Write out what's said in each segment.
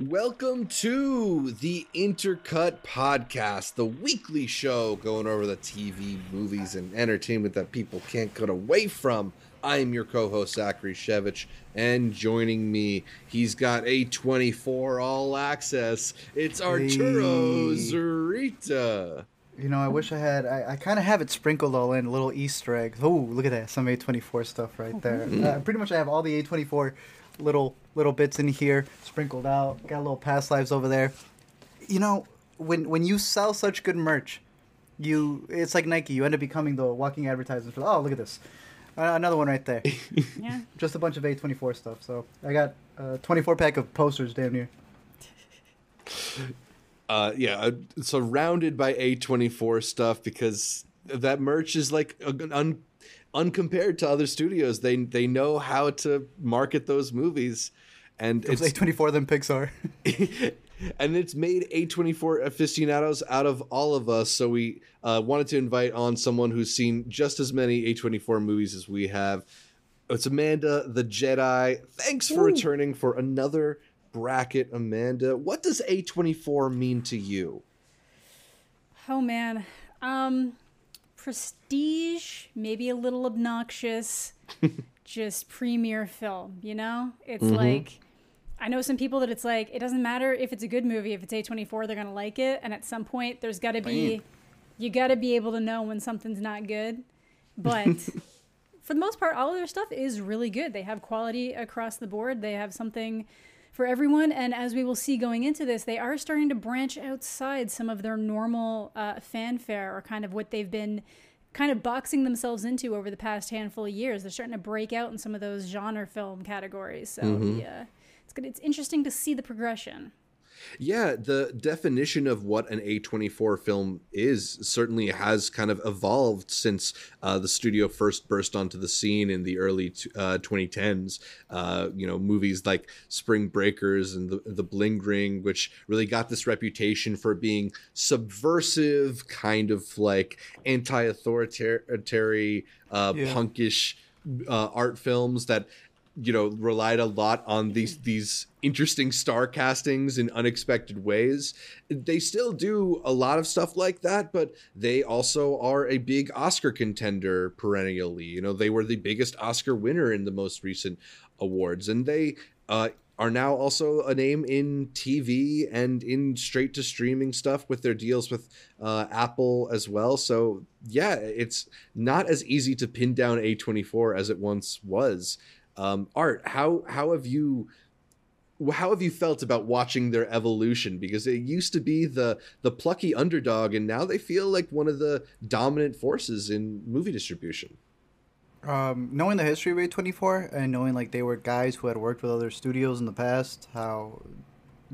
Welcome to the Intercut Podcast, the weekly show going over the TV, movies, and entertainment that people can't cut away from. I'm your co-host Zachary Shevich, and joining me, he's got a 24 all access. It's Arturo Hey. Zurita. You know, I wish I had. I, I kind of have it sprinkled all in, A little Easter eggs. Oh, look at that, some A24 stuff right there. Uh, pretty much, I have all the A24 little little bits in here sprinkled out. Got a little past lives over there. You know, when when you sell such good merch, you it's like Nike. You end up becoming the walking advertisement for. Oh, look at this, uh, another one right there. Yeah. Just a bunch of A24 stuff. So I got a 24 pack of posters, damn near. Uh, yeah, uh, surrounded by A24 stuff because that merch is like un, uncompared to other studios. They they know how to market those movies, and It's it's A24 than Pixar. and it's made A24 aficionados out of all of us. So we uh, wanted to invite on someone who's seen just as many A24 movies as we have. It's Amanda the Jedi. Thanks for returning for another bracket, Amanda. What does A24 mean to you? Oh man. Um prestige, maybe a little obnoxious, just premiere film, you know? It's mm-hmm. like I know some people that it's like it doesn't matter if it's a good movie, if it's A24, they're going to like it, and at some point there's got to be you got to be able to know when something's not good. But for the most part, all of their stuff is really good. They have quality across the board. They have something for everyone. And as we will see going into this, they are starting to branch outside some of their normal uh, fanfare or kind of what they've been kind of boxing themselves into over the past handful of years. They're starting to break out in some of those genre film categories. So yeah, it's good. It's interesting to see the progression. Yeah, the definition of what an A24 film is certainly has kind of evolved since uh, the studio first burst onto the scene in the early t- uh, 2010s. Uh, you know, movies like Spring Breakers and the, the Bling Ring, which really got this reputation for being subversive, kind of like anti authoritarian, uh, punkish uh, art films that you know relied a lot on these these interesting star castings in unexpected ways they still do a lot of stuff like that but they also are a big oscar contender perennially you know they were the biggest oscar winner in the most recent awards and they uh are now also a name in TV and in straight to streaming stuff with their deals with uh, Apple as well. So, yeah, it's not as easy to pin down A24 as it once was. Um, Art, how how have you how have you felt about watching their evolution? Because it used to be the the plucky underdog, and now they feel like one of the dominant forces in movie distribution. um, knowing the history of A24 and knowing like they were guys who had worked with other studios in the past, how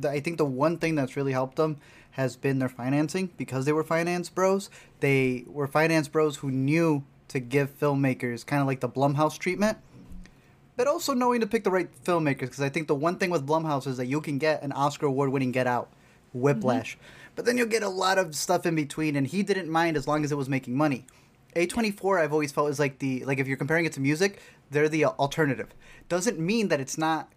I think the one thing that's really helped them has been their financing because they were finance bros. They were finance bros who knew to give filmmakers kind of like the Blumhouse treatment, but also knowing to pick the right filmmakers. Because I think the one thing with Blumhouse is that you can get an Oscar award winning Get Out, Whiplash, but then you'll get a lot of stuff in between. And he didn't mind as long as it was making money. A24 I've always felt is like the like if you're comparing it to music, they're the alternative. Doesn't mean that it's not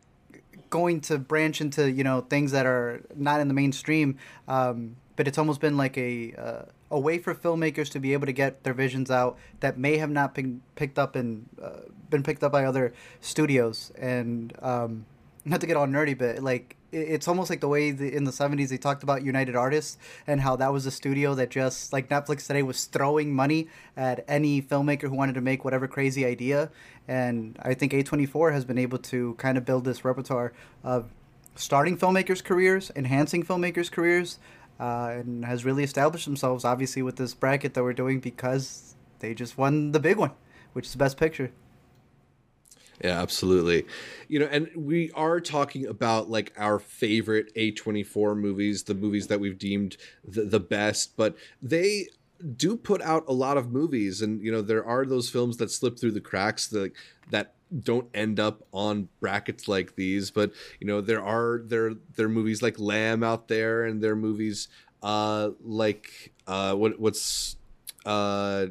going to branch into, you know, things that are not in the mainstream, um, but it's almost been like a uh, a way for filmmakers to be able to get their visions out that may have not been picked up and uh, been picked up by other studios and um, not to get all nerdy, but like it's almost like the way the, in the '70s they talked about United Artists and how that was a studio that just like Netflix today was throwing money at any filmmaker who wanted to make whatever crazy idea. And I think A24 has been able to kind of build this repertoire of starting filmmakers' careers, enhancing filmmakers' careers, uh, and has really established themselves. Obviously, with this bracket that we're doing because they just won the big one, which is the Best Picture. Yeah, absolutely. You know, and we are talking about like our favorite A24 movies, the movies that we've deemed the, the best, but they do put out a lot of movies and you know there are those films that slip through the cracks that that don't end up on brackets like these but you know there are there there are movies like Lamb out there and there are movies uh like uh what what's uh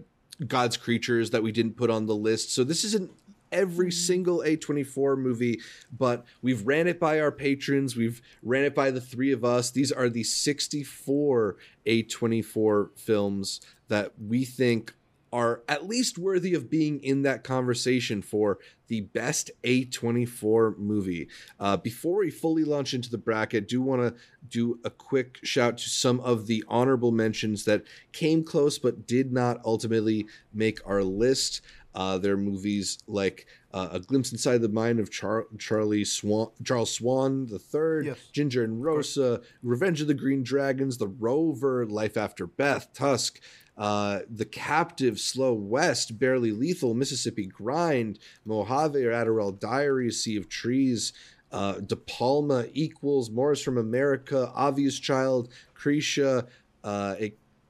God's creatures that we didn't put on the list so this isn't every single A24 movie, but we've ran it by our patrons. We've ran it by the three of us. These are the 64 A24 films that we think are at least worthy of being in that conversation for the best A24 movie. Uh, before we fully launch into the bracket, do want to do a quick shout to some of the honorable mentions that came close but did not ultimately make our list. Uh, there are movies like uh, A Glimpse Inside the Mind of Char- Charlie Swan, Charles Swan the Third, Yes. Ginger and Rosa, Revenge of the Green Dragons, The Rover, Life After Beth, Tusk, uh, The Captive, Slow West, Barely Lethal, Mississippi Grind, Mojave or Adderall Diaries, Sea of Trees, uh, De Palma, Equals, Morris from America, Obvious Child, Krisha, uh,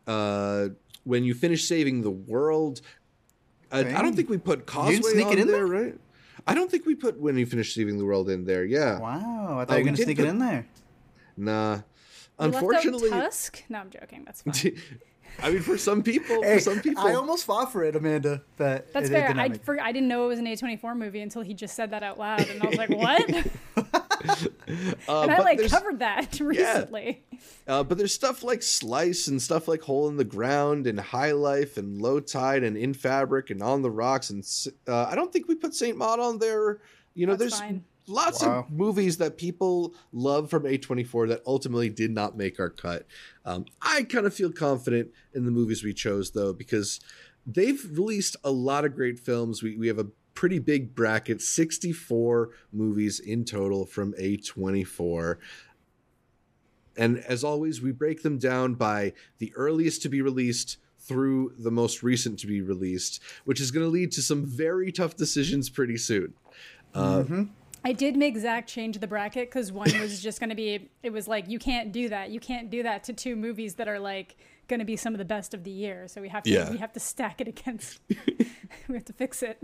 uh, When You Finish Saving the World. Uh, I don't think we put didn't Causeway sneak on it in there, there? right? I don't think we put When You Finish Saving the World in there. Yeah, Wow, I thought Uh, you we were gonna sneak put- it in there. nah. We left out Unfortunately, Tusk. No, I'm joking. That's fine. I mean, for some people, Hey, for some people, I almost fought for it, Amanda. But That's it, it fair. I make- for, I didn't know it was an A24 movie until he just said that out loud, and I was like, "What?" uh, and I like covered that recently. Uh, but there's stuff like Slice and stuff like Hole in the Ground and High Life and Low Tide and In Fabric and On the Rocks and uh, I don't think we put Saint Maud on there. You know, That's there's fine. Lots Wow. of movies that people love from A24 that ultimately did not make our cut. Um, I kind of feel confident in the movies we chose though because they've released a lot of great films. We we have a pretty big bracket, 64 movies in total from A24. And as always, we break them down by the earliest to be released through the most recent to be released, which is going to lead to some very tough decisions pretty soon. Uh, I did make Zach change the bracket because one was just going to be. It was like you can't do that. You can't do that to two movies that are like going to be some of the best of the year. So we have to Yeah. we have to stack it against. we have to fix it.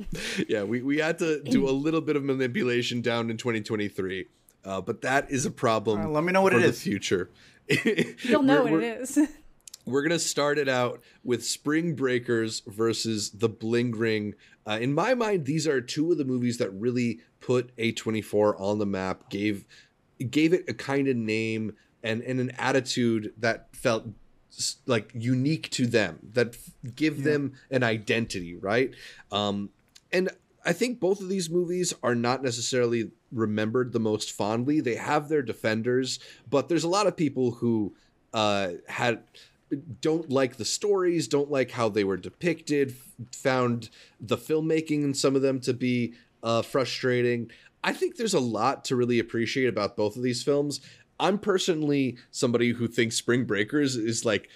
yeah, we, we had to do a little bit of manipulation down in 2023, uh, but that is a problem. Uh, let me know what for it the is. future. You'll know We're- what we're- it is. We're gonna start it out with Spring Breakers versus The Bling Ring. Uh, in my mind, these are two of the movies that really put A24 on the map, gave gave it a kind of name and and an attitude that felt like unique to them, that give them an identity, right? Um, and I think both of these movies are not necessarily remembered the most fondly. They have their defenders, but there's a lot of people who uh, had don't like the stories, don't like how they were depicted, found the filmmaking in some of them to be uh, frustrating. I think there's a lot to really appreciate about both of these films. I'm personally somebody who thinks Spring Breakers is like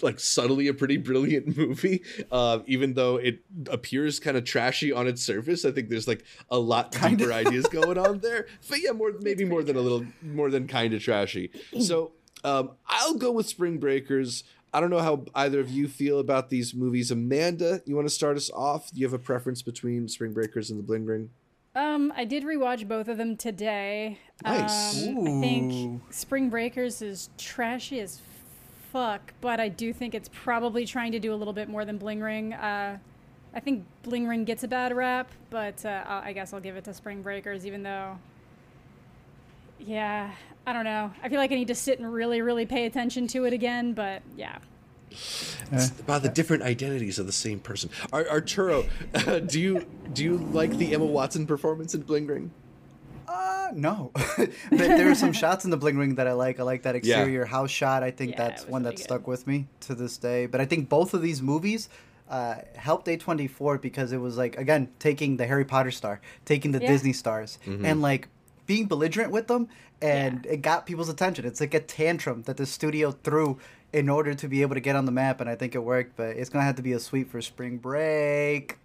like subtly a pretty brilliant movie. Uh, even though it appears kind of trashy on its surface i think there's like a lot deeper ideas going on there. But yeah more maybe more than a little more than kind of trashy. So um, i'll go with spring breakers i don't know how either of you feel about these movies amanda you want to start us off do you have a preference between spring breakers and the bling ring Um, I did rewatch both of them today. Nice. Um, I think Spring Breakers is trashy as fuck, but I do think it's probably trying to do a little bit more than Bling Ring. Uh, I think Bling Ring gets a bad rap, but uh, I guess I'll give it to Spring Breakers, even though. Yeah, I don't know. I feel like I need to sit and really, really pay attention to it again, but yeah. it's about the different identities of the same person Ar- arturo uh, do you do you like the emma watson performance in bling ring Uh, no. but there are some shots in the Bling Ring that I like. I like that Yeah. exterior house shot. I think Yeah, that's one really that good. stuck with me to this day. But I think both of these movies uh, helped A24 because it was like, again, taking the Harry Potter star, taking the Yeah. Disney stars, and like being belligerent with them. And Yeah. it got people's attention. It's like a tantrum that the studio threw in order to be able to get on the map. And I think it worked. But it's going to have to be a sweep for spring break.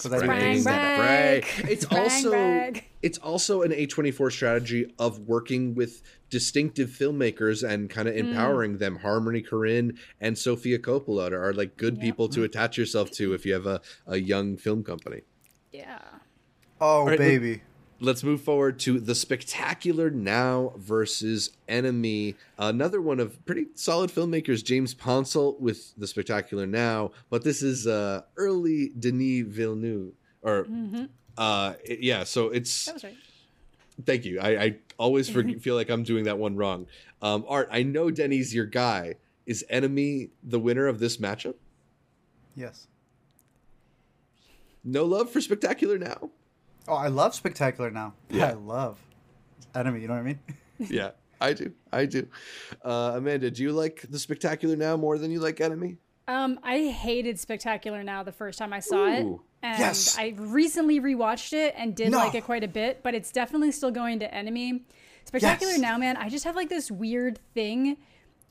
'Cause I Spring break. think break. It's Spring also break. it's also an A24 strategy of working with distinctive filmmakers and kind of Mm. empowering them. Harmony Korine and Sofia Coppola are like good Yep. people to attach yourself to if you have a, a young film company. Yeah. Oh, right, baby. Let's move forward to The Spectacular Now versus Enemy. Another one of pretty solid filmmakers, James Ponsoldt with The Spectacular Now, but this is uh, early Denis Villeneuve or Uh, it- yeah. So it's That was right. thank you. I, I always forg feel like I'm doing that one wrong. Um, Art, I know Denny's your guy. Is Enemy the winner of this matchup? Yes. No love for Spectacular now. Oh, I love Spectacular now. Yeah. I love Enemy. You know what I mean? yeah, I do. I do. Uh, Amanda, do you like the Spectacular now more than you like Enemy? Um, I hated Spectacular Now the first time I saw it. And Yes. I recently rewatched it and did No. like it quite a bit, but it's definitely still going to Enemy. Spectacular Yes. Now, man, I just have like this weird thing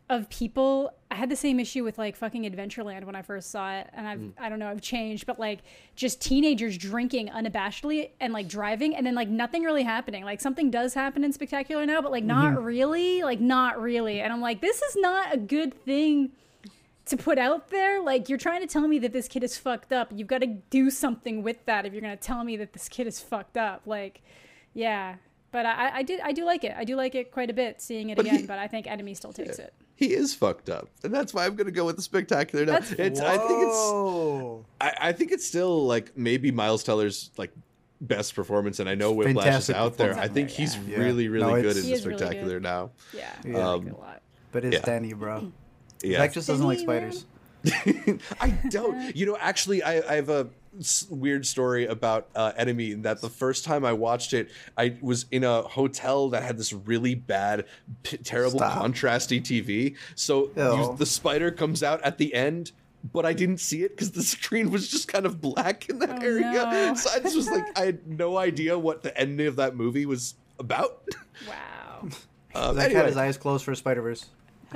of people. I had the same issue with like fucking Adventureland when I first saw it, and I've mm. I don't know, I've changed, but like just teenagers drinking unabashedly and like driving, and then like nothing really happening. Like something does happen in Spectacular Now, but like not mm-hmm. really, like not really. And I'm like, this is not a good thing to put out there. Like you're trying to tell me that this kid is fucked up. You've got to do something with that if you're gonna tell me that this kid is fucked up. Like, yeah. But I, I did I do like it. I do like it quite a bit seeing it But again. he- but I think Enemy still takes it. He is fucked up, and that's why I'm going to go with the Spectacular now. That's- It's, I think it's. I, I think it's still like maybe Miles Teller's like best performance, and I know Whiplash Fantastic is out there. I think he's Yeah. really, really No, good in the is really Spectacular now. Yeah, Yeah. I like Um, a lot. But it's Yeah. Danny, bro. Yeah, Zach just doesn't like Danny, man. spiders. I don't. You know, actually, I, I have a s- weird story about uh, Enemy. That the first time I watched it, I was in a hotel that had this really bad, p- terrible, Stop. contrasty TV. So you, the spider comes out at the end. But I didn't see it because the screen was just kind of black in that Oh, area. no. So I just was like, I had no idea what the ending of that movie was about. Wow. Um, Zach had his eyes closed for Spider Verse.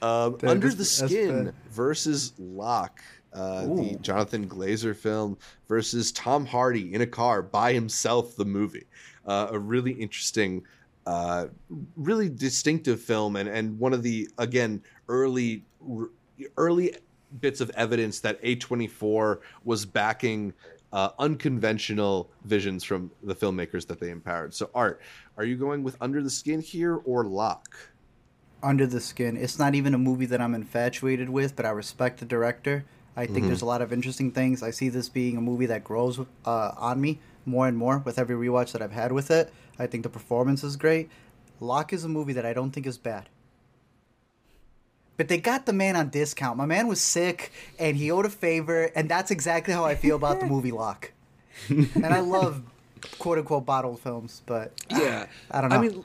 Um, Under the Skin versus Locke, uh, the Jonathan Glazer film versus Tom Hardy in a car by himself. The movie, uh, a really interesting, uh, really distinctive film, and and one of the again early early bits of evidence that A24 was backing. Uh, unconventional visions from the filmmakers that they empowered. So, Art, are you going with Under the Skin here or Locke? Under the Skin. It's not even a movie that I'm infatuated with, but I respect the director. I think there's a lot of interesting things. I see this being a movie that grows uh, on me more and more with every rewatch that I've had with it. I think the performance is great. Locke is a movie that I don't think is bad. But they got the man on discount. My man was sick and he owed a favor, and that's exactly how I feel about the movie Locke. and I love quote unquote bottled films, but yeah I don't know. i mean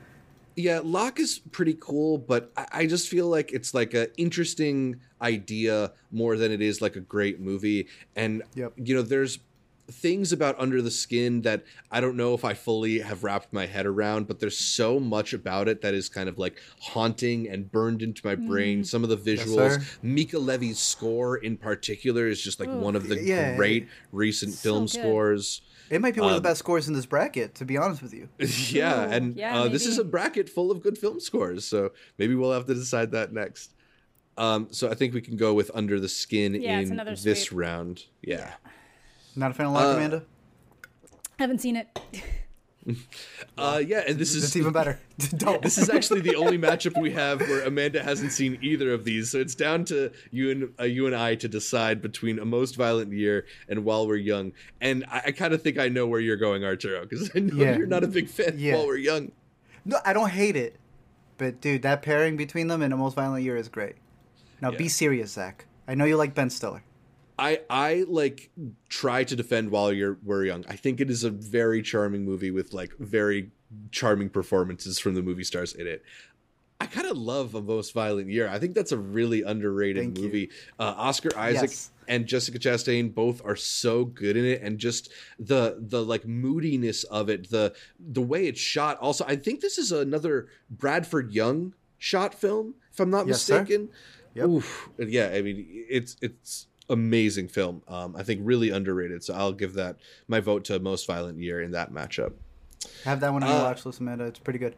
yeah locke is pretty cool but I, I just feel like it's like an interesting idea more than it is like a great movie and Yep. you know there's things about under the skin that i don't know if i fully have wrapped my head around but there's so much about it that is kind of like haunting and burned into my brain mm-hmm. some of the visuals sir. Mica Levi's score in particular is just like Ooh. one of the Yeah. great recent So film good. scores it might be one of um, the best scores in this bracket, to be honest with you. yeah, Ooh, and yeah, uh, this is a bracket full of good film scores, so maybe we'll have to decide that next. Um, so I think we can go with Under the Skin Yeah, in this sweep. round. Yeah. Not a fan of Locke, Uh, Amanda? Haven't seen it. Uh, yeah, and this is even better. Don't. This is actually the only matchup we have where Amanda hasn't seen either of these, so it's down to you and uh, you and I to decide between a most violent year and While We're Young. And I, I kind of think I know where you're going, Arturo, because I know Yeah. you're not a big fan of Yeah. While We're Young. No, I don't hate it. But dude, that pairing between them in a most violent year is great. Now Yeah. be serious, Zach. I know you like Ben Stiller. I I like try to defend while you're we're young. I think it is a very charming movie with like very charming performances from the movie stars in it. I kind of love a most violent year. I think that's a really underrated Thank movie. Uh, Oscar Isaac Yes. and Jessica Chastain both are so good in it, and just the the like moodiness of it, the the way it's shot. Also, I think this is another Bradford Young shot film, if I'm not Yes, sir. mistaken. Yep. Oof. Yeah, I mean it's it's amazing film. Um, I think really underrated. So I'll give that my vote to most violent year in that matchup. Have that one on your Uh, watch list, Amanda. It's pretty good.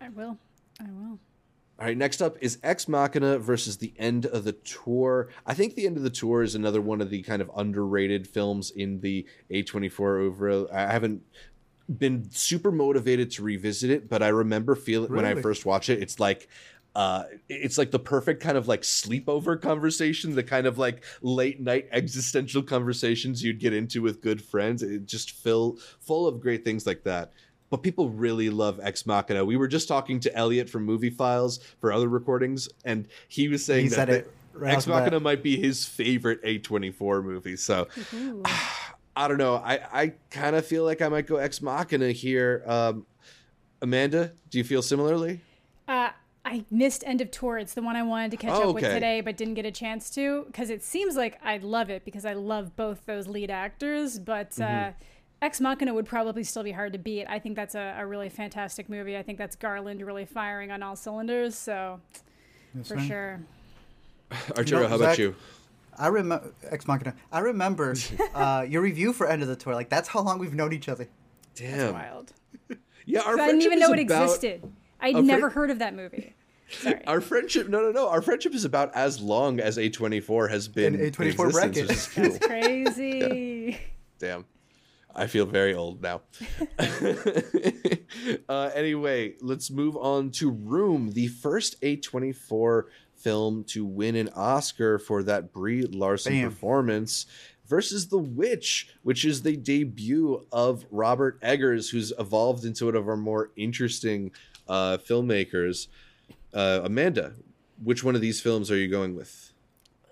I will. I will. All right, next up is Ex Machina versus the End of the Tour. I think the End of the Tour is another one of the kind of underrated films in the A24 overall. I haven't been super motivated to revisit it, but I remember feeling when I first watched it, it's like uh, it's like the perfect kind of like sleepover conversation, the kind of like late night existential conversations you'd get into with good friends. It just fill full of great things like that. But people really love Ex Machina. We were just talking to Elliot from Movie Files for other recordings, and he was saying He that said it right Ex off the. Machina might be his favorite A24 movie. So Ooh. I don't know. I, I kind of feel like I might go Ex Machina here. Um, Amanda, do you feel similarly? Uh, I missed End of Tour. It's the one I wanted to catch Oh, up with today, but didn't get a chance to because it seems like I'd love it because I love both those lead actors. But Mm-hmm. uh, Ex Machina would probably still be hard to beat. I think that's a, a really fantastic movie. I think that's Garland really firing on all cylinders. So Yes, for ma'am. sure. Arturo, No, how about Zach- you? I remember Ex Machina. I remember uh, your review for End of the Tour. Like that's how long we've known each other. Damn. Wild. Yeah, our 'Cause I didn't even know it about- existed. I'd a never heard of that movie. Sorry. Our friendship, no, no, no. Our friendship is about as long as A24 has been An A24 existence, bracket. is cool. That's crazy. Damn. I feel very old now. uh, anyway, let's move on to Room, the first A24 film to win an Oscar for that Brie Larson Bam. performance versus The Witch, which is the debut of Robert Eggers, who's evolved into one of our more interesting uh, filmmakers. Uh, Amanda, which one of these films are you going with?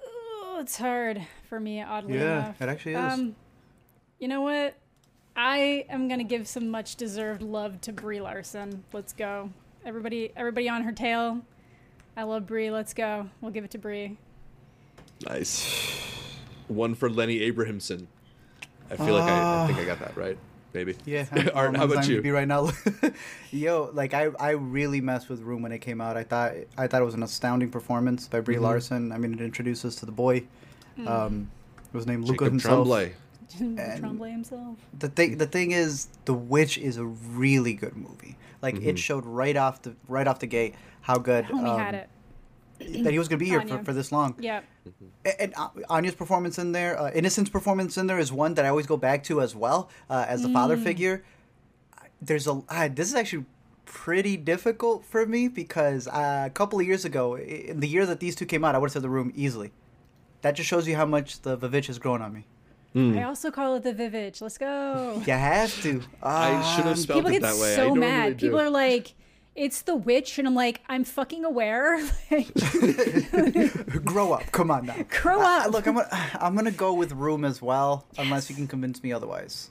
Oh, it's hard for me, oddly Yeah, enough. it actually is. Um, you know what? I am gonna give some much deserved love to Brie Larson. Let's go, everybody! Everybody on her tail. I love Brie. Let's go. We'll give it to Brie. Nice. One for Lenny Abrahamson. I feel like I, I think I got that right. Maybe. Yeah. Art, how about you? Be right now. Yo, like I, I really messed with Room when it came out. I thought, I thought it was an astounding performance by Mm-hmm. Brie Larson. I mean, it introduced us to the boy. Hmm. Um, it was named Luca Jacob himself. Tremblay. And- Tremblay himself. The thing, the thing is, The Witch is a really good movie. Like Mm-hmm. it showed right off the right off the gate how good Homie um, had it. That he was going to be here for, Anya. for this long. Yeah. A- And uh, Anya's performance in there, uh, Ineson's performance in there is one that I always go back to as well uh, as the Mm. father figure. There's a uh, this is actually pretty difficult for me because uh, a couple of years ago, in the year that these two came out, I would have said the room easily. That just shows you how much the Vivitch has grown on me. Hmm. I also call it the Vivitch. Let's go. You have to. I should have Um, spelled People it get that way. I so normally mad. do. People are like, "It's the witch," and I'm like, "I'm fucking aware." Like, grow up. Come on now. Grow Uh, up. look, I'm gonna, I'm gonna go with Room as well, unless you can convince me otherwise.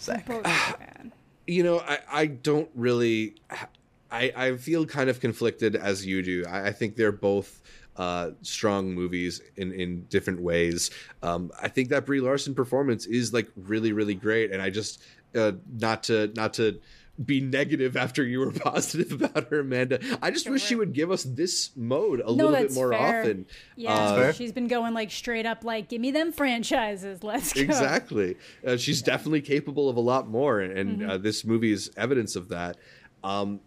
Zach. both you know, I, I don't really. I, I feel kind of conflicted as you do. I, I think they're both uh, strong movies in, in different ways. Um, I think that Brie Larson performance is like really really great, and I just uh, not to not to be negative after you were positive about her, Amanda. I just wish she would give us this mode a No, little bit more fair. often. Yeah, Uh, fair. she's been going like straight up, like, "Give me them franchises. Let's go." exactly uh, she's definitely capable of a lot more and Mm-hmm. uh, this movie is evidence of that um,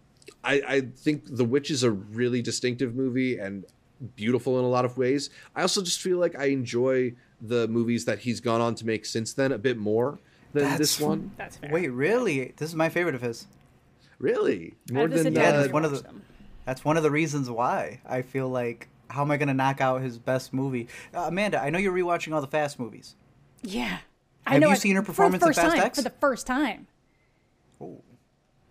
I, I think the witch is a really distinctive movie and beautiful in a lot of ways i also just feel like i enjoy the movies that he's gone on to make since then a bit more than That's this one That's fair. Wait, really? This is my favorite of his. really more than sit yeah, that's one of the- them. That's one of the reasons why I feel like how am I gonna knock out his best movie? Uh, Amanda, I know you're rewatching all the Fast movies. Yeah. I Have know you seen her for the performance in Fast time, X? For the first time. Oh.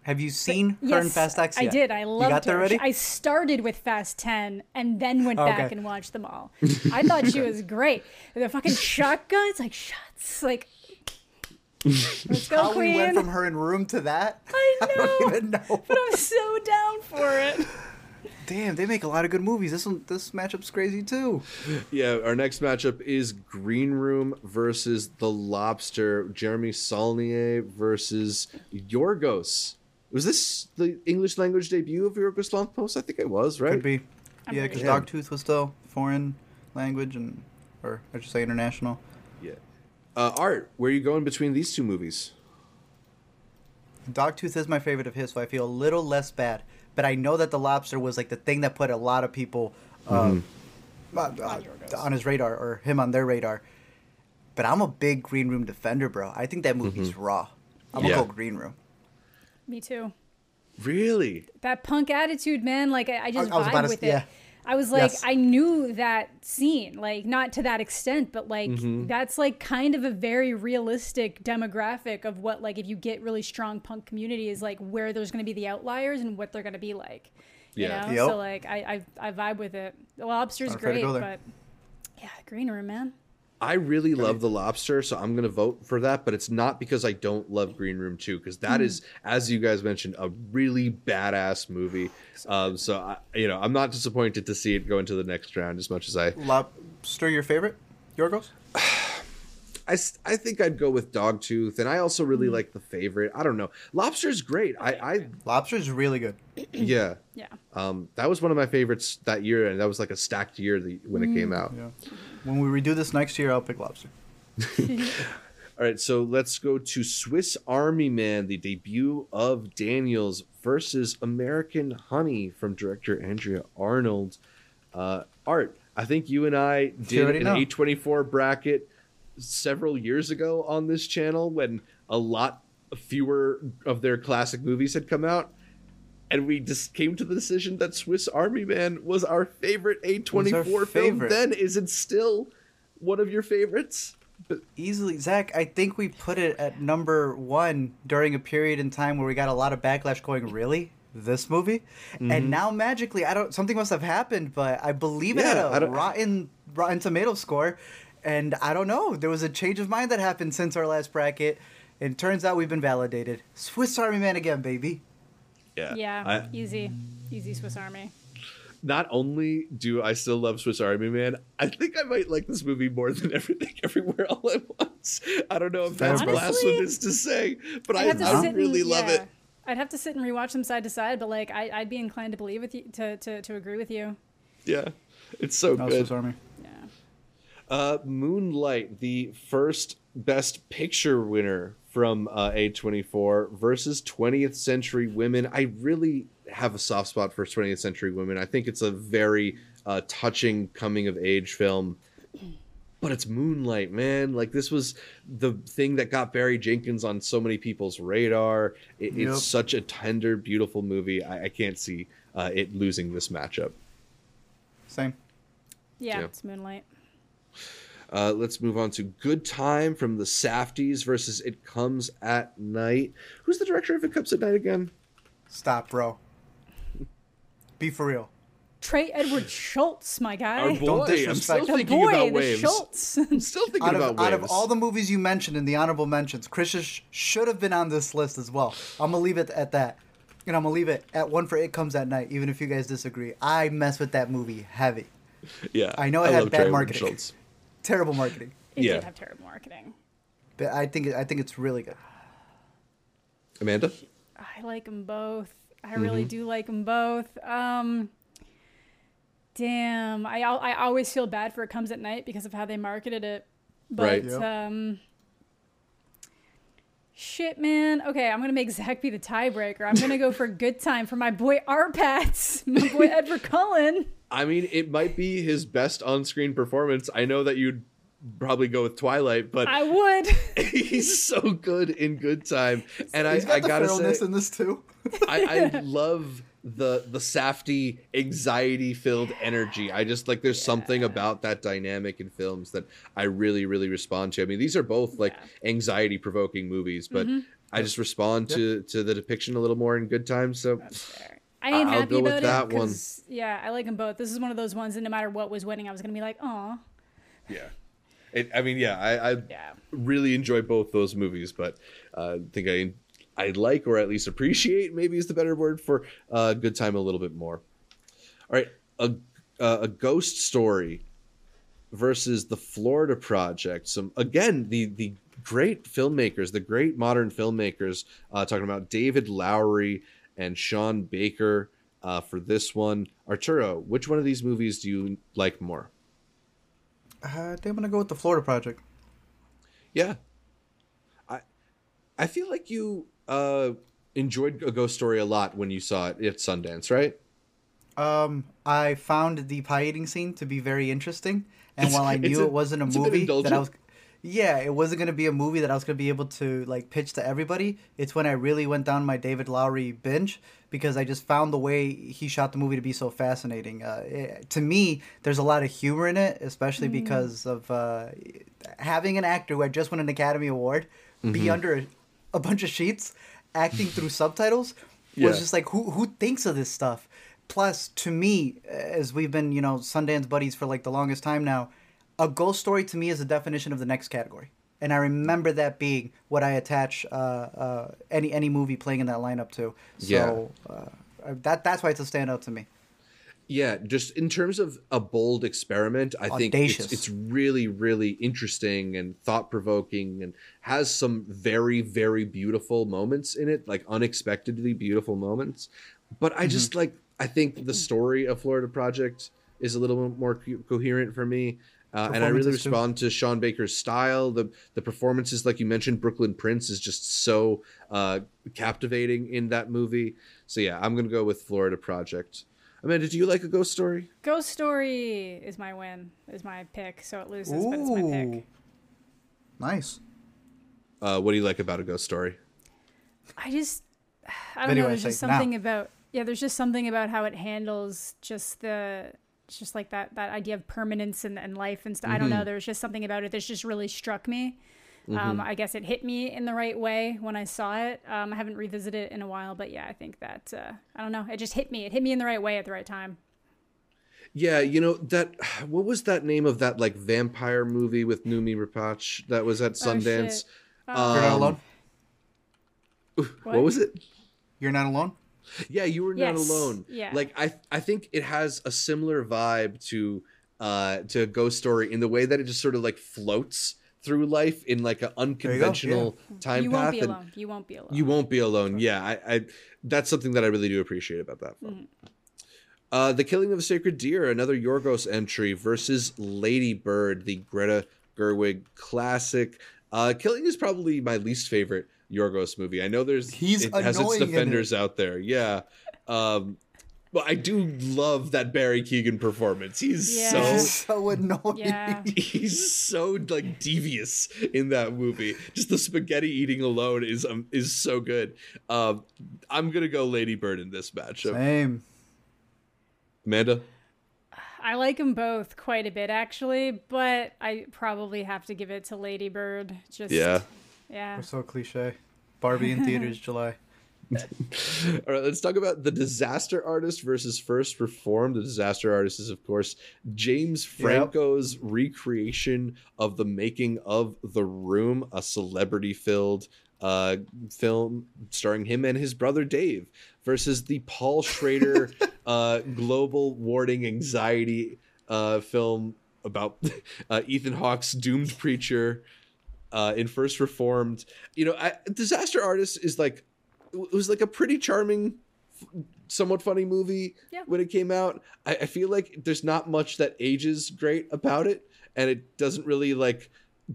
Have you seen her yes, in Fast X? I yet? did. I loved You got her. there already? I started with Fast 10 and then went back Okay. and watched them all. I thought she was great. The fucking shotguns, like shots, like let's go, How queen. we went from her in room to that? I know, don't even know. but I'm so down for it. Damn, they make a lot of good movies. This one, this matchup's crazy too. yeah our next matchup is green room versus the lobster jeremy saulnier versus yorgos was this the english language debut of yorgos lanthimos i think it was right Could be. I'm yeah, because sure. Dogtooth was still foreign language and, or I should say international. Yeah. Uh, Art, where are you going between these two movies? Dogtooth is my favorite of his, so I feel a little less bad. But I know that the lobster was like the thing that put a lot of people um, uh, uh, on his radar or him on their radar. But I'm a big Green Room defender, bro. I think that movie's raw. I'm Yeah. gonna go Green Room. Me too. Really? that punk attitude, man. Like I, I just I was about vibe to- with it. yeah. I was like, Yes. I knew that scene, like not to that extent, but like Mm-hmm. that's like kind of a very realistic demographic of what like if you get really strong punk communities, like where there's going to be the outliers and what they're going to be like. You Yeah. know, Yep. so like I, I I vibe with it. The lobster's Not afraid to great, but yeah, green room, man. I really love the lobster, so I'm gonna vote for that. But it's not because I don't love Green Room 2, because that is, as you guys mentioned, a really badass movie. Um, so I, you know, I'm not disappointed to see it go into the next round as much as I. Lobster, your favorite? Yorgos? I think I'd go with Dogtooth, and I also really like the favorite. I don't know, Lobster's great. I, I Lobster's really good. yeah, Yeah. um, that was one of my favorites that year, and that was like a stacked year the, when it came out. Yeah. When we redo this next year, I'll pick lobster. All right, so let's go to Swiss Army Man, the debut of Daniels versus American Honey from director Andrea Arnold. Uh, Art, I think you and I did an know. A24 bracket several years ago on this channel when a lot fewer of their classic movies had come out. And we just came to the decision that Swiss Army Man was our favorite A24 film then. Is it still one of your favorites? Easily, Zach. I think we put it at number one during a period in time where we got a lot of backlash. Going, really, this movie? Mm-hmm. And now magically, I don't. Something must have happened, but I believe it Yeah, had a rotten Rotten Tomato score, and I don't know. There was a change of mind that happened since our last bracket, and turns out we've been validated. Swiss Army Man again, baby. Yeah. Yeah. I- easy. Easy Swiss Army. not only do I still love Swiss Army Man, I think I might like this movie more than everything everywhere all at once. I don't know if that's Honestly, blasphemous to say, but I, I'd have to I sit really and, love yeah. it. I'd have to sit and rewatch them side to side, but like I, I'd be inclined to believe with you to, to, to agree with you. Yeah, it's so No, good. Swiss Army. Yeah. Uh, Moonlight, the first Best Picture winner from uh, A24 versus 20th Century Women. I really have a soft spot for 20th Century Women. I think it's a very uh, touching coming of age film. But it's Moonlight, man. Like this was the thing that got Barry Jenkins on so many people's radar. It, Yep. It's such a tender, beautiful movie. I, I can't see uh, it losing this matchup. Same. Yeah, Yeah. it's Moonlight. Uh, let's move on to Good Time from the Safdies versus It Comes at Night. Who's the director of It Comes at Night again? Stop, bro. Be for real. Trey Edward Shults, my guy. Our boy. I'm still the thinking boy, about the Waves. Shults. I'm still thinking Out of, about out of all the movies you mentioned in the honorable mentions, Chris sh- should have been on this list as well. I'm gonna leave it at that, and I'm gonna leave it at one for It Comes at Night, even if you guys disagree. I mess with that movie heavy. yeah, I know it had love bad Trey Edward marketing. Shults. Terrible marketing, it Yeah. did have terrible marketing. but I think I think it's really good. Amanda? I like them both. I really Mm-hmm. do like them both. Um, damn, I I always feel bad for it comes at night because of how they marketed it. But Right. Yep. um, shit, man. Okay, I'm gonna make Zach be the tiebreaker. I'm gonna go for good time for my boy Arpats, my boy Edward Cullen. I mean, it might be his best on-screen performance. I know that you'd probably go with Twilight, but I would. he's so good in Good Time, and I, got I the gotta feralness say, in this too. I, I love the the Safdie anxiety filled energy i just like there's something about that dynamic in films that i really really respond to i mean these are both like anxiety provoking movies but Mm-hmm. i just respond to to the depiction a little more in good Time. so I ain't I'll happy go with about that it one. yeah, I like them both. This is one of those ones that no matter what was winning, I was gonna be like, oh, yeah it, i mean yeah i i yeah. really enjoy both those movies but uh, i think i i like or at least appreciate maybe is the better word for uh, good time a little bit more all right a uh, a ghost story versus the Florida Project. Some again the the great filmmakers, the great modern filmmakers, uh, talking about David Lowery and Sean Baker uh, for this one. Arturo, which one of these movies do you like more? Uh, I think I'm gonna go with the Florida Project. Yeah, I I feel like you uh, enjoyed a ghost story a lot when you saw it at Sundance, right? Um, I found the pie eating scene to be very interesting, and It's- while I knew a- it wasn't a it's a movie that I was, yeah, it wasn't gonna be a movie that I was gonna be able to like pitch to everybody. It's when I really went down my David Lowery binge because I just found the way he shot the movie to be so fascinating. Uh, it, to me, there's a lot of humor in it, especially because of uh, having an actor who had just won an Academy Award be under a, a bunch of sheets acting through subtitles was just like who who thinks of this stuff. Plus, to me, as we've been you know Sundance buddies for like the longest time now, a ghost story to me is the definition of the next category. And I remember that being what I attach uh, uh, any any movie playing in that lineup to. So uh, that that's why it's a standout to me. Yeah, just in terms of a bold experiment, I think it's, it's really, really interesting and thought provoking and has some very, very beautiful moments in it, like unexpectedly beautiful moments. But I just like, I think the story of Florida Project is a little bit more co- coherent for me. Uh, and I really Performances, too. respond to Sean Baker's style. The the performances, like you mentioned, Brooklyn Prince is just so uh, captivating in that movie. So yeah, I'm gonna go with Florida Project. Amanda, do you like a ghost story? Ghost Story is my win, is my pick. So it loses, but it's my pick. Nice. Uh, what do you like about a ghost story? I just, I don't Video know. There's essay, just now. something about yeah. There's just something about how it handles just the, it's just like that that idea of permanence and, and life and stuff. I don't know. There's just something about it that's just really struck me. Um, I guess it hit me in the right way when I saw it. Um, I haven't revisited it in a while, but yeah, I think that uh, I don't know. It just hit me. It hit me in the right way at the right time. Yeah, you know that. What was that name of that like vampire movie with Noomi Rapace that was at Oh, Sundance? shit. You're not Um, alone. what? was it? You're not alone. Yeah, you were not Yes, alone. yeah. Like I I think it has a similar vibe to uh to Ghost Story in the way that it just sort of like floats through life in like an unconventional time you path won't be alone. You won't be alone. you won't be alone. Yeah, I, I that's something that I really do appreciate about that film. Uh, the Killing of a Sacred Deer, another Yorgos entry versus Lady Bird, the Greta Gerwig classic. Uh, Killing is probably my least favorite Yorgos movie. I know there's He's it has its annoying in it. defenders out there. Yeah. Um, but I do love that Barry Keoghan performance. He's Yeah. so He's so annoying. Yeah. he's so like devious in that movie. Just the spaghetti eating alone is um, is so good. Um, I'm gonna go Lady Bird in this matchup. Same. Amanda, I like them both quite a bit actually, but I probably have to give it to Lady Bird. Just yeah. Yeah. We're so cliche. Barbie in theaters July. All right, let's talk about the Disaster Artist versus First Reformed. The Disaster Artist is, of course, James Franco's recreation of the making of The Room, a celebrity-filled uh, film starring him and his brother Dave, versus the Paul Schrader uh, global warning anxiety uh, film about uh, Ethan Hawke's doomed preacher uh, in First Reformed. You know, I, Disaster Artist is like it was like a pretty charming, somewhat funny movie Yeah. when it came out. I, I feel like there's not much that ages great about it, and it doesn't really like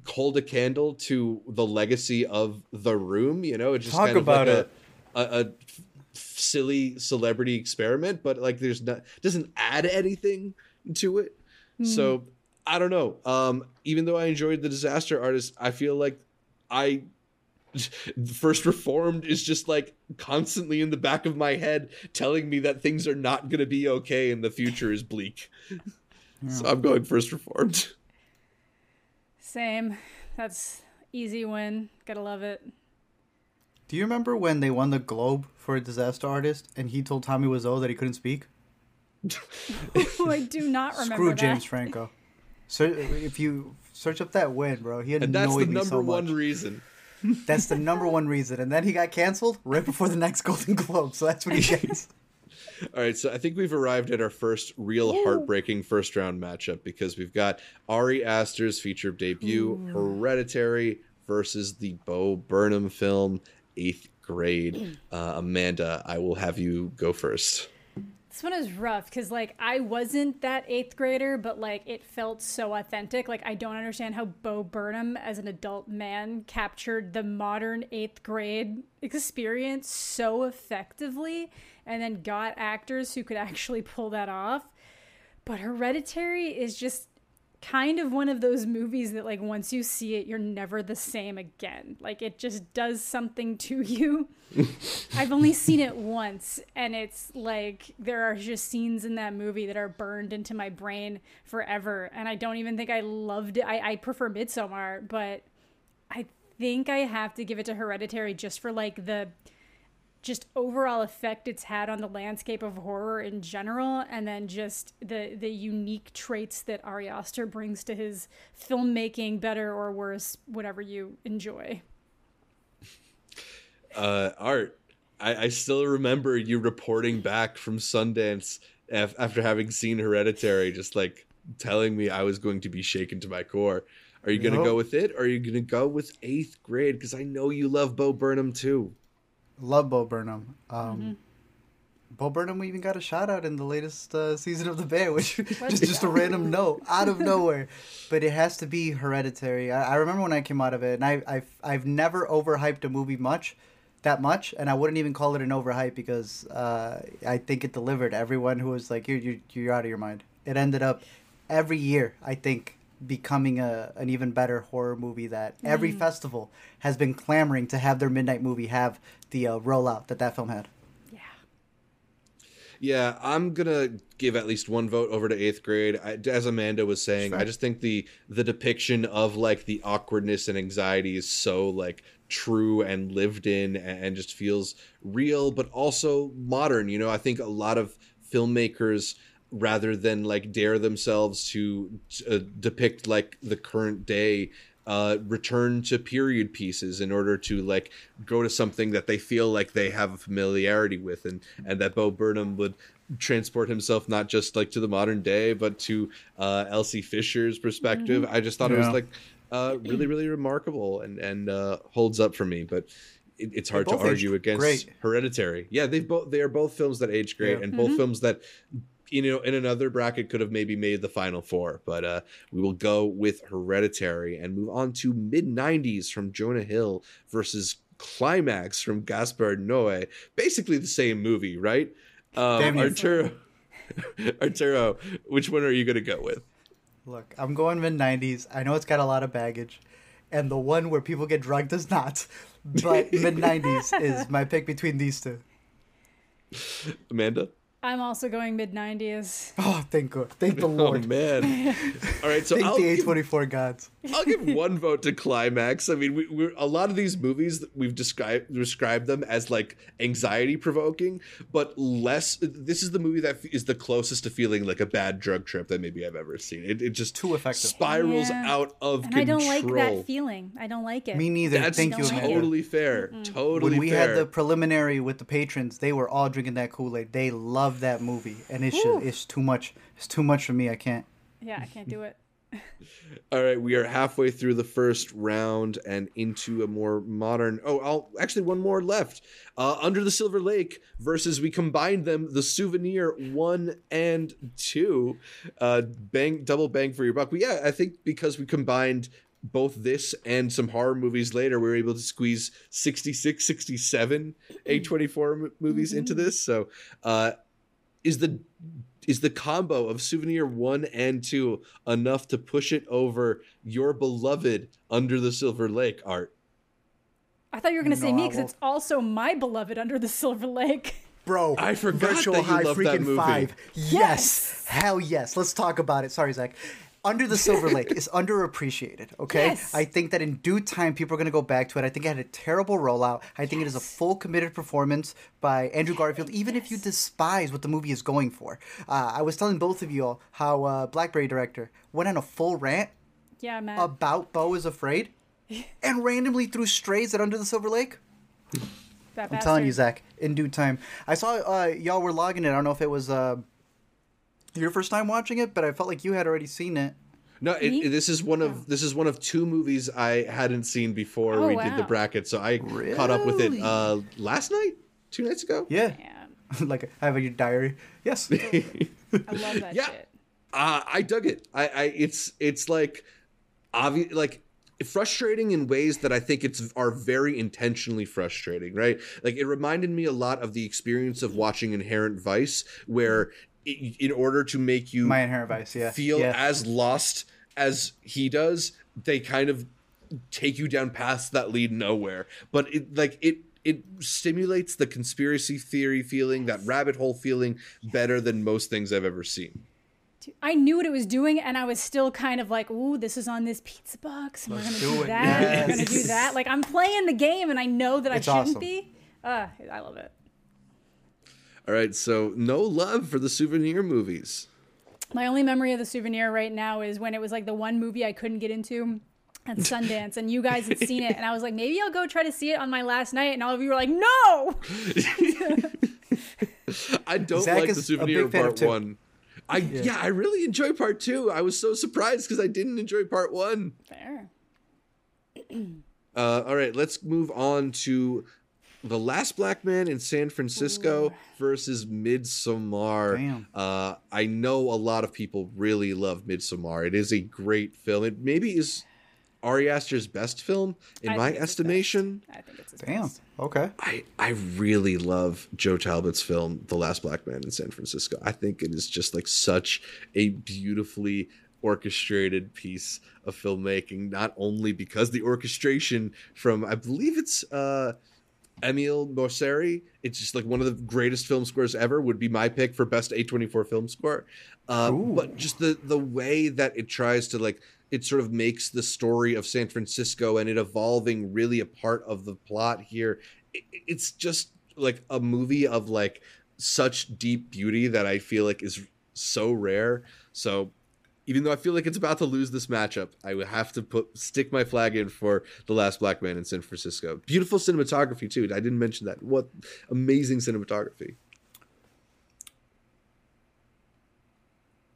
hold a candle to the legacy of The Room. You know, it's just Talk kind of about like it. a, a, a f- silly celebrity experiment, but like there's not doesn't add anything to it. So I don't know. Um, even though I enjoyed the Disaster Artist, I feel like I first reformed is just like constantly in the back of my head telling me that things are not going to be okay and the future is bleak so i'm going first reformed Same. That's easy win. Gotta love it. Do you remember when they won the Globe for a disaster artist and he told Tommy Wiseau that he couldn't speak? Oh, I do not remember Screw that. James Franco. So if you search up that win, bro, he annoyed and that's the me number so one much. reason That's the number one reason. And then he got canceled right before the next Golden Globe. So that's what he gets. all right so i think we've arrived at our first real heartbreaking first round matchup because we've got ari aster's feature debut hereditary versus the bo burnham film eighth grade uh, amanda i will have you go first This one is rough because like I wasn't that eighth grader, but like it felt so authentic. Like I don't understand how Bo Burnham, as an adult man, captured the modern eighth grade experience so effectively, and then got actors who could actually pull that off. But Hereditary is just kind of one of those movies that like once you see it you're never the same again. Like it just does something to you. I've only seen it once and it's like there are just scenes in that movie that are burned into my brain forever and i don't even think i loved it. I, I prefer midsommar but i think i have to give it to hereditary just for like the just overall effect it's had on the landscape of horror in general and then just the the unique traits that Ari Aster brings to his filmmaking better or worse whatever you enjoy. Uh art I, I still remember you reporting back from Sundance af- after having seen Hereditary just like telling me I was going to be shaken to my core. Are you gonna Yep. go with it? Or are you gonna go with eighth grade? Because I know you love Bo Burnham too Love Bo Burnham. Um, Bo Burnham we even got a shout out in the latest uh, season of The Bear, which just just a random note out of nowhere. But it has to be Hereditary. I, I remember when I came out of it, and I, I've I've never overhyped a movie much, that much, and I wouldn't even call it an overhype because uh, I think it delivered. Everyone who was like, "You're you're, you're out of your mind." It ended up every year. I think becoming a an even better horror movie that every festival has been clamoring to have their midnight movie have the uh, rollout that that film had. yeah Yeah, I'm gonna give at least one vote over to eighth grade. I, as Amanda was saying, Sure. I just think the the depiction of like the awkwardness and anxiety is so like true and lived in, and, and just feels real, but also modern. You know, I think a lot of filmmakers rather than like dare themselves to uh, depict like the current day uh, return to period pieces in order to like go to something that they feel like they have a familiarity with, and and that Bo Burnham would transport himself not just like to the modern day, but to uh, Elsie Fisher's perspective. I just thought it was like uh, really really remarkable and and uh, holds up for me, but. It, it's hard to argue against great. Hereditary. Yeah, they've both they are both films that age great Yeah. and both films that you know in another bracket could have maybe made the final four but uh we will go with hereditary and move on to mid 90s from jonah hill versus climax from gaspar noé basically the same movie right um arturo arturo which one are you gonna go with Look, I'm going mid 90s. I know it's got a lot of baggage, and the one where people get drugged does not. But mid 90s is my pick between these two. amanda I'm also going mid 90s Oh, thank God. Thank the oh, Lord. oh man all right so thank I'll the A24 gods. I'll give one vote to Climax. I mean, we, we're a lot of these movies we've described described them as like anxiety provoking, but less. This is the movie that is the closest to feeling like a bad drug trip that maybe I've ever seen. It, it just Too effective. spirals Yeah. out of and control. I don't like that feeling I don't like it Me neither. That's thank you, Don't like it. Amanda. totally fair. Totally When we fair. had the preliminary with the patrons, they were all drinking that Kool Aid. They loved that movie, and it's just, it's too much. It's too much for me. I can't. yeah I can't do it All right, we are halfway through the first round and into a more modern. Oh, I'll, actually, one more left. Uh, Under the Silver Lake versus we combined them. The Souvenir one and two. Uh, bang, double bang for your buck. But yeah, I think because we combined both this and some horror movies later, we were able to squeeze 66, 67 A24 m- movies into this. So, uh, is the is the combo of souvenir 1 and 2 enough to push it over your beloved under the silver lake art I thought you were going to say me because it's also my beloved Under the Silver Lake. Bro, I forgot Virtual that you High love that freaking movie. Five. Yes. Yes. Hell yes. Let's talk about it. Sorry, Zach. Under the Silver Lake is underappreciated, okay? Yes. I think that in due time people are going to go back to it. I think it had a terrible rollout. I think it is a full committed performance by Andrew Garfield, even if you despise what the movie is going for. Uh, I was telling both of you all how uh, Blackberry director went on a full rant Yeah, Matt. about Beau is Afraid and randomly threw strays at Under the Silver Lake. that I'm telling you. Zach, in due time. I saw uh, y'all were logging it. I don't know if it was uh, your first time watching it, but I felt like you had already seen it. no it, it- this is one of this is one of two movies i hadn't seen before Oh, we did the bracket so i caught up with it uh last night two nights ago Yeah, Yeah, like I have in your diary. Yes. I love that Yeah. shit. uh, I dug it. I, I it's it's like obvious like frustrating in ways that I think it's are very intentionally frustrating, right? Like it reminded me a lot of the experience of watching Inherent Vice, where i in order to make you My Inherent Vice. Yeah. feel yeah. as lost as he does, they kind of take you down paths that lead nowhere. But it like it it stimulates the conspiracy theory feeling, that rabbit hole feeling better than most things I've ever seen. I knew what it was doing, and I was still kind of like, "Ooh, this is on this pizza box. and We're gonna do do it. that. We're gonna do that." Like I'm playing the game, and I know that It's I shouldn't awesome. be. Uh, I love it. All right, so no love for the souvenir movies. My only memory of the souvenir right now is when it was like the one movie I couldn't get into at Sundance, and you guys had seen it, and I was like, maybe I'll go try to see it on my last night, and all of you were like, no. I don't Zach like the souvenir big fan of part one. I yeah. I really enjoy part two. I was so surprised because I didn't enjoy part one. Fair. Uh, all right, let's move on to the Last Black Man in San Francisco versus Midsommar. Damn. Uh, I know a lot of people really love Midsommar. It is a great film. It maybe is Ari Aster's best film in I my think it's his estimation. I think it's his Damn. best. Okay. I, I really love Joe Talbot's film, The Last Black Man in San Francisco. I think it is just like such a beautifully orchestrated piece of filmmaking, not only because the orchestration from, I believe it's uh, Emile Mosseri, it's just like one of the greatest film scores ever, would be my pick for best A24 film score. Um, Ooh. but just the, the way that it tries to like, it sort of makes the story of San Francisco and it evolving really a part of the plot here. It- It's just like a movie of like such deep beauty that I feel like is so rare. So even though I feel like it's about to lose this matchup, I would have to put stick my flag in for the last black man in San Francisco. Beautiful cinematography too. I didn't mention that. What amazing cinematography.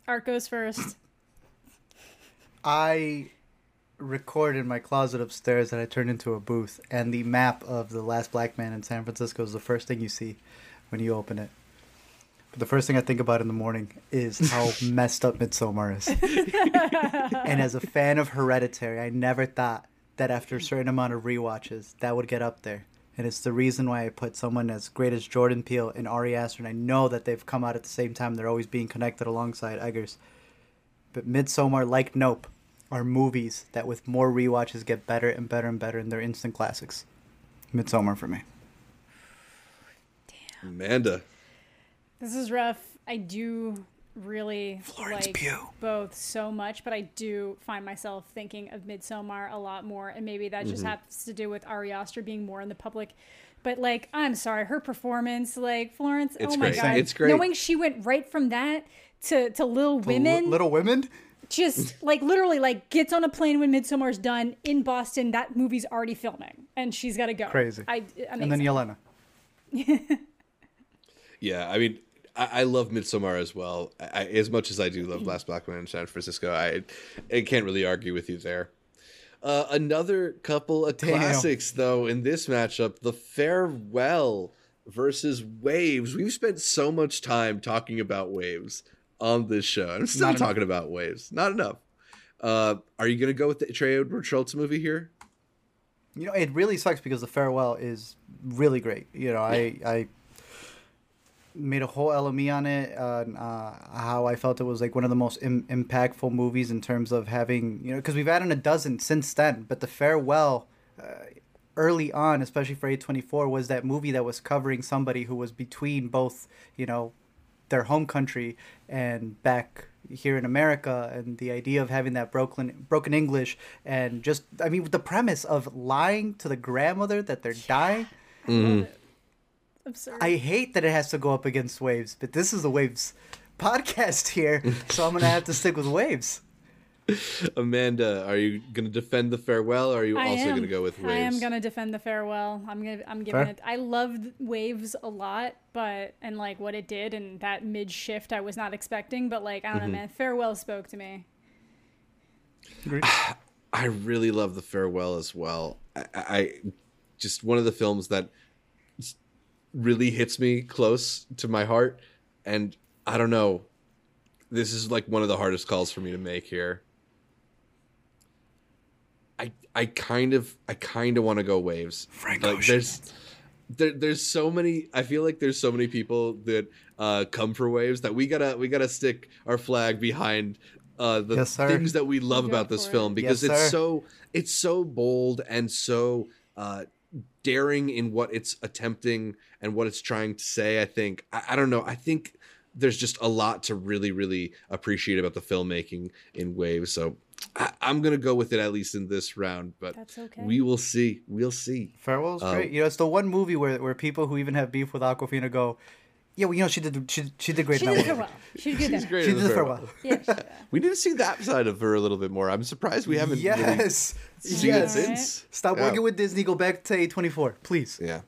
Art goes first. I record in my closet upstairs that I turned into a booth, and the map of the last black man in San Francisco is the first thing you see when you open it. But the first thing I think about in the morning is how messed up Midsommar is. and as a fan of Hereditary, I never thought that after a certain amount of rewatches, that would get up there. And it's the reason why I put someone as great as Jordan Peele and Ari Aster, and I know that they've come out at the same time. They're always being connected alongside Eggers. But Midsommar, like Nope, are movies that with more rewatches get better and better and better, and they're instant classics. Midsommar for me. Damn. Amanda. This is rough. I do really Florence like Pugh. both so much, but I do find myself thinking of Midsommar a lot more, and maybe that Mm-hmm. just has to do with Ari Aster being more in the public. But like, I'm sorry, her performance, like Florence, It's oh my great. god, It's great. Knowing she went right from that to to Little Women, Little Women? just like literally like gets on a plane when Midsommar's done in Boston. That movie's already filming, and she's got to go. Crazy. I And then. Yelena. Yeah, I mean, I, I love Midsommar as well. I, as much as I do love Last Black Man in San Francisco, I, I can't really argue with you there. Uh, another couple of classics, though, in this matchup: The Farewell versus Waves. We've spent so much time talking about Waves on this show. I'm still Not enough. talking about Waves. Not enough. Uh, are you gonna go with the Trey Edward Shults movie here? You know, it really sucks because the farewell is really great. You know, I I made a whole LME on it, uh, uh, how I felt it was like one of the most Im- impactful movies in terms of having you know because we've added a dozen since then, but the farewell. Uh, Early on, especially for A24, was that movie that was covering somebody who was between both, you know, their home country and back here in America and the idea of having that broken broken English and just I mean the premise of lying to the grandmother that they're dying. Absurd. I hate that it has to go up against waves, but this is the waves podcast here, so I'm gonna have to stick with waves. Amanda, are you gonna defend the Farewell, or are you I also am. gonna go with Waves? I am gonna defend the farewell. I'm gonna I'm giving Fair. it. I loved waves a lot, but and like what it did and that mid shift I was not expecting. But like I don't Mm-hmm. know, man. Farewell spoke to me. I really love the farewell as well. I, I just one of the films that s- really hits me close to my heart, and I don't know. This is like one of the hardest calls for me to make here. I I kind of I kind of want to go waves. Frank like, Ocean. there's there, there's so many. I feel like there's so many people that uh, come for waves that we gotta we gotta stick our flag behind uh, the Yes, things that we love about this for film because Yes, it's sir. so it's so bold and so uh, daring in what it's attempting and what it's trying to say. I think I, I don't know. I think there's just a lot to really really appreciate about the filmmaking in Waves. So I, I'm gonna go with it at least in this round, but That's okay. we will see. We'll see. Farewell's Um, great. You know, it's the one movie where, where people who even have beef with Awkwafina go, yeah, well, you know, she did she, she did great. she in did that farewell. one. She did good She's great. She did the farewell. Yeah, she- We need to see that side of her a little bit more. I'm surprised we haven't really Yes, seen yes. it since. Stop Yeah. working with Disney. Go back to A24, please. Yeah.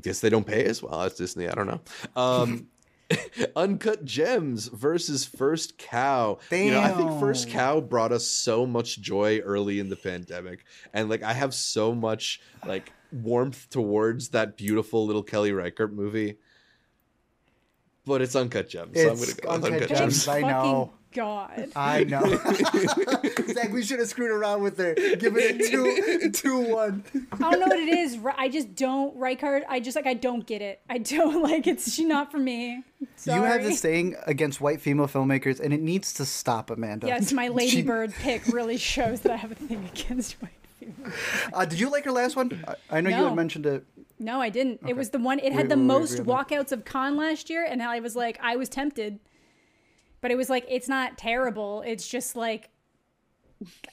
Guess they don't pay as well as Disney. I don't know. Um, Uncut Gems versus First Cow. You know, I think First Cow brought us so much joy early in the pandemic, and like I have so much like warmth towards that beautiful little Kelly Reichardt movie. But it's Uncut Gems, so I'm It's gonna go with Uncut Uncut Gems. Gems. I know. God. I know. Zach, we should have screwed around with her. Give it a two, two, one. I don't know what it is. I just don't Reichardt. I just like I don't get it. I don't like it's she not for me. Sorry. You have this thing against white female filmmakers, and it needs to stop, Amanda. Yes, my She- pick really shows that I have a thing against white people. Uh, did you like her last one? I, I know you had mentioned it. No, I didn't. It was the one. It had We- the we most agree on that. walkouts of con last year, and I was like, I was tempted, but it was like it's not terrible. It's just like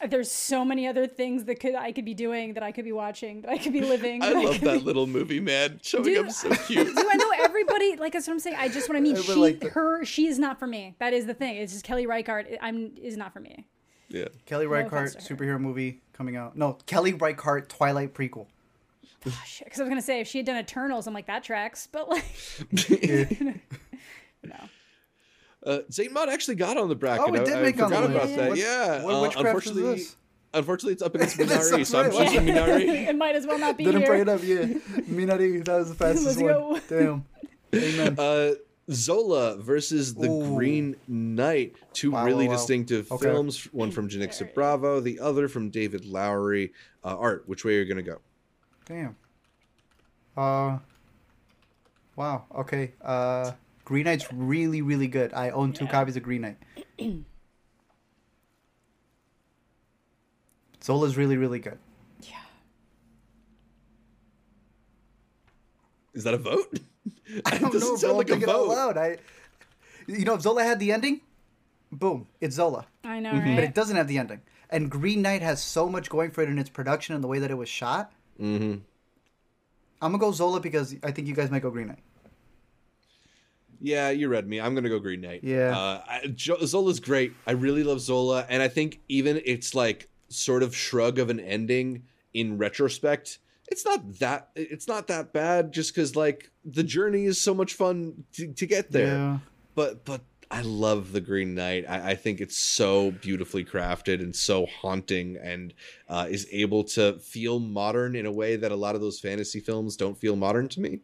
there's so many other things that could I could be doing, that I could be watching, that I could be living. I love could that be- little movie, man. Showing Dude, up so cute. Do I know everybody? Like that's what I'm saying. I just what I mean. Everyone She, liked it. her, she is not for me. That is the thing. It's just Kelly Reichardt. I'm is not for me. Yeah. Kelly Reichardt offense to her. superhero movie coming out. No, Kelly Reichardt Twilight prequel. Because I was gonna say if she had done Eternals, I'm like that tracks. But like, no. Uh, Saint Maud actually got on the bracket. Oh, it did I, make I on the forgot about list. that. What- yeah. what uh, witchcraft is unfortunately, this? unfortunately, it's up against That Minari, sounds so I'm right. choosing Minari. it might as well not be Didn't here. bring it up yet. Minari, that was the fastest Let's one. go. Damn. Amen. Uh, Zola versus the Ooh. Green Knight. Two Wow, really wow, wow. distinctive Okay. films. One from Janicza Bravo, the other from David Lowery. Uh, Art, which way are you going to go? Damn. Uh. Wow. Okay. Uh, Green Knight's really, really good. I own two Yeah. copies of Green Knight. Zola's really, really good. Yeah. Is that a vote? I it don't doesn't know, sound bro. like Like a it out vote. loud. I, you know, if Zola had the ending, boom, it's Zola. I know, But right? it doesn't have the ending. And Green Knight has so much going for it in its production and the way that it was shot. Mm-hmm. I'm gonna go Zola because I think you guys might go Green Knight. Yeah, you read me. I'm gonna go Green Knight. Yeah. uh, I, Zola's great. I really love Zola, and I think even it's like sort of shrug of an ending in retrospect. It's not that. It's not that bad. Just because like the journey is so much fun to, to get there. Yeah. But but I love the Green Knight. I, I think it's so beautifully crafted and so haunting, and uh, is able to feel modern in a way that a lot of those fantasy films don't feel modern to me.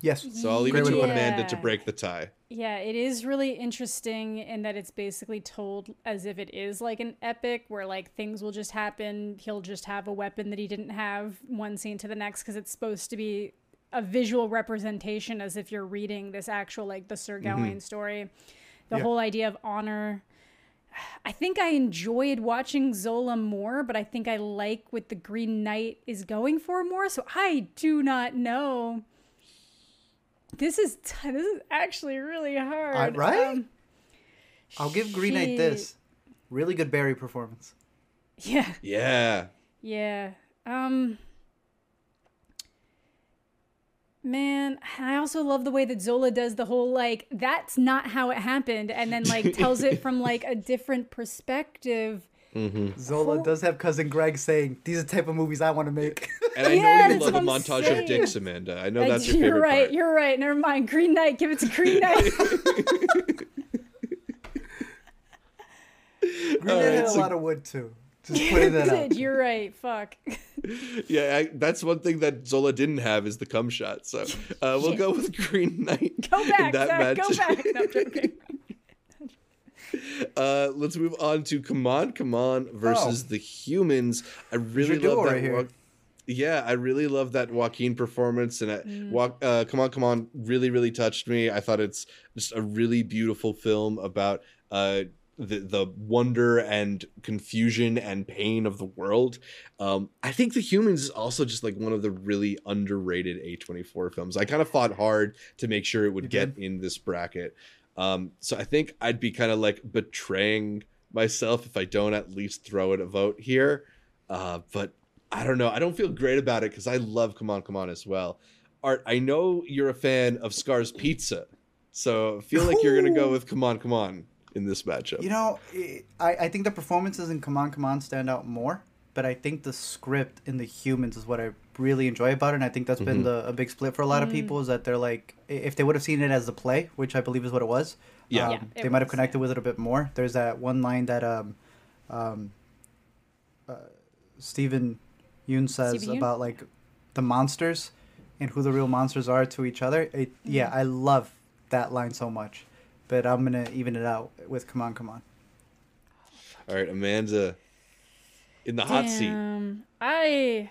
Yes. So I'll leave it Great to way to put. Amanda to break the tie. Yeah, it is really interesting in that it's basically told as if it is like an epic where like things will just happen. He'll just have a weapon that he didn't have one scene to the next because it's supposed to be a visual representation as if you're reading this actual like the Sir Gawain story. The Yeah. whole idea of honor. I think I enjoyed watching Zola more, but I think I like what the Green Knight is going for more. So I do not know. This is t- this is actually really hard. right? Um, I'll give Green Knight this. Really good Barry performance. Yeah, Yeah. yeah. Um, man, I also love the way that Zola does the whole like that's not how it happened, and then like tells it from like a different perspective. Mm-hmm. Zola Cool. does have cousin Greg saying, "These are the type of movies I want to make." And I Yeah, know you love a montage saying. of dicks, Amanda. I know I- that's your favorite. you're favorite right. part. You're right. Never mind. Green Knight. Give it to Green Knight. Green Knight Alright, had a lot of wood too. Just putting that out. You're right. Fuck. Yeah, I, that's one thing that Zola didn't have is the cum shot. So uh, we'll go with Green Knight. Go in back, that Zach. match. Go back. No, I'm joking. Uh, let's move on to Come On, Come On versus the Humans. I really love that. right here. Yeah, I really love that Joaquin performance, and I, Mm. walk, uh, Come On, Come On really, really touched me. I thought it's just a really beautiful film about uh, the the wonder and confusion and pain of the world. Um, I think The Humans is also just like one of the really underrated A24 films. I kind of fought hard to make sure it would You get in this bracket. Um, so I think I'd be kind of like betraying myself if I don't at least throw it a vote here. Uh, but I don't know. I don't feel great about it because I love Come On, Come On as well. Art, I know you're a fan of Scar's Pizza, so I feel like you're gonna go with Come On, Come On in this matchup. You know, i I, I think the performances in Come On, Come On stand out more, but I think the script in The Humans is what I really enjoy about it, and I think that's been the, a big split for a lot of people, is that they're like, if they would have seen it as the play, which I believe is what it was, Yeah. um, Yeah, it they might have was, connected with it a bit more. There's that one line that um, um, uh, Steven Yeun says Steven Yeun? about like the monsters and who the real monsters are to each other. It, yeah, I love that line so much, but I'm gonna even it out with "Come on, come on." All right, Amanda, in the hot seat. Damn. I.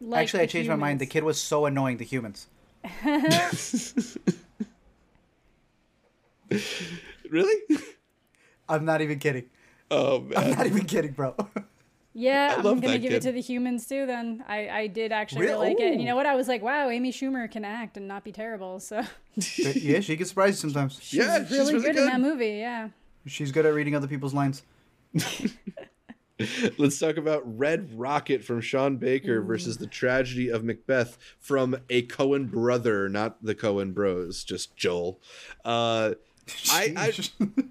Like Actually, I The changed my mind. The kid was so annoying. The humans. Really? I'm not even kidding. Oh man. I'm not even kidding, bro. Yeah, I I'm gonna that give kid. it to the humans too. Then I, I did actually Really? really like it. And you know what? I was like, wow, Amy Schumer can act and not be terrible. So yeah, she gets surprised sometimes. she's Yeah, she's really, really good, in that movie. Yeah. She's good at reading other people's lines. Let's talk about Red Rocket from Sean Baker versus the tragedy of Macbeth from a Coen brother, not the Coen bros, just Joel. Uh, I, I,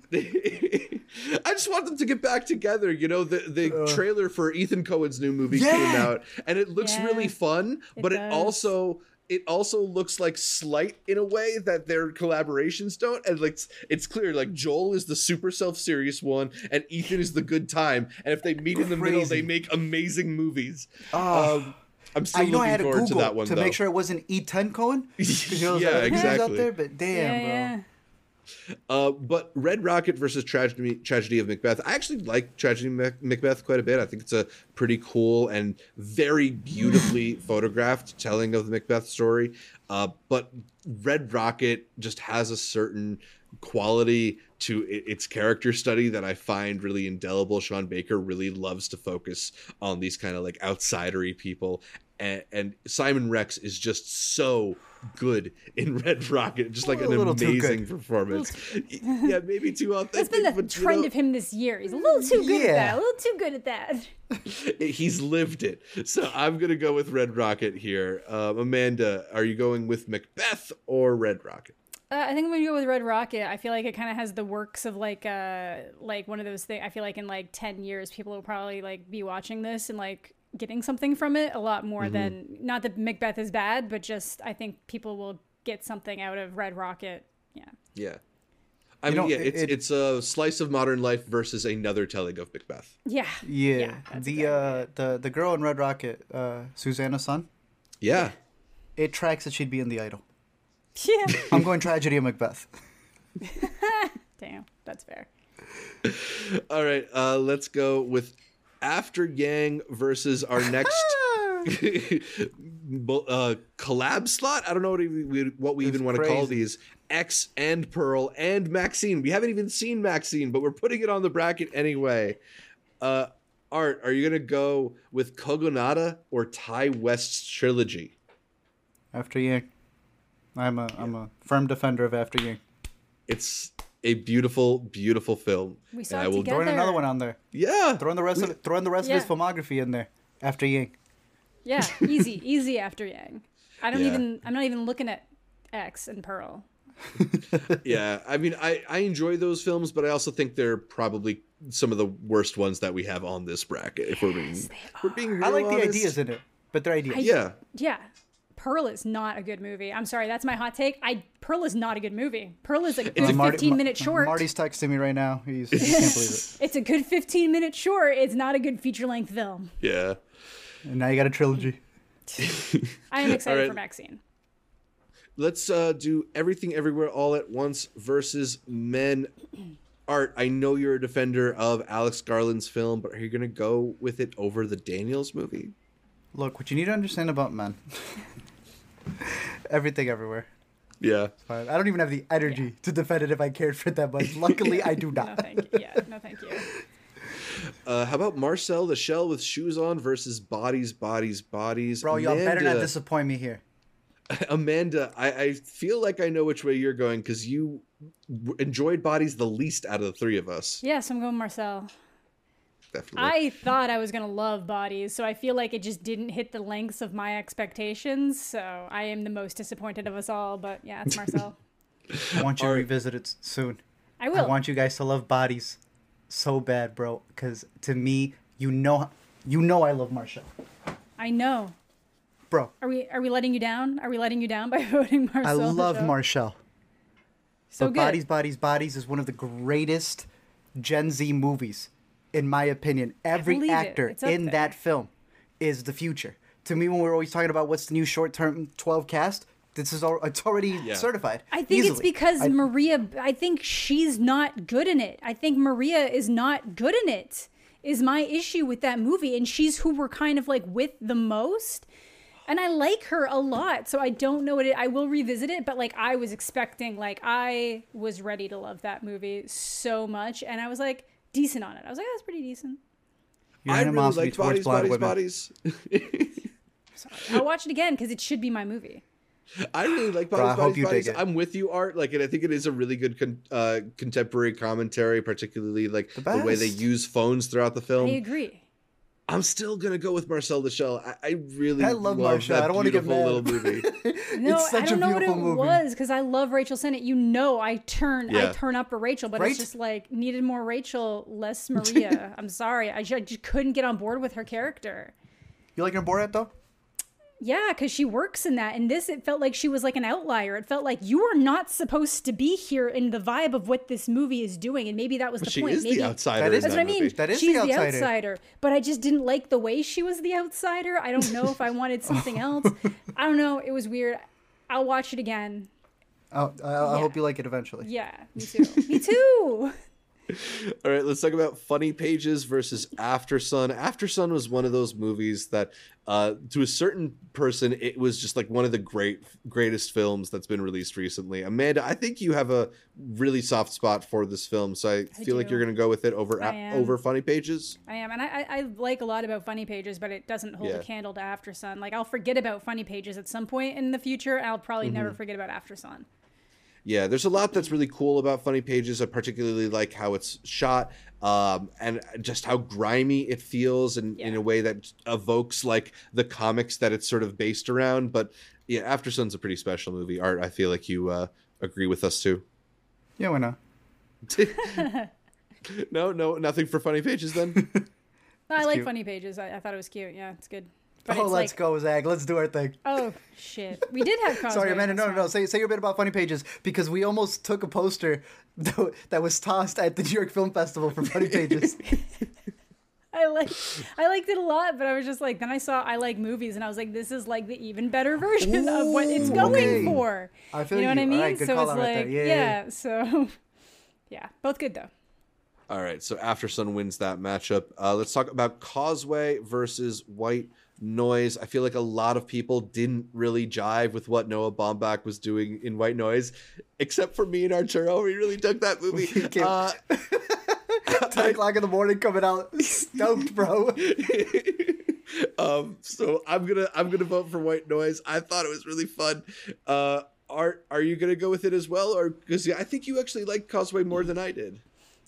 I just want them to get back together. You know, the the Uh. trailer for Ethan Coen's new movie Yeah. came out, and it looks Yeah, really fun, it but it does. also it also looks like slight in a way that their collaborations don't. And like it's, it's clear, like Joel is the super self serious one, and Ethan is the good time. And if they meet in the middle, they make amazing movies. Oh. Um, I'm still I know I looking had to forward Google to that one to though. make sure it wasn't E10 Cohen. 'Cause you know, Yeah, like, exactly. out there, but damn, yeah, bro. yeah. Uh, but Red Rocket versus Tragedy Tragedy of Macbeth. I actually like Tragedy of Macbeth quite a bit. I think it's a pretty cool and very beautifully photographed telling of the Macbeth story. Uh, but Red Rocket just has a certain quality to its character study that I find really indelible. Sean Baker really loves to focus on these kind of like outsidery people. And, and Simon Rex is just so good in Red Rocket, just like an little too good. amazing performance. yeah, maybe too authentic. That's been the but, you trend know, of him this year. He's a little too good at that. A little too good at that. He's lived it. So I'm gonna go with Red Rocket here. Um, Amanda, are you going with Macbeth or Red Rocket? Uh, I think I'm gonna go with Red Rocket. I feel like it kind of has the works of like uh like one of those things. I feel like in like ten years, people will probably like be watching this and like getting something from it a lot more than not that Macbeth is bad, but just I think people will get something out of Red Rocket. Yeah. Yeah. I You mean, yeah, it's it- it's a slice of modern life versus another telling of Macbeth. Yeah. Yeah, that's the exactly uh, the the girl in Red Rocket, uh, Suzanna Son. Yeah. It tracks that she'd be in the Idol. Yeah. I'm going tragedy of Macbeth. Damn, that's fair. All right. Uh, let's go with After Yang versus our next uh, collab slot. I don't know what we, what we even want to call these. X and Pearl and Maxxxine. We haven't even seen Maxxxine, but we're putting it on the bracket anyway. Uh, Art, are you gonna go with Kogonada or Ti West's trilogy? After Yang, I'm a am a firm defender of After Yang. It's a beautiful, beautiful film. We saw And it I will together. Throwing another one on there. Yeah. Throwing the rest of it, throwing the rest of his filmography in there. After Yang. Yeah, easy, easy after Yang. I don't Yeah. even. I'm not even looking at X and Pearl. yeah i mean I, I enjoy those films but i also think they're probably some of the worst ones that we have on this bracket if we're being if we're being real I like the ideas in it, but they're ideas. I- yeah Yeah. Pearl is not a good movie. I'm sorry, that's my hot take. I Pearl is not a good movie. Pearl is a good a- 15 Marty- minute short. Marty's texting me right now. He's, he can't believe it. It's a good 15 minute short. It's not a good feature length film. yeah And now you got a trilogy. I am excited right. for Maxxxine. let's uh do everything everywhere all at once versus men art i know you're a defender of alex garland's film but are you gonna go with it over the daniels movie Look, what you need to understand about men. Everything everywhere. Yeah. Fine. I don't even have the energy to defend it if I cared for it that much. Luckily, I do No, not. thank you. Yeah, no, thank you. Uh, how about Marcel the Shell with shoes on versus bodies, bodies, bodies? Bro, y'all better not disappoint me here. Amanda, I, I feel like I know which way you're going because you enjoyed bodies the least out of the three of us. Yes, I'm going Marcel. Definitely. I thought I was gonna love bodies, so I feel like it just didn't hit the lengths of my expectations. So I am the most disappointed of us all. But yeah, it's Marcel. I want you to revisit it soon. I will. I want you guys to love bodies so bad, bro. Because to me, you know, you know, I love Marshall, I know. bro. Are we are we letting you down? Are we letting you down by voting Marshall? I love Marcel? Marshall. So but good. Bodies, Bodies, Bodies is one of the greatest Gen Z movies, in my opinion. Every believe it. actor in there. that film is the future. To me, when we're always talking about what's the new short-term 12 cast, this is al- it's already Yeah. certified. I think it's because I- Maria. I think she's not good in it. I think Maria is not good in it. Is my issue with that movie, and she's who we're kind of like with the most. And I like her a lot, so I don't know what it. I will revisit it, but like I was expecting, like I was ready to love that movie so much, and I was like decent on it. I was like, that's pretty decent. Your I really animosity like bodies, bodies, women. bodies. I'll watch it again because it should be my movie. I really like Bro, bodies, I bodies, bodies. I'm with you, Art. Like, and I think it is a really good con- uh, contemporary commentary, particularly like the, way they use phones throughout the film. I agree. I'm still gonna go with Marcel the Shell. I, I really I love Marcel. that I don't wanna get beautiful mad. little movie. No, It's such I don't a know what it movie. was because I love Rachel Sennott. You know, I turn I turn up for Rachel, but Right? it's just like needed more Rachel, less Maria. I'm sorry, I just, I just couldn't get on board with her character. You like her Borat though? Yeah, because she works in that. And this, it felt like she was like an outlier. It felt like you are not supposed to be here in the vibe of what this movie is doing. And maybe that was But the she point. is maybe the outsider. That in is- That's what I mean. That is She's the the outsider. outsider. But I just didn't like the way she was the outsider. I don't know if I wanted something else. I don't know. It was weird. I'll watch it again. Oh, I, I Yeah. hope you like it eventually. Yeah, me too. me too. All right, let's talk about Funny Pages versus After Sun. After Sun was one of those movies that, uh, to a certain person, it was just like one of the great, greatest films that's been released recently. Amanda, I think you have a really soft spot for this film, so I, feel like you're going to go with it over I a- over Funny Pages. I am, and I, I, I like a lot about Funny Pages, but it doesn't hold Yeah. a candle to After Sun. Like I'll forget about Funny Pages at some point in the future, I'll probably never Mm-hmm. forget about After Sun. Yeah, there's a lot that's really cool about Funny Pages. I particularly like how it's shot, um, and just how grimy it feels, and in a way that evokes like the comics that it's sort of based around. But yeah, After Sun's a pretty special movie. Art, I feel like you uh, agree with us too. Yeah, why not? no, no, nothing for Funny Pages then. No, I like cute. Funny Pages. I, I thought it was cute. Yeah, it's good. But oh, it's let's like, go, Zach. Let's do our thing. oh shit, we did have Causeway. Sorry, Amanda. No, no, no. Say, say your bit about funny pages because we almost took a poster that, that was tossed at the New York Film Festival for funny pages. I like, I liked it a lot, but I was just like, then I saw I like movies, and I was like, this is like the even better version of what it's going okay. for. I feel you know what I you. mean? Alright, good so it's out right like. Yeah, yeah, yeah, so yeah, both good though. All right, so After Sun wins that matchup. Uh, let's talk about Causeway versus White Noise. I feel like a lot of people didn't really jive with what Noah Baumbach was doing in White Noise, except for me and Arturo. We really dug that movie. Uh, Ten o'clock in the morning, coming out stoked, bro. um, so I'm gonna I'm gonna vote for White Noise. I thought it was really fun. Uh, Art, are you gonna go with it as well, or because I think you actually liked Causeway more than I did?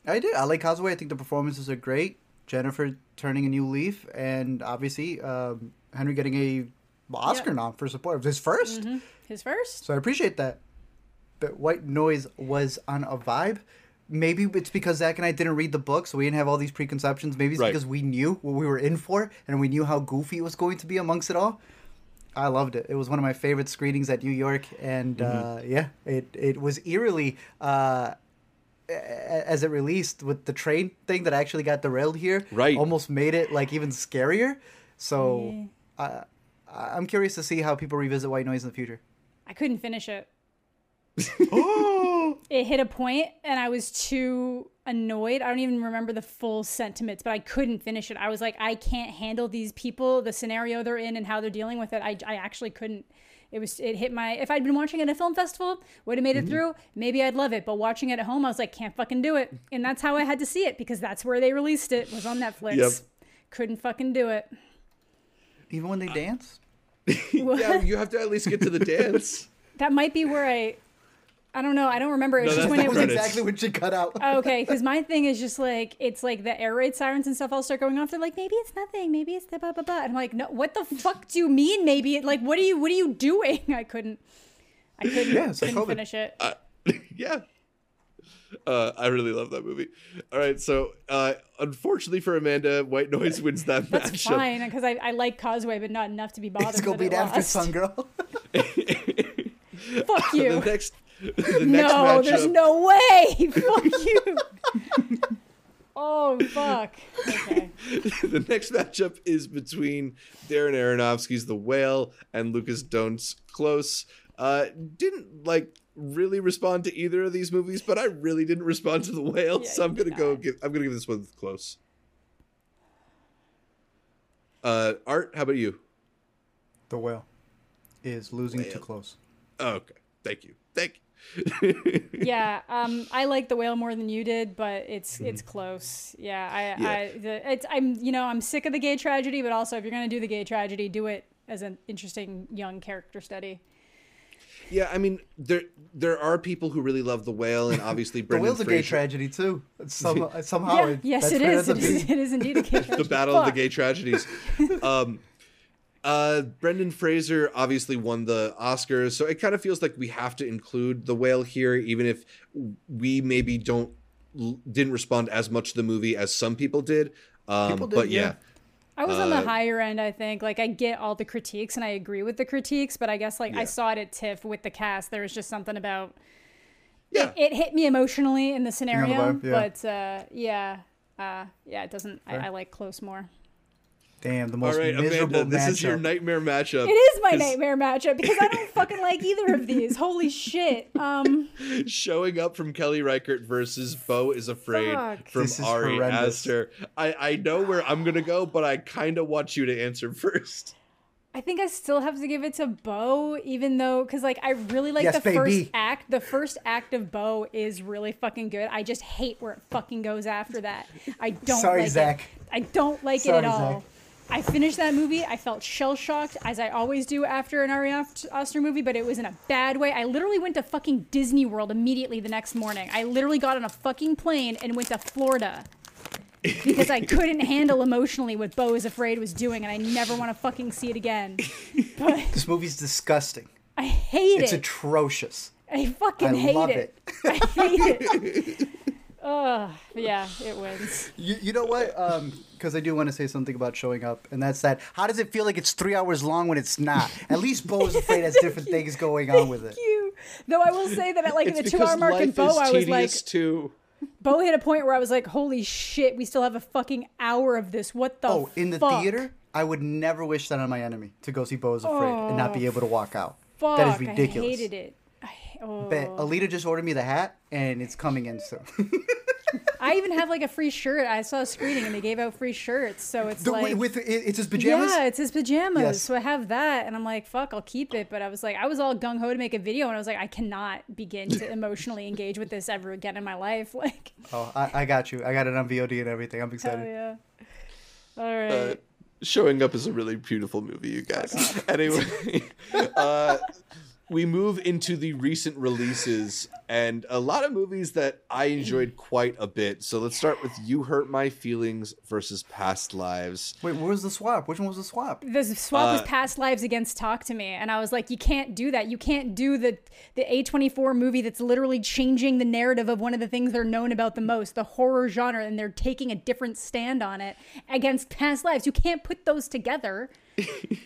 I did. I like Causeway. I think the performances are great. Jennifer turning a new leaf, and obviously um, Henry getting a Oscar Yeah. nom for support. It was his 1st His first. so I appreciate that. But White Noise was on a vibe. Maybe it's because Zach and I didn't read the book, so we didn't have all these preconceptions. Maybe it's Right. because we knew what we were in for, and we knew how goofy it was going to be amongst it all. I loved it. It was one of my favorite screenings at New York, and Mm-hmm. uh, yeah, it it was eerily uh, a- as it released with the train thing that actually got derailed here. Right. almost made it like even scarier. So I I'm curious to see how people revisit White Noise in the future. I couldn't finish it. it hit a point and I was too annoyed. I don't even remember the full sentiments, but I couldn't finish it. I was like, I can't handle these people, the scenario they're in, and how they're dealing with it. I, I actually couldn't. It was it hit my if I'd been watching it at a film festival, would have made Mm-hmm. it through, maybe I'd love it. But watching it at home, I was like, can't fucking do it. And that's how I had to see it because that's where they released it, was on Netflix. Yep. Couldn't fucking do it. Even when they dance. yeah, you have to at least get to the dance. That might be where I I don't know. I don't remember. It's No, just when it was was credits. exactly what she cut out. Oh, okay, because my thing is just like it's like the air raid sirens and stuff all start going off. They're like, maybe it's nothing, maybe it's the blah blah blah. And I'm like, no, what the fuck do you mean? Maybe it, like, what are you what are you doing? I couldn't, I couldn't, Yeah, it's couldn't COVID. finish it. Uh, yeah. Uh, I really love that movie. All right, so uh, unfortunately for Amanda, White Noise wins that That's matchup. fine because I, I like Causeway, but not enough to be bothered. It's gonna that beat it after lost. Sun Girl. Fuck The you. next, the next no, matchup. there's no way. fuck you. oh fuck. Okay. the next matchup is between Darren Aronofsky's The Whale and Lukas Dhont's Close. Uh, didn't like really respond to either of these movies, but I really didn't respond to The Whale, Yeah, so I'm gonna did go. Give, I'm gonna give this one Close. Uh, Art, how about you? the whale is losing too Whale. close. Oh, okay, thank you, thank you. yeah, um, I like the whale more than you did, but it's Mm-hmm. it's close. Yeah, I, Yeah. I the, it's I'm you know I'm sick of the gay tragedy, but also if you're gonna do the gay tragedy, do it as an interesting young character study. yeah, I mean, there there are people who really love The Whale, and obviously The Brendan whale's a gay tragedy too. Some, somehow, yeah, it, yes, that's it where is. It ends up is. being. It is indeed a gay tragedy. the battle of the gay tragedies. um, uh, Brendan Fraser obviously won the Oscars, so it kind of feels like we have to include the whale here, even if we maybe don't didn't respond as much to the movie as some people did. Um, People did, but yeah, yeah. I was on the Uh, higher end, I think. Like I get all the critiques and I agree with the critiques, but I guess like Yeah. I saw it at TIFF with the cast. There was just something about yeah, it hit me emotionally in the scenario, vibe, yeah. but uh, yeah, uh, yeah, it doesn't. I, I like close more. Damn, the most right, miserable Amanda, this is your nightmare matchup. It is my 'cause nightmare matchup because I don't fucking like either of these. Holy shit. Um, Showing up from Kelly Reichardt versus Beau is Afraid Fuck. from This is Ari horrendous. Aster. I, I know where I'm gonna go, but I kind of want you to answer first. I think I still have to give it to Beau, even though, because like I really like Yes, the first act. The first act of Beau is really fucking good. I just hate where it fucking goes after that. I don't Sorry, like Zach. it. I don't like it at all. Zach. I finished that movie. I felt shell shocked, as I always do after an Ari Aster movie, but it was in a bad way. I literally went to fucking Disney World immediately the next morning. I literally got on a fucking plane and went to Florida because I couldn't handle emotionally what Beau is Afraid was doing, and I never want to fucking see it again. But This movie's disgusting. I hate It's it. It's atrocious. I fucking I hate love it. I hate it. Ugh, yeah, it wins. You, you know what? Um, Because I do want to say something about showing up, and that's that. How does it feel like it's three hours long when it's not? At least Beau is afraid has different things going on with it. You. Though I will say that at like It's in the two hour mark in Beau, I was like, tedious too. Beau hit a point where I was like, holy shit, we still have a fucking hour of this. What the Oh, in the fuck? theater, I would never wish that on my enemy to go see Beau is afraid and not be able to walk out. Fuck, that is ridiculous. I hated it. I, oh. Bet Alita just ordered me the hat, and it's coming in soon. I even have like a free shirt. I saw a screening and they gave out free shirts. So it's The- like. with it, it's his pajamas. Yeah, it's his pajamas. Yes. So I have that, and I'm like, fuck, I'll keep it. But I was like, I was all gung ho to make a video, and I was like, I cannot begin to emotionally engage with this ever again in my life. Like, Oh, I, I got you. I got it on VOD and everything. I'm hell excited. yeah. All right. Uh, showing up is a really beautiful movie, you guys. anyway, uh, we move into the recent releases and a lot of movies that I enjoyed quite a bit. So let's start with You Hurt My Feelings versus Past Lives. Wait, where was the swap? Which one was the swap? the swap was Uh, past lives against talk to me and i was like you can't do that you can't do the the a24 movie that's literally changing the narrative of one of the things they're known about the most the horror genre and they're taking a different stand on it against past lives you can't put those together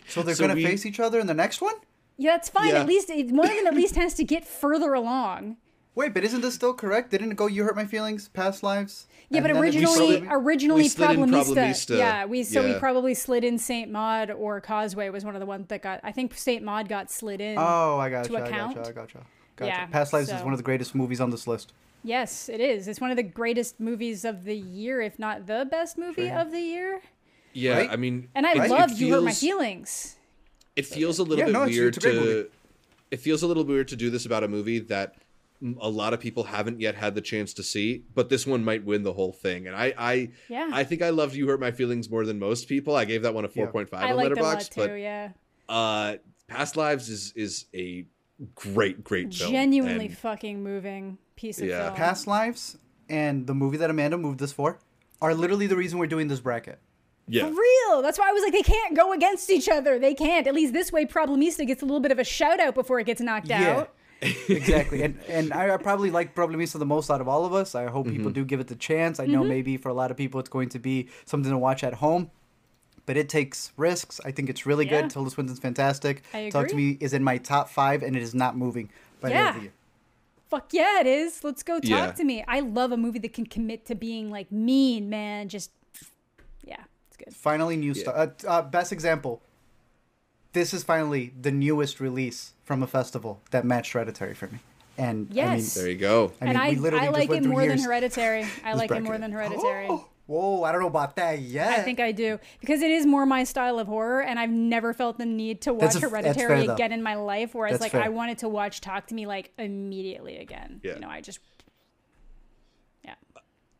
So they're So gonna we- face each other in the next one? Yeah that's fine Yeah. at least it- one of them at least has to get further along Wait, but isn't this still correct? Didn't it go "You Hurt My Feelings" past lives? yeah, And but originally, we- originally we Problemista. Problemista. Yeah, we so we probably slid in Saint Maud or Causeway was one of the ones that got. I think Saint Maud got slid in. Oh, I got to you. I account. got you. I got you. Gotcha. Yeah, Past Lives is one of the greatest movies on this list. Yes, it is. It's one of the greatest movies of the year, if not the best movie Sure. of the year. Yeah, Right? I mean, And I it- it love You Hurt My Feelings. It feels a little Yeah, bit no, weird it's a to. movie. It feels a little weird to do this about a movie that a lot of people haven't yet had the chance to see, but this one might win the whole thing. And I, I, Yeah. I think I loved "You Hurt My Feelings" more than most people. I gave that one a Yeah. four point five I on liked it a lot Letterboxd, too. but yeah, uh, "Past Lives" is is a great, great film. genuinely And- fucking moving piece of Yeah. film. Past lives and the movie that Amanda moved this for are literally the reason we're doing this bracket. Yeah, For real. That's why I was like, they can't go against each other. They can't. At least this way, Problemista gets a little bit of a shout out before it gets knocked out. exactly. And and I, I probably like Problemista the most out of all of us. I hope Mm-hmm. people do give it the chance. I Mm-hmm. know maybe for a lot of people it's going to be something to watch at home. But it takes risks. I think it's really Yeah. good. Tilda Swinton's fantastic. I Talk to. Me is in my top five, and it is not moving by the end of Yeah. the year. Fuck yeah, it is. Let's go talk Yeah. to me. I love a movie that can commit to being like mean, man. Just, yeah, it's good. Finally, new Yeah. stuff. Uh, uh, best example. This is finally the newest release from a festival that matched Hereditary for me. And Yes. there you go. I mean, and I, we literally I just like went it through more than. Hereditary. I like it more than Hereditary. Whoa, I don't know about that yet. I think I do because it is more my style of horror, and I've never felt the need to watch a- Hereditary fair, again in my life. Whereas, That's like, fair. I wanted to watch Talk to Me like immediately again. Yeah. You know, I just, yeah,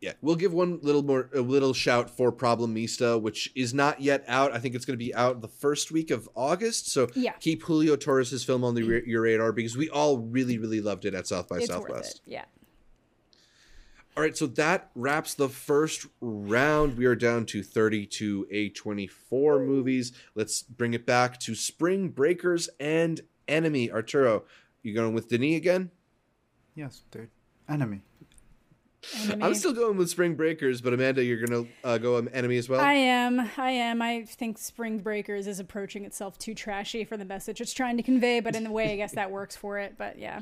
Yeah, we'll give one little more a little shout for Problemista, which is not yet out. I think it's going to be out the first week of August. So Yeah. keep Julio Torres's film on the, mm. ra- your radar because we all really, really loved it at South by it's Southwest. worth it. Yeah. All right, so that wraps the first round. We are down to 32 A24 movies. Let's bring it back to Spring Breakers and Enemy. Arturo, you going with Denis again? Yes, dude. Enemy. Enemy. I'm still going with Spring Breakers, but Amanda, you're going to uh, go Enemy as well? I am. I am. I think Spring Breakers is approaching itself too trashy for the message it's trying to convey, but in a way, I guess that works for it. But yeah.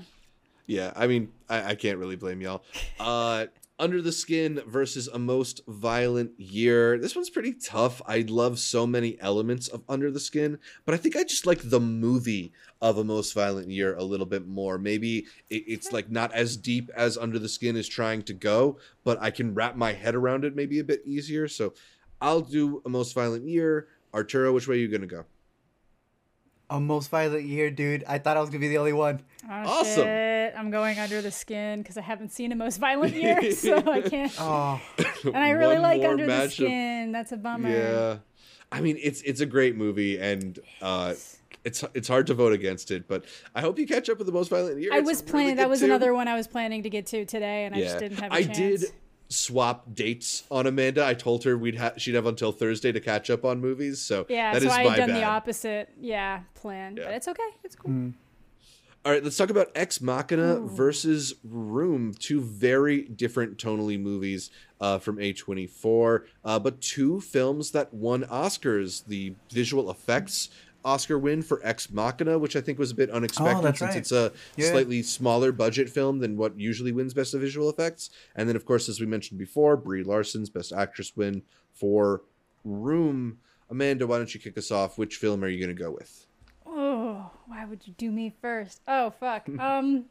Yeah, I mean, I, I can't really blame y'all. Uh, Under the Skin versus A Most Violent Year. This one's pretty tough. I love so many elements of Under the Skin, but I think I just like the movie of A Most Violent Year a little bit more. Maybe it's like not as deep as Under the Skin is trying to go, but I can wrap my head around it maybe a bit easier. So I'll do A Most Violent Year. Arturo, which way are you going to go? A most violent year, dude. I thought I was gonna be the only one. Oh, Awesome. shit. I'm going under the skin because I haven't seen a most violent year, so I can't. Oh, And I really One like Under the matchup. Skin. That's a bummer. Yeah, I mean it's it's a great movie, and uh, it's it's hard to vote against it. But I hope you catch up with the most violent year. I It's was really planning. That was too. another one I was planning to get to today, and I just didn't have a I chance. did swap dates on Amanda. I told her we'd ha- she'd have until Thursday to catch up on movies. So Yeah, that so is I my had done bad. the opposite. Yeah, plan, Yeah. but it's okay. It's cool. All right, let's talk about Ex Machina versus Room. Two very different tonally movies uh, from A24, uh, but two films that won Oscars. The visual effects Oscar win for Ex Machina, which I think was a bit unexpected Oh, since right. it's a Yeah. slightly smaller budget film than what usually wins Best of Visual Effects. And then, of course, as we mentioned before, Brie Larson's Best Actress win for Room. Amanda, why don't you kick us off? Which film are you going to go with? Oh, why would you do me first? Oh, fuck. um,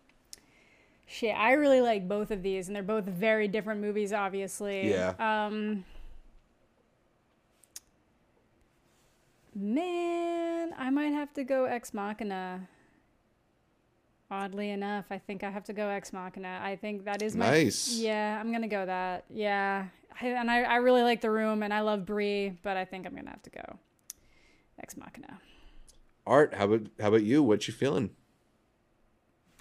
shit. I really like both of these, and they're both very different movies, obviously. Yeah. Um. Man, I might have to go Ex Machina. Oddly enough, I think I have to go Ex Machina. I think that is my Nice. Yeah, I'm gonna go that. Yeah, I, and I, I really like the room, and I love Brie, but I think I'm gonna have to go Ex Machina. Art, how about how about you? What you feeling?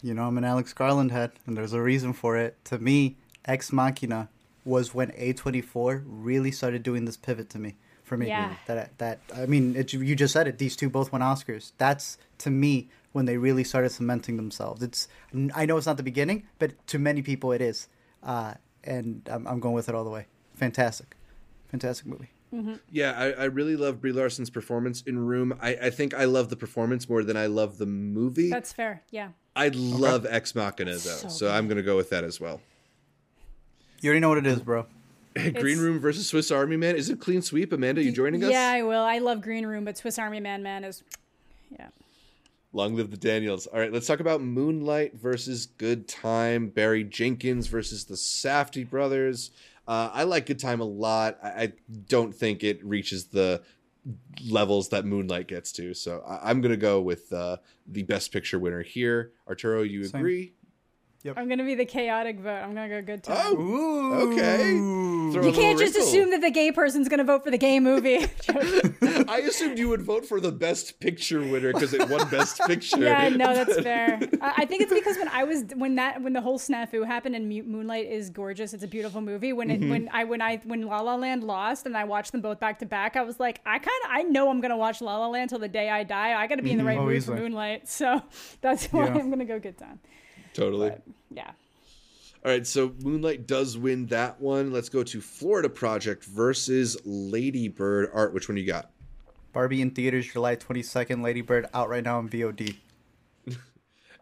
you know I'm an Alex Garland head, and there's a reason for it. To me, Ex Machina was when A24 really started doing this pivot to me. For me, Yeah. that that I mean, it, you just said it. These two both won Oscars. That's to me when they really started cementing themselves. It's I know it's not the beginning, but to many people it is, uh, and I'm, I'm going with it all the way. Fantastic, fantastic movie. Yeah, I, I really love Brie Larson's performance in Room. I, I think I love the performance more than I love the movie. That's fair. Yeah. I love Ex Machina though, so, So I'm gonna go with that as well. You already know what it is, bro. Green Room versus Swiss Army Man is it clean sweep? Amanda, you joining us? Yeah, I will. I love Green Room, but Swiss Army Man Man is, yeah. Long live the Daniels. All right, let's talk about Moonlight versus Good Time. Barry Jenkins versus the Safdie brothers. Uh, I like Good Time a lot. I, I don't think it reaches the levels that Moonlight gets to. So I- I'm gonna go with uh, the Best Picture winner here. Arturo, you Same. agree? I'm gonna be the chaotic vote. I'm gonna go good time. Oh, Ooh. okay. Throw you can't just wrinkle. assume that the gay person's gonna vote for the gay movie. I assumed you would vote for the Best Picture winner because it won Best Picture. yeah, no, that's fair. I I think it's because when I was when that when the whole snafu happened and Mu- Moonlight is gorgeous. It's a beautiful movie. When it, mm-hmm. when I when I when La La Land lost and I watched them both back to back, I was like, I kind of I know I'm gonna watch La La Land till the day I die. I got to be in the mm-hmm. right Oh, mood for. Moonlight, so that's why Yeah. I'm gonna go good time. Totally. But, yeah. All right, so Moonlight does win that one. Let's go to Florida Project versus Lady Bird. Art, which one you got? Barbie in theaters July 22nd. Lady Bird out right now on VOD.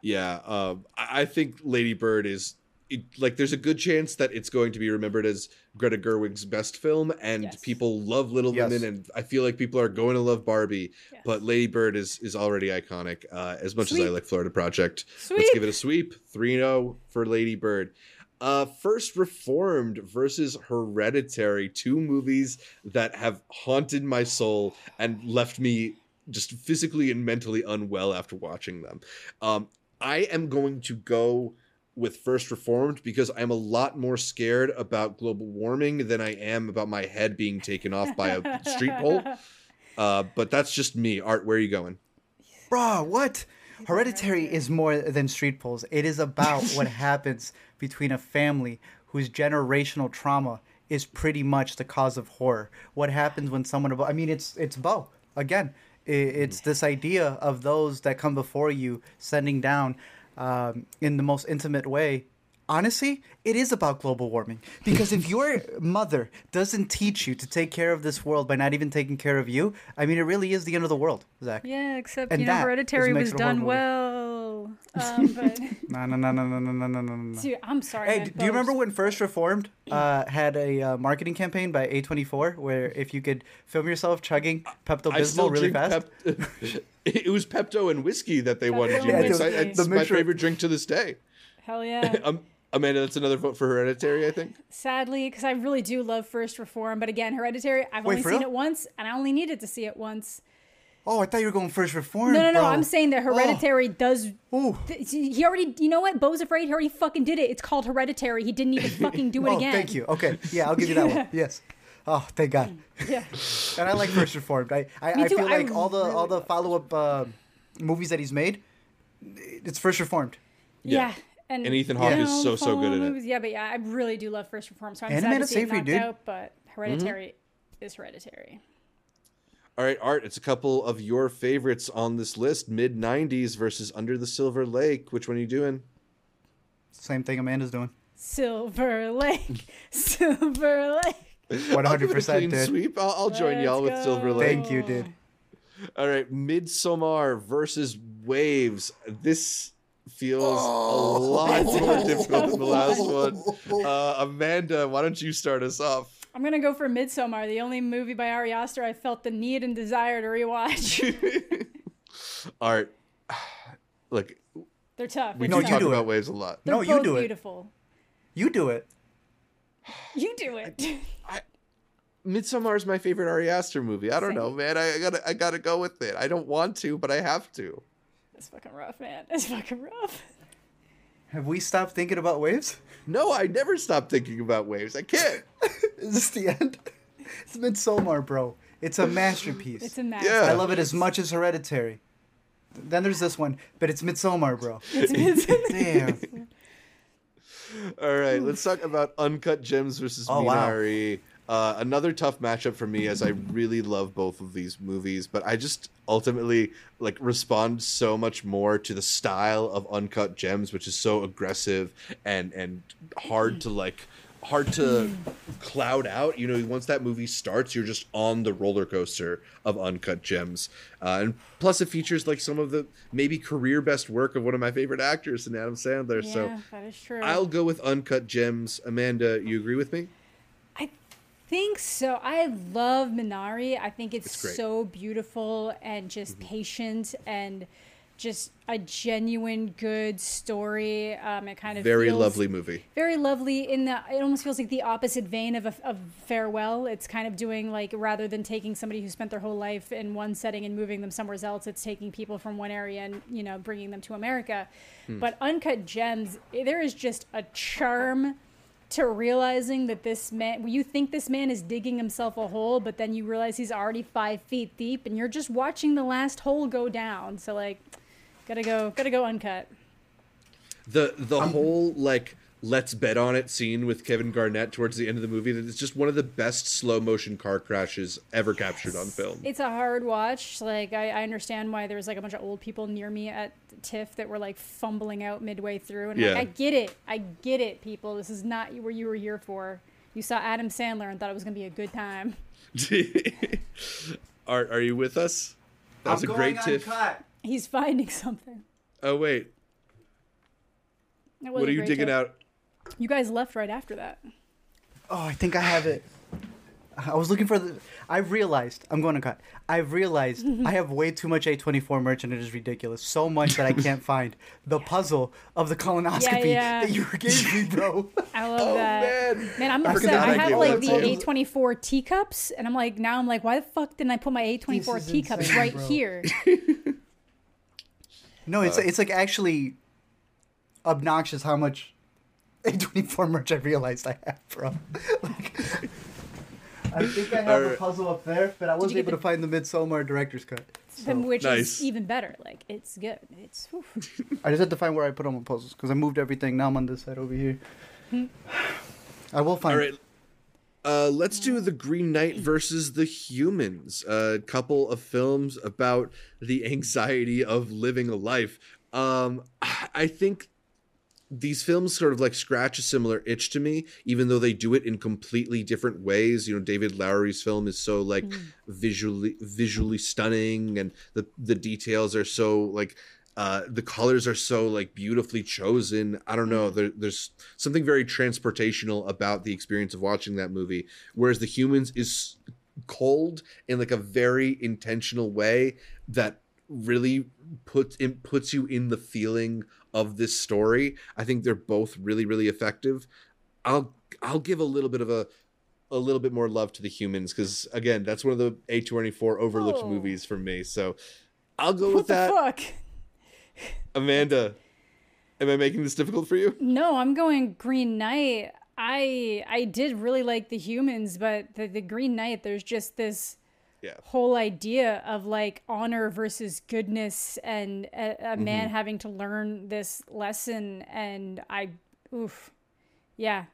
Yeah, um, I I think Lady Bird is it, like there's a good chance that it's going to be remembered as Greta Gerwig's best film, and Yes. people love Little Yes. Women, and I feel like people are going to love Barbie. Yes. But Lady Bird is is already iconic. Uh, as much as I like Florida Project, let's give it a sweep. 3-0 for Lady Bird. Uh, First Reformed versus Hereditary, two movies that have haunted my soul and left me just physically and mentally unwell after watching them. Um, I am going to go with First Reformed because I'm a lot more scared about global warming than I am about my head being taken off by a street pole. Uh, but that's just me. Art, where are you going? Bruh, what? Hereditary is more than street poles. It is about what happens between a family whose generational trauma is pretty much the cause of horror. What happens when someone abo- I mean it's it's Beau. Again, it's this idea of those that come before you sending down um, in the most intimate way. Honestly, it is about global warming because if your mother doesn't teach you to take care of this world by not even taking care of you, I mean, it really is the end of the world, Zach. Yeah, except And you know, Hereditary was it a horror done movie. Well. Um, but No, no, no, no, no, no, no, no, no, no. dude, I'm sorry. Hey, man, d- do you remember when First Reformed uh, had a uh, marketing campaign by A24 where if you could film yourself chugging Pepto Bismol really fast? Pep- it was Pepto and whiskey that they wanted you to mix. I, whiskey. it's The my mixture- favorite drink to this day. Hell yeah. Um, Amanda, that's another vote for Hereditary, I think. Sadly, because I really do love First Reform, but again, Hereditary, I've Wait, only seen real? it once, and I only needed to see it once. Oh, I thought you were going First Reformed. No, no, no. bro. I'm saying that Hereditary does. Ooh. th- He already, you know what? Beau's afraid. He already fucking did it. It's called Hereditary. He didn't even fucking do it Oh, again. thank you. Okay, yeah, I'll give you that one. Yes. Oh, thank God. Yeah. And I like First Reformed. I, I, Me I too. feel I like all the all the follow up uh, movies that he's made, it's First Reformed. Yeah. Yeah. And, And Ethan Hawke you is so, so good follow in it. Yeah, but yeah, I really do love First Reform. So I'm And sad to see it Seyfried, knocked dude. out, but Hereditary is Hereditary. All right, Art, it's a couple of your favorites on this list mid 90s versus Under the Silver Lake. Which one are you doing? Same thing Amanda's doing. Silver Lake, Silver Lake. One I'll hundred give it a clean percent did. sweep. I'll, I'll join Let's y'all with go. Silver Lake. Thank you, dude. All right, Midsommar versus Waves. This feels Oh. a lot more difficult than the last one. Uh, Amanda, why don't you start us off? I'm gonna go for Midsommar, the only movie by Ari Aster I felt the need and desire to rewatch. Art, look, They're tough. we They're do you talk do about it. Waves a lot. They're No, you both do it. beautiful. You do it. You do it. Midsommar is my favorite Ari Aster movie. I don't Same. know, man. I, I gotta, I gotta go with it. I don't want to, but I have to. it's fucking rough, man. It's fucking rough. Have we stopped thinking about waves? No, I never stop thinking about Waves. I can't. Is this the end? It's Midsommar, bro. It's a masterpiece. It's a mess. Yeah. I love it as much as Hereditary. Then there's this one, but it's Midsommar, bro. It's, it's, Damn. All right, let's talk about Uncut Gems versus Oh, wow. Uh, another tough matchup for me, as I really love both of these movies, but I just ultimately like respond so much more to the style of Uncut Gems, which is so aggressive and and hard to like hard to cloud out. You know, once that movie starts, you're just on the roller coaster of Uncut Gems, uh, and plus it features like some of the maybe career best work of one of my favorite actors in Adam Sandler. yeah, so. that is true. I'll go with Uncut Gems. Amanda, you agree with me? I think so. I love Minari. I think it's, It's so beautiful and just patient and just a genuine good story. Um, it kind of Very lovely movie. very lovely in the. it almost feels like the opposite vein of, a, of farewell it's kind of doing like rather than taking somebody who spent their whole life in one setting and moving them somewhere else it's taking people from one area and you know bringing them to america but uncut gems there is just a charm to realizing that this man you think this man is digging himself a hole but then you realize he's already five feet deep and you're just watching the last hole go down. So like gotta go gotta go uncut. The the um, whole like let's bet on it scene with Kevin Garnett towards the end of the movie that is just one of the best slow motion car crashes ever captured on film. It's a hard watch. Like I, I understand why there was like a bunch of old people near me at TIFF that were like fumbling out midway through, and Yeah. like I get it, I get it, people. This is not what you were here for. You saw Adam Sandler and thought it was gonna be a good time. are are you with us? That was a great tiff. He's finding something. Oh wait, what are you digging tip. out? You guys left right after that. Oh, I think I have it. I was looking for the. I realized I'm going to cut. I realized I have way too much A24 merch and it is ridiculous. So much that I can't find the puzzle of the colonoscopy yeah. that you gave me, bro. I love Oh that. man, Man, I'm I upset. I I have like the to. A24 teacups, and I'm like, now I'm like, why the fuck didn't I put my A24 teacups insane, right bro. here? No, it's it's like actually obnoxious how much A24 merch I realized I have, bro. like, I think I have the Alright. puzzle up there, but I wasn't able the- to find the Midsommar director's cut. So, Which Nice. is even better. Like, it's good. It's. I just had to find where I put all my puzzles because I moved everything. Now I'm on this side over here. I will find. All right. Uh, let's do the Green Knight versus the Humans. A couple of films about the anxiety of living a life. Um, I think these films sort of like scratch a similar itch to me, even though they do it in completely different ways. You know, David Lowery's film is so like visually visually stunning, and the the details are so like uh, the colors are so like beautifully chosen. I don't know. There, there's something very transportational about the experience of watching that movie, whereas the humans is cold in like a very intentional way that really puts it puts you in the feeling of this story. I think they're both really really effective. I'll I'll give a little bit of a a little bit more love to the humans because again that's one of the A24 overlooked Oh. movies for me. So I'll go What with the that. fuck? Amanda, am I making this difficult for you? No, I'm going Green Knight. I I did really like the humans, but the, the Green Knight, there's just this Yeah. whole idea of like honor versus goodness and a, a Mm-hmm. man having to learn this lesson. And I, oof, yeah,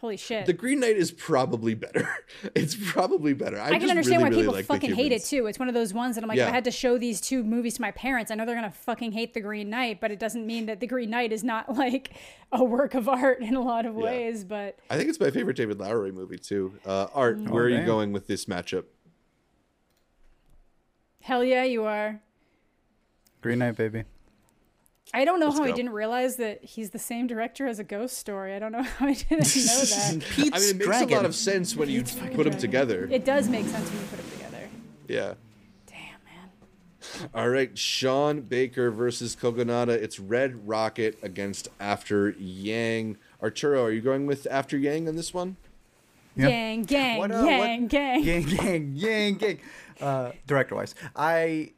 holy shit. The Green Knight is probably better. It's probably better. I, I can just understand really, why really people like fucking hate it too. It's one of those ones that I'm like, Yeah. if I had to show these two movies to my parents, I know they're gonna fucking hate The Green Knight, but it doesn't mean that The Green Knight is not like a work of art in a lot of Yeah. ways. But I think it's my favorite David Lowery movie too. Uh, Art, where are you going with this matchup? Hell yeah, you are. Green Knight, baby. I don't know Let's how I didn't realize that he's the same director as a Ghost Story. I don't know how I didn't know that. Pete's I mean, it makes Dragon. a lot of sense when you put them together. It does make sense when you put them together. Yeah. Damn, man. All right, Sean Baker versus Kogonada. It's Red Rocket against After Yang. Arturo, are you going with After Yang on this one? Yeah. Gang, gang, What, uh, what- gang, gang. Gang, gang, gang, gang. Uh, director wise, I.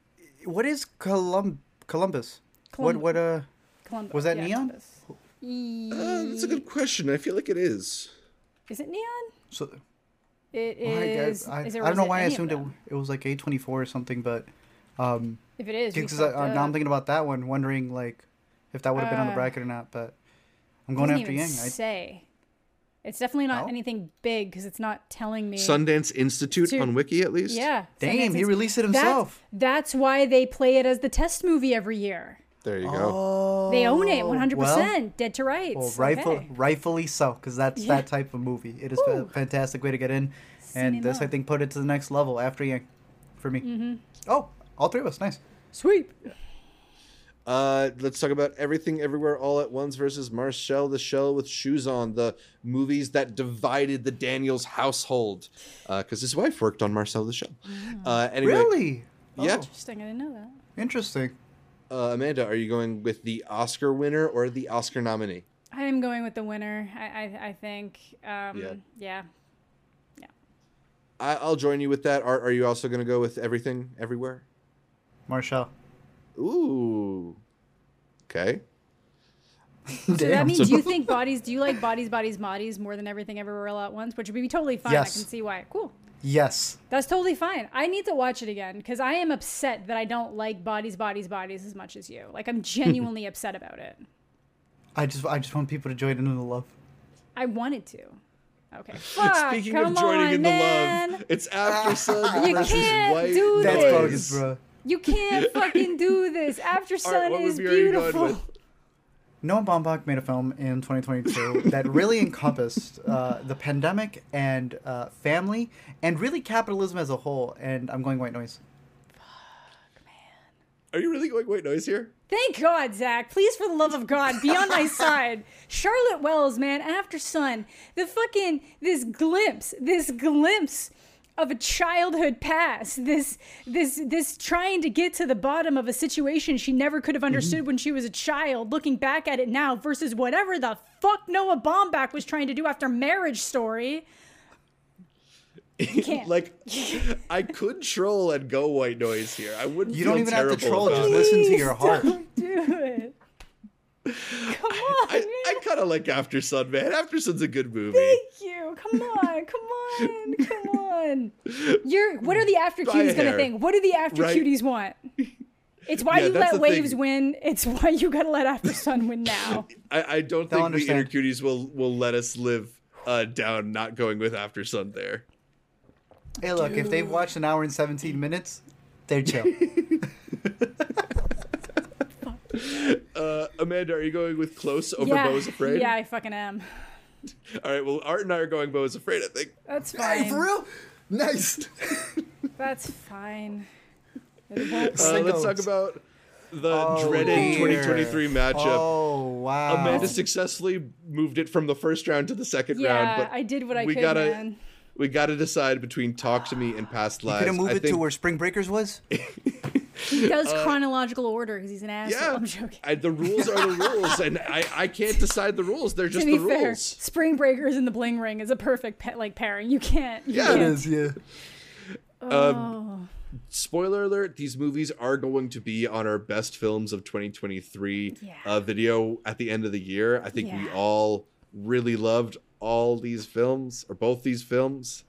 What is Colum- Columbus? What Colum- what uh? Columbus. Was that yeah, Neon? Columbus. Uh, that's a good question. I feel like it is. Is it neon? So It well, I, is. guess- I, is it, I don't know why I assumed it, it was like A twenty four or something, but um, If it is, we because I, fucked uh, now I'm thinking about that one, wondering like if that would have been on the Uh, bracket or not. But I'm going after even Yang. I, say. It's definitely not No? anything big because it's not telling me. Sundance Institute Dude, on Wiki, at least? Yeah. damn, Sundance he is- released it himself. that's why they play it as the test movie every year. There you go. Oh, They own it 100%. Well, dead to rights. well rightful, Okay. rightfully so, because that's Yeah. that type of movie. It is a fantastic way to get in, and this I think put it to the next level after Yang, for me. Mm-hmm. Oh, all three of us, nice. Sweep. Uh, let's talk about Everything Everywhere All at Once versus Marcel the Shell with Shoes On, the movies that divided the Daniels household. Because his wife worked on Marcel the Shell. Uh, anyway, Really? Yeah. Oh, Interesting. I didn't know that. interesting. Uh, Amanda, are you going with the Oscar winner or the Oscar nominee? I am going with the winner. I I, I think. Um, Yeah. yeah. I, I'll join you with that. Art, are you also going to go with everything, everywhere? Marcel. Ooh. Okay. So that Damn. means you think bodies? Do you like bodies, bodies, bodies more than everything everywhere all at once? Which would be totally fine. Yes. I can see why. Cool. Yes. That's totally fine. I need to watch it again because I am upset that I don't like bodies, bodies, bodies as much as you. Like I'm genuinely upset about it. I just I just want people to join in the love. I wanted to. Okay. Fuck, Speaking come of joining on, in the man. love, it's after sun You versus can't white. do That's this. bogus, bro. You can't fucking do this. After Sun what is movie are you going beautiful. with? Noah Baumbach made a film in 2022 that really encompassed uh, the pandemic and uh, family and really capitalism as a whole. And I'm going white noise. Fuck, man. Are you really going white noise here? Thank God, Zach. Please, for the love of God, be on my side. Charlotte Wells, man, After Sun, the fucking this glimpse, this glimpse of a childhood past, this this this trying to get to the bottom of a situation she never could have understood mm-hmm. when she was a child, looking back at it now versus whatever the fuck Noah Baumbach was trying to do after Marriage Story. can't. like, I could troll and go white noise here. I wouldn't. You feel don't even have to troll. Just listen to your heart. Don't do it. Come on, I, man. I kind of like After Sun, man. After Sun's a good movie. Thank you. Come on, come on, come on. You're. What are the after cuties gonna think? What do the after Right. cuties want? It's why Yeah, you let the thing. waves win. It's why you gotta let after sun win now. I, I don't They'll think the inner cuties will will let us live uh, down not going with After Sun there. Hey, look, if they've watched an hour and 17 minutes, they're chill. Uh, Amanda, are you going with Close over yeah, Beau is Afraid? yeah, I fucking am. All right. Well, Art and I are going Beau is Afraid. I think. That's fine. real? Nice. That's fine. Uh, let's talk about the Oh, dreaded dear. 2023 matchup. Oh, wow. Amanda successfully moved it from the first round to the second round, yeah, but I did what I we could, gotta man. we gotta decide between Talk to Me and Past Lives. Could have moved I it to where Spring Breakers was? He does chronological order because he's an asshole. Uh, Yeah, I'm joking. I, the rules are the rules, and I, I can't decide the rules. They're just the fair, rules. Spring Breakers and the Bling Ring is a perfect pa- like pairing. You can't. You Yeah, can't. it is, yeah. Oh. Spoiler alert: These movies are going to be on our best films of 2023 Yeah. uh, video at the end of the year. I think we all really loved all these films or both these films.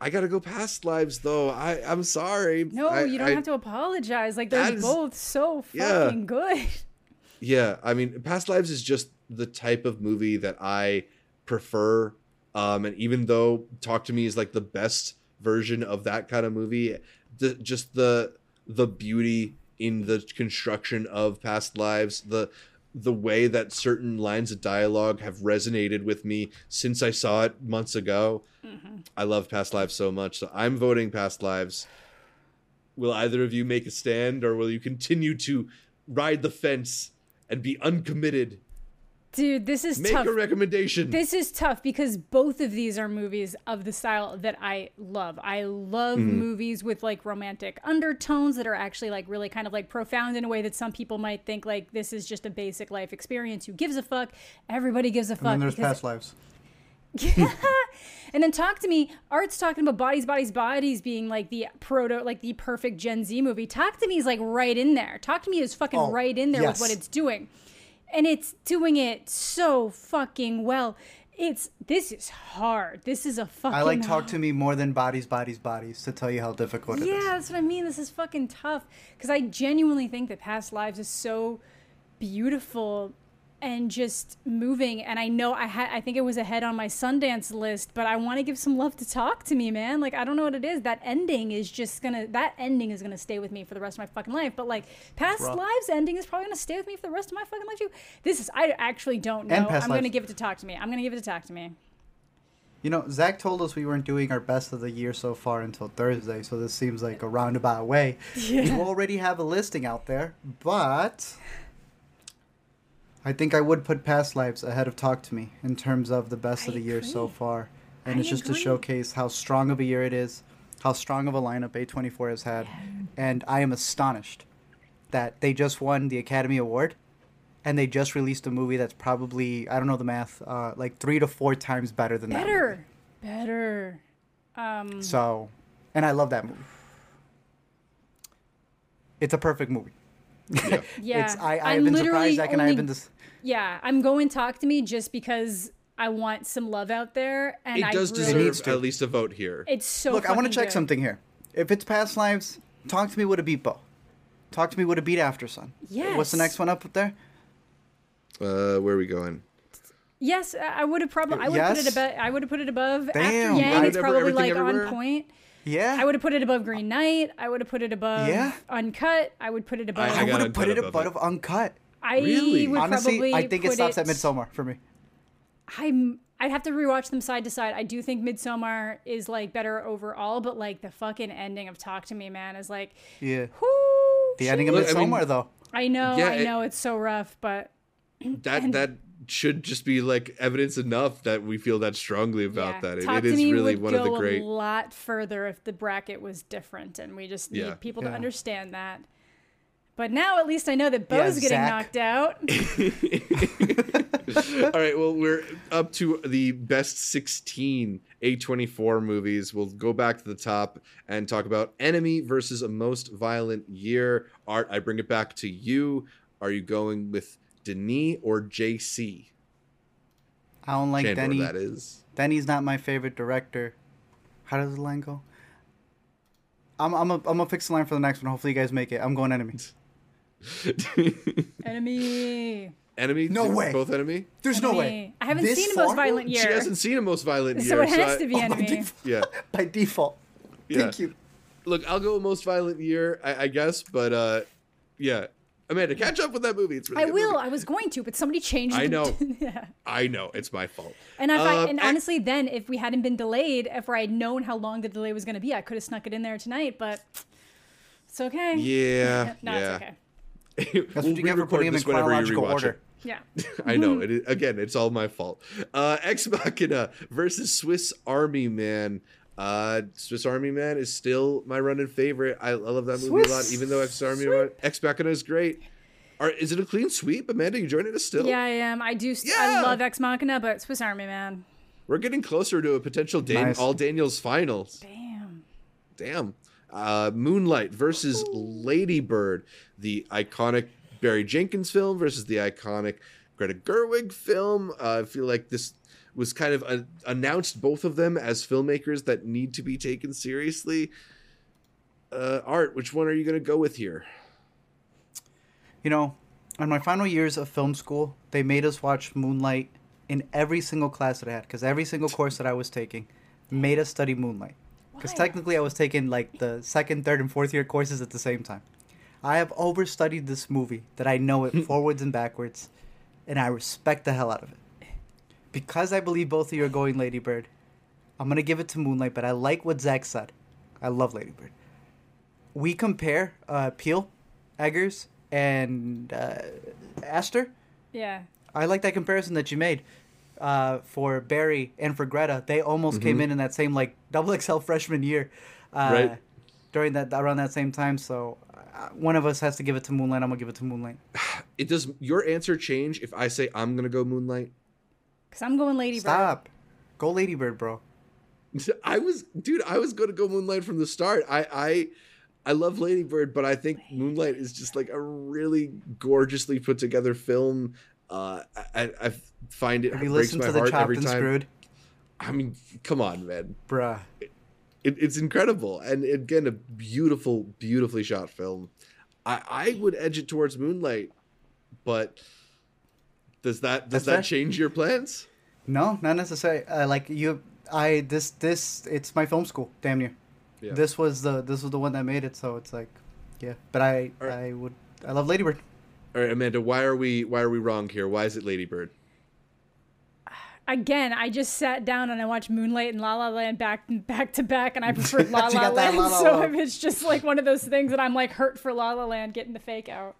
I gotta go past lives though. I I'm sorry. No, I- you don't I- have to apologize. Like they're is- both so Yeah. fucking good. Yeah, I mean, Past Lives is just the type of movie that I prefer. Um, and even though Talk to Me is like the best version of that kind of movie, the, just the the beauty in the construction of Past Lives, the the way that certain lines of dialogue have resonated with me since I saw it months ago. Mm-hmm. I love Past Lives so much, so I'm voting Past Lives. Will either of you make a stand, or will you continue to ride the fence and be uncommitted? Dude, this is Make tough. a recommendation. This is tough because both of these are movies of the style that I love. I love Mm-hmm. movies with like romantic undertones that are actually like really kind of like profound in a way that some people might think like this is just a basic life experience. Who gives a fuck? Everybody gives a fuck. And then there's past lives. and then talk to me. Art's talking about bodies, bodies, bodies being like the proto, like the perfect Gen Z movie. Talk to me is like right in there. Talk to me is fucking Oh, right in there yes. with what it's doing, and it's doing it so fucking well. It's this is hard. This is a fucking. I like talk to me more than bodies, bodies, bodies to tell you how difficult it Yeah, is. that's what I mean. This is fucking tough because I genuinely think that Past Lives is so beautiful and just moving. And I know I had, I think it was ahead on my Sundance list, but I want to give some love to Talk to Me, man. Like I don't know what it is. That ending is just gonna, that ending is gonna stay with me for the rest of my fucking life. But like Past Lives ending is probably gonna stay with me for the rest of my fucking life too. This is, I actually don't know. And I'm gonna give it to Talk to Me. I'm gonna give it to Talk to Me. You know, Zach told us we weren't doing our best of the year so far until Thursday, so this seems like a roundabout way. You already have a listing out there, but I think I would put Past Lives ahead of Talk to Me in terms of the best I of the year so far. And I it's just agree. to showcase how strong of a year it is, how strong of a lineup A24 has had, and I am astonished that they just won the Academy Award, and they just released a movie that's probably I don't know the math, uh, like three to four times better than that. movie. Better, better. Um, So, and I love that movie. It's a perfect movie. Yeah. yeah, It's, I, I'm I've been surprised. Zach and I have been this. Yeah, I'm going talk to me just because I want some love out there, and it I does really, deserve needs to. at least a vote here. It's so. Look, I want to check good. something here. If it's past lives, talk to me with a beat Beau. Talk to me with a beat After Sun. Yeah. What's the next one up there? Uh, where are we going? Yes, I I would have probably. I would put it Yes? above. I would have put it above. Damn, After Yang, right. it's probably like everywhere? on point. Yeah. I would have put it above Green Knight. I would have put it above Yeah. Uncut. I would put it above. I I got would have Uncut put it above above it. Uncut. I Really? would Honestly, probably I think it put stops at Midsommar for me. I'm. I'd have to rewatch them side to side. I do think Midsommar is like better overall, but like the fucking ending of Talk to Me, man, is like, Yeah. whoo. The ending of Look, I mean- though. I know, Yeah, I it- know, it's so rough, but That that should just be like evidence enough that we feel that strongly about yeah, that. It, Talk it to is Me really one of the great. a lot further if the bracket was different, and we just need Yeah. people to understand that. But now at least I know that Beau's Yeah, getting knocked out. All right, well, we're up to the best 16 A24 movies. We'll go back to the top and talk about Enemy versus A Most Violent Year. Art, I bring it back to you. Are you going with Denis or JC? I don't like Chandor, Denny. that is. Denny's not my favorite director. How does the line go? I'm I'm a, I'm gonna fix the line for the next one. Hopefully you guys make it. I'm going enemy. Enemy. enemy? No way. Both Enemy? There's no way. I haven't This seen a Most violent Violent She hasn't seen A Most Violent Year. So it has I- to be Oh, by Enemy. default. Yeah. By default. Yeah. Thank you. Look, I'll go Most Violent Year, I, I guess, but uh, yeah. Amanda, catch up with that movie. It's really I will. movie. I was going to, but somebody changed. I know. yeah. I know. It's my fault. And if I, Um, and and- honestly, then if we hadn't been delayed, if I had known how long the delay was going to be, I could have snuck it in there tonight. But it's okay. Yeah. no, yeah. it's okay. That's what you get for putting him in this whenever you chronological rewatch order. it. Yeah. I know. It is, again, it's all my fault. Uh, Ex Machina versus Swiss Army Man. Uh, Swiss Army Man is still my running favorite. I, I love that movie a lot, even though Ex Army Ex Machina is great. Are, is it a clean sweep, Amanda? You joining us still? Yeah, I am. I do. st- Yeah. I love Ex Machina, but Swiss Army Man. We're getting closer to a potential Dan- Nice. all Daniels finals. Damn. Damn. Uh, Moonlight versus Lady Bird, the iconic Barry Jenkins film versus the iconic Greta Gerwig film. Uh, I feel like this was kind of a, announced both of them as filmmakers that need to be taken seriously. Uh, Art, which one are you going to go with here? You know, in my final years of film school, they made us watch Moonlight in every single class that I had because every single course that I was taking made us study Moonlight. Because technically, I was taking like the second, third, and fourth year courses at the same time. I have overstudied this movie that I know it forwards and backwards, and I respect the hell out of it. Because I believe both of you are going Lady Bird, I'm gonna give it to Moonlight. But I like what Zach said. I love Lady Bird. We compare uh, Peele, Eggers, and uh, Aster. Yeah. I like that comparison that you made uh, for Barry and for Greta. They almost came in in that same like double XL freshman year, uh, Right. During that around that same time, so uh, one of us has to give it to Moonlight. I'm gonna give it to Moonlight. It does your answer change if I say I'm going to go Moonlight? Because I'm going Ladybird. Stop, go Ladybird, bro. I was, dude. I was going to go Moonlight from the start. I, I, I love Lady Bird, but I think Moonlight is just like a really gorgeously put together film. Uh, I, I find it Have you breaks listened my to the heart every time. Screwed, I mean, come on, man. bruh? It, it's incredible, and again, a beautiful, beautifully shot film. I, I would edge it towards Moonlight, but does that does That's that fair. change your plans? No, not necessarily. Uh, like you, I this this it's my film school, damn near. Yeah. This was the this was the one that made it, so it's like, yeah. But I right. I would I love Ladybird. All right, Amanda, why are we why are we wrong here? Why is it Lady Bird? Again, I just sat down and I watched Moonlight and La La Land back back to back, and I preferred La La Land. La La so Land. it's just like one of those things that I'm like hurt for La La Land getting the fake out.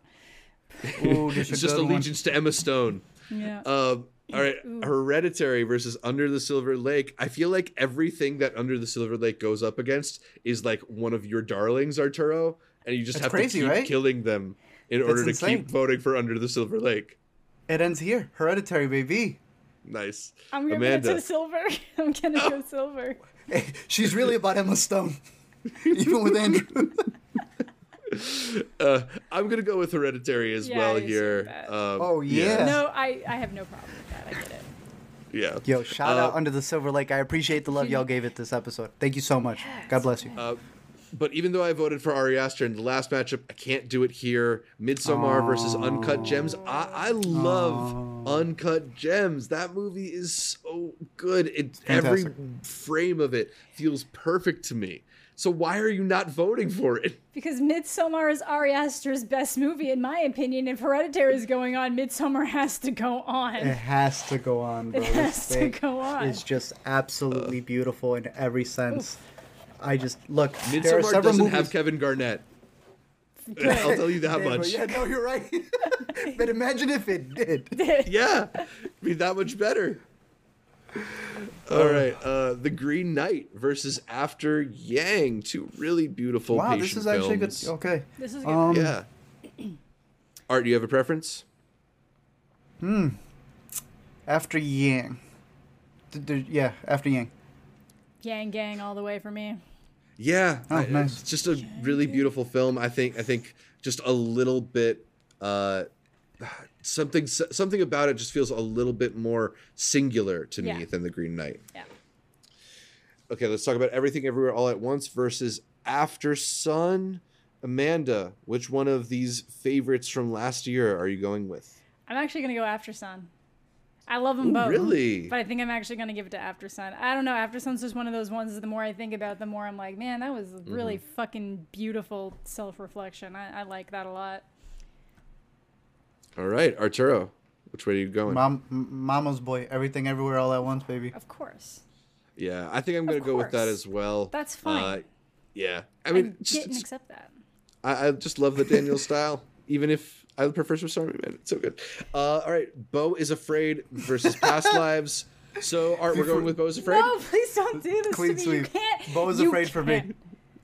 Ooh, It's a just good one. allegiance to Emma Stone. Yeah. Um, all right, Hereditary versus Under the Silver Lake. I feel like everything that Under the Silver Lake goes up against is like one of your darlings, Arturo, and you just That's have crazy, to keep right? killing them. In That's order to insane. keep voting for Under the Silver Lake. It ends here. Hereditary, baby. Nice. I'm gonna Amanda. go to silver. I'm gonna go silver. She's really about Emma Stone, even with Andrew. Uh, I'm gonna go with Hereditary as Yeah, well I here. Um, Oh, yeah. No, I, I have no problem with that. I get it. yeah. Yo, shout Uh, out Under the Silver Lake. I appreciate the love y'all gave it this episode. Thank you so much. God bless you. Uh, but even though I voted for Ari Aster in the last matchup, I can't do it here. Midsommar versus Uncut Gems. I, I love Uncut Gems. That movie is so good. It every frame of it feels perfect to me. So why are you not voting for it? Because Midsommar is Ari Aster's best movie, in my opinion. If Hereditary is going on, Midsommar has to go on. It has to go on, bro. It has This to go on. It's just absolutely beautiful in every sense. I just look. there are Midsommar several doesn't movies. have Kevin Garnett. I'll tell you that Yeah, much. Yeah, no, you're right. but imagine if it did. yeah, be that much better. All right, uh, the Green Knight versus After Yang, two really beautiful. Wow, this is actually good. Okay. This is good. Um, Yeah. Art, do you have a preference? Hmm. After Yang. D- d- yeah, after Yang. Yang Gang all the way for me. Yeah, Oh, I- nice. it's just a really beautiful film. I think. I think just a little bit. Uh, something something about it just feels a little bit more singular to me Yeah. than the Green Knight. Yeah. Okay, let's talk about everything everywhere all at once versus After Sun. Amanda, which one of these favorites from last year are you going with? I'm actually gonna go After Sun. I love them both. really? But I think I'm actually gonna give it to After Sun. I don't know. After Sun's just one of those ones. The more I think about, it, the more I'm like, man, that was really Mm-hmm. fucking beautiful self-reflection. I, I like that a lot. All right, Arturo, which way are you going? Mom, M- Mama's boy. Everything, everywhere, all at once, baby. Of course, Yeah, I think I'm going to go with that as well. That's fine. Uh, yeah, I I mean, get just, and accept that. I, I just love the Daniel style, even if I prefer Swiss Army Man. It's so good. Uh, all right, Beau is afraid versus Past Lives. So, Art, we're going with Beau is afraid. No, please don't do this Clean to me. You can't. Beau is you afraid for me. can't.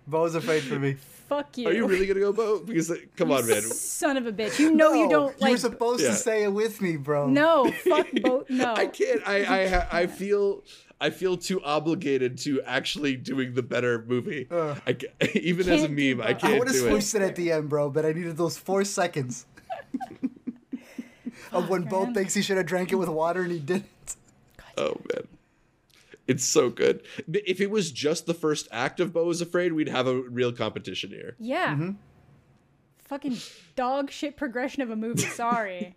Beau's afraid for me. Fuck you. Are you really gonna go Beau? Because like, come on, man. Son of a bitch. You know you don't like. You were supposed Yeah. to say it with me, bro. no, fuck Beau. No. I can't. I I ha- I feel. I feel too obligated to actually doing the better movie. Ugh. I ca- even as a Can't do meme, I both. I can't would have do it. swooshed it at the end, bro, but I needed those four seconds of when Beau man. thinks he should have drank it with water and he didn't. Oh man, it's so good. If it was just the first act of Beau is Afraid, we'd have a real competition here. Yeah. Mm-hmm. Fucking dog shit progression of a movie. Sorry.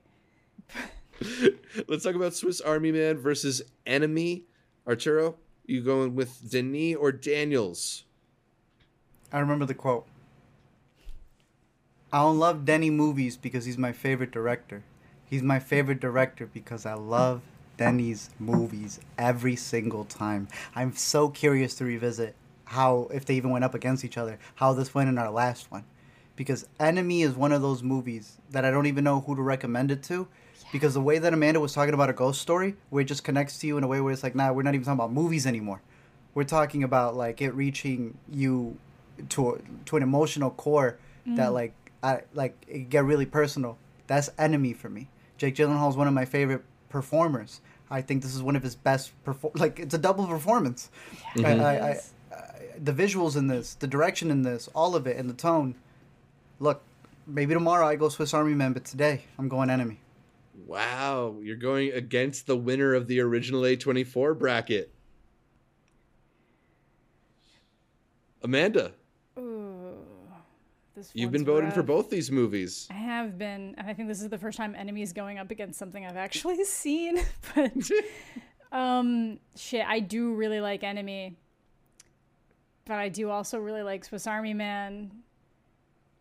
Let's talk about Swiss Army Man versus Enemy. Arturo, you going with Denis or Daniels? I remember the quote. I don't love Denny movies because he's my favorite director. He's my favorite director because I love Denny's movies every single time. I'm so curious to revisit how, if they even went up against each other, how this went in our last one. Because Enemy is one of those movies that I don't even know who to recommend it to. Because the way that Amanda was talking about a ghost story, where it just connects to you in a way where it's like, nah, we're not even talking about movies anymore. We're talking about like it reaching you to to an emotional core that mm-hmm. like I like it get really personal. That's enemy for me. Jake Gyllenhaal is one of my favorite performers. I think this is one of his best perform. Like it's a double performance. Mm-hmm. I, I, I, I, the visuals in this, the direction in this, all of it, and the tone. Look, maybe tomorrow I go Swiss Army Man, but today I'm going enemy. Wow, you're going against the winner of the original A24 bracket. Amanda, Ooh. This you've been voting for both these movies. I have been, and I think this is the first time Enemy is going up against something I've actually seen. But um, shit, I do really like Enemy, but I do also really like Swiss Army Man.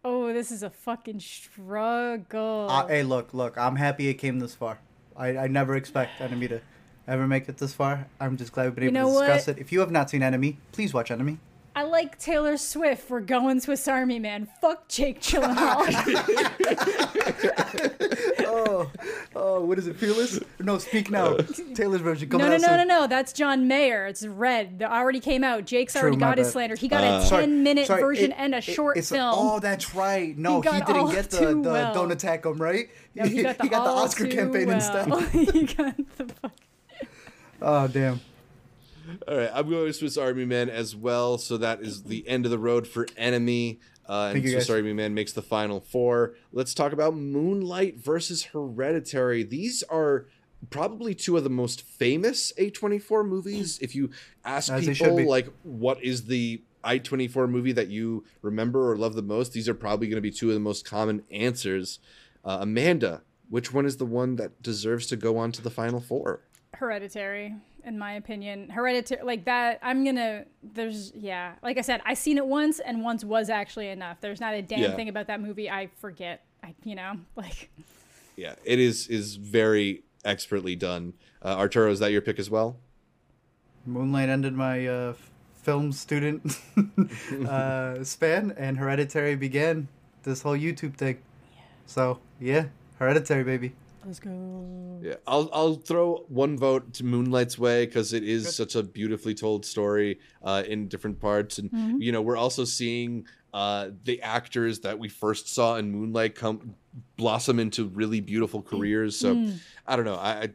Oh, this is a fucking struggle. Uh, hey, look, look. I'm happy it came this far. I, I never expect Enemy to ever make it this far. I'm just glad we've been You able to discuss what? it. If you have not seen Enemy, please watch Enemy. I like Taylor Swift. We're going Swiss Army Man. Fuck Jake Gyllenhaal. oh, oh, what is it? Fearless? No, Speak Now. Taylor's version no, coming no, out no, soon. no, no. That's John Mayer. It's Red. That already came out. Jake's True, already my got his slander. He got a Uh, Sorry, 10 minute version it- and a short it's film. oh, that's right. No, He he, didn't get the, the well. Don't Attack Him, right? No, he got the, he got the Oscar campaign well. instead. he got the fuck. Oh, damn. All right, I'm going with Swiss Army Man as well. So that is the end of the road for Enemy. Uh, and Swiss guys. Army Man makes the final four. Let's talk about Moonlight versus Hereditary. These are probably two of the most famous A24 movies. If you ask As people, like, what is the A24 movie that you remember or love the most, these are probably going to be two of the most common answers. Uh, Amanda, which one is the one that deserves to go on to the final four? Hereditary, in my opinion. Hereditary, like that, I'm gonna, there's, yeah. Like I said, I seen it once, and once was actually enough. There's not a damn Yeah. thing about that movie I forget. I, you know, like, Yeah, it is is very expertly done. Uh, Arturo, is that your pick as well? Moonlight ended my uh, film student uh, span, and Hereditary began this whole YouTube thing. So, yeah, Hereditary, baby. Let's go. Yeah, I'll I'll throw one vote to Moonlight's way because it is such a beautifully told story uh, in different parts, and you know we're also seeing uh, the actors that we first saw in Moonlight come blossom into really beautiful careers. So I don't know, I I,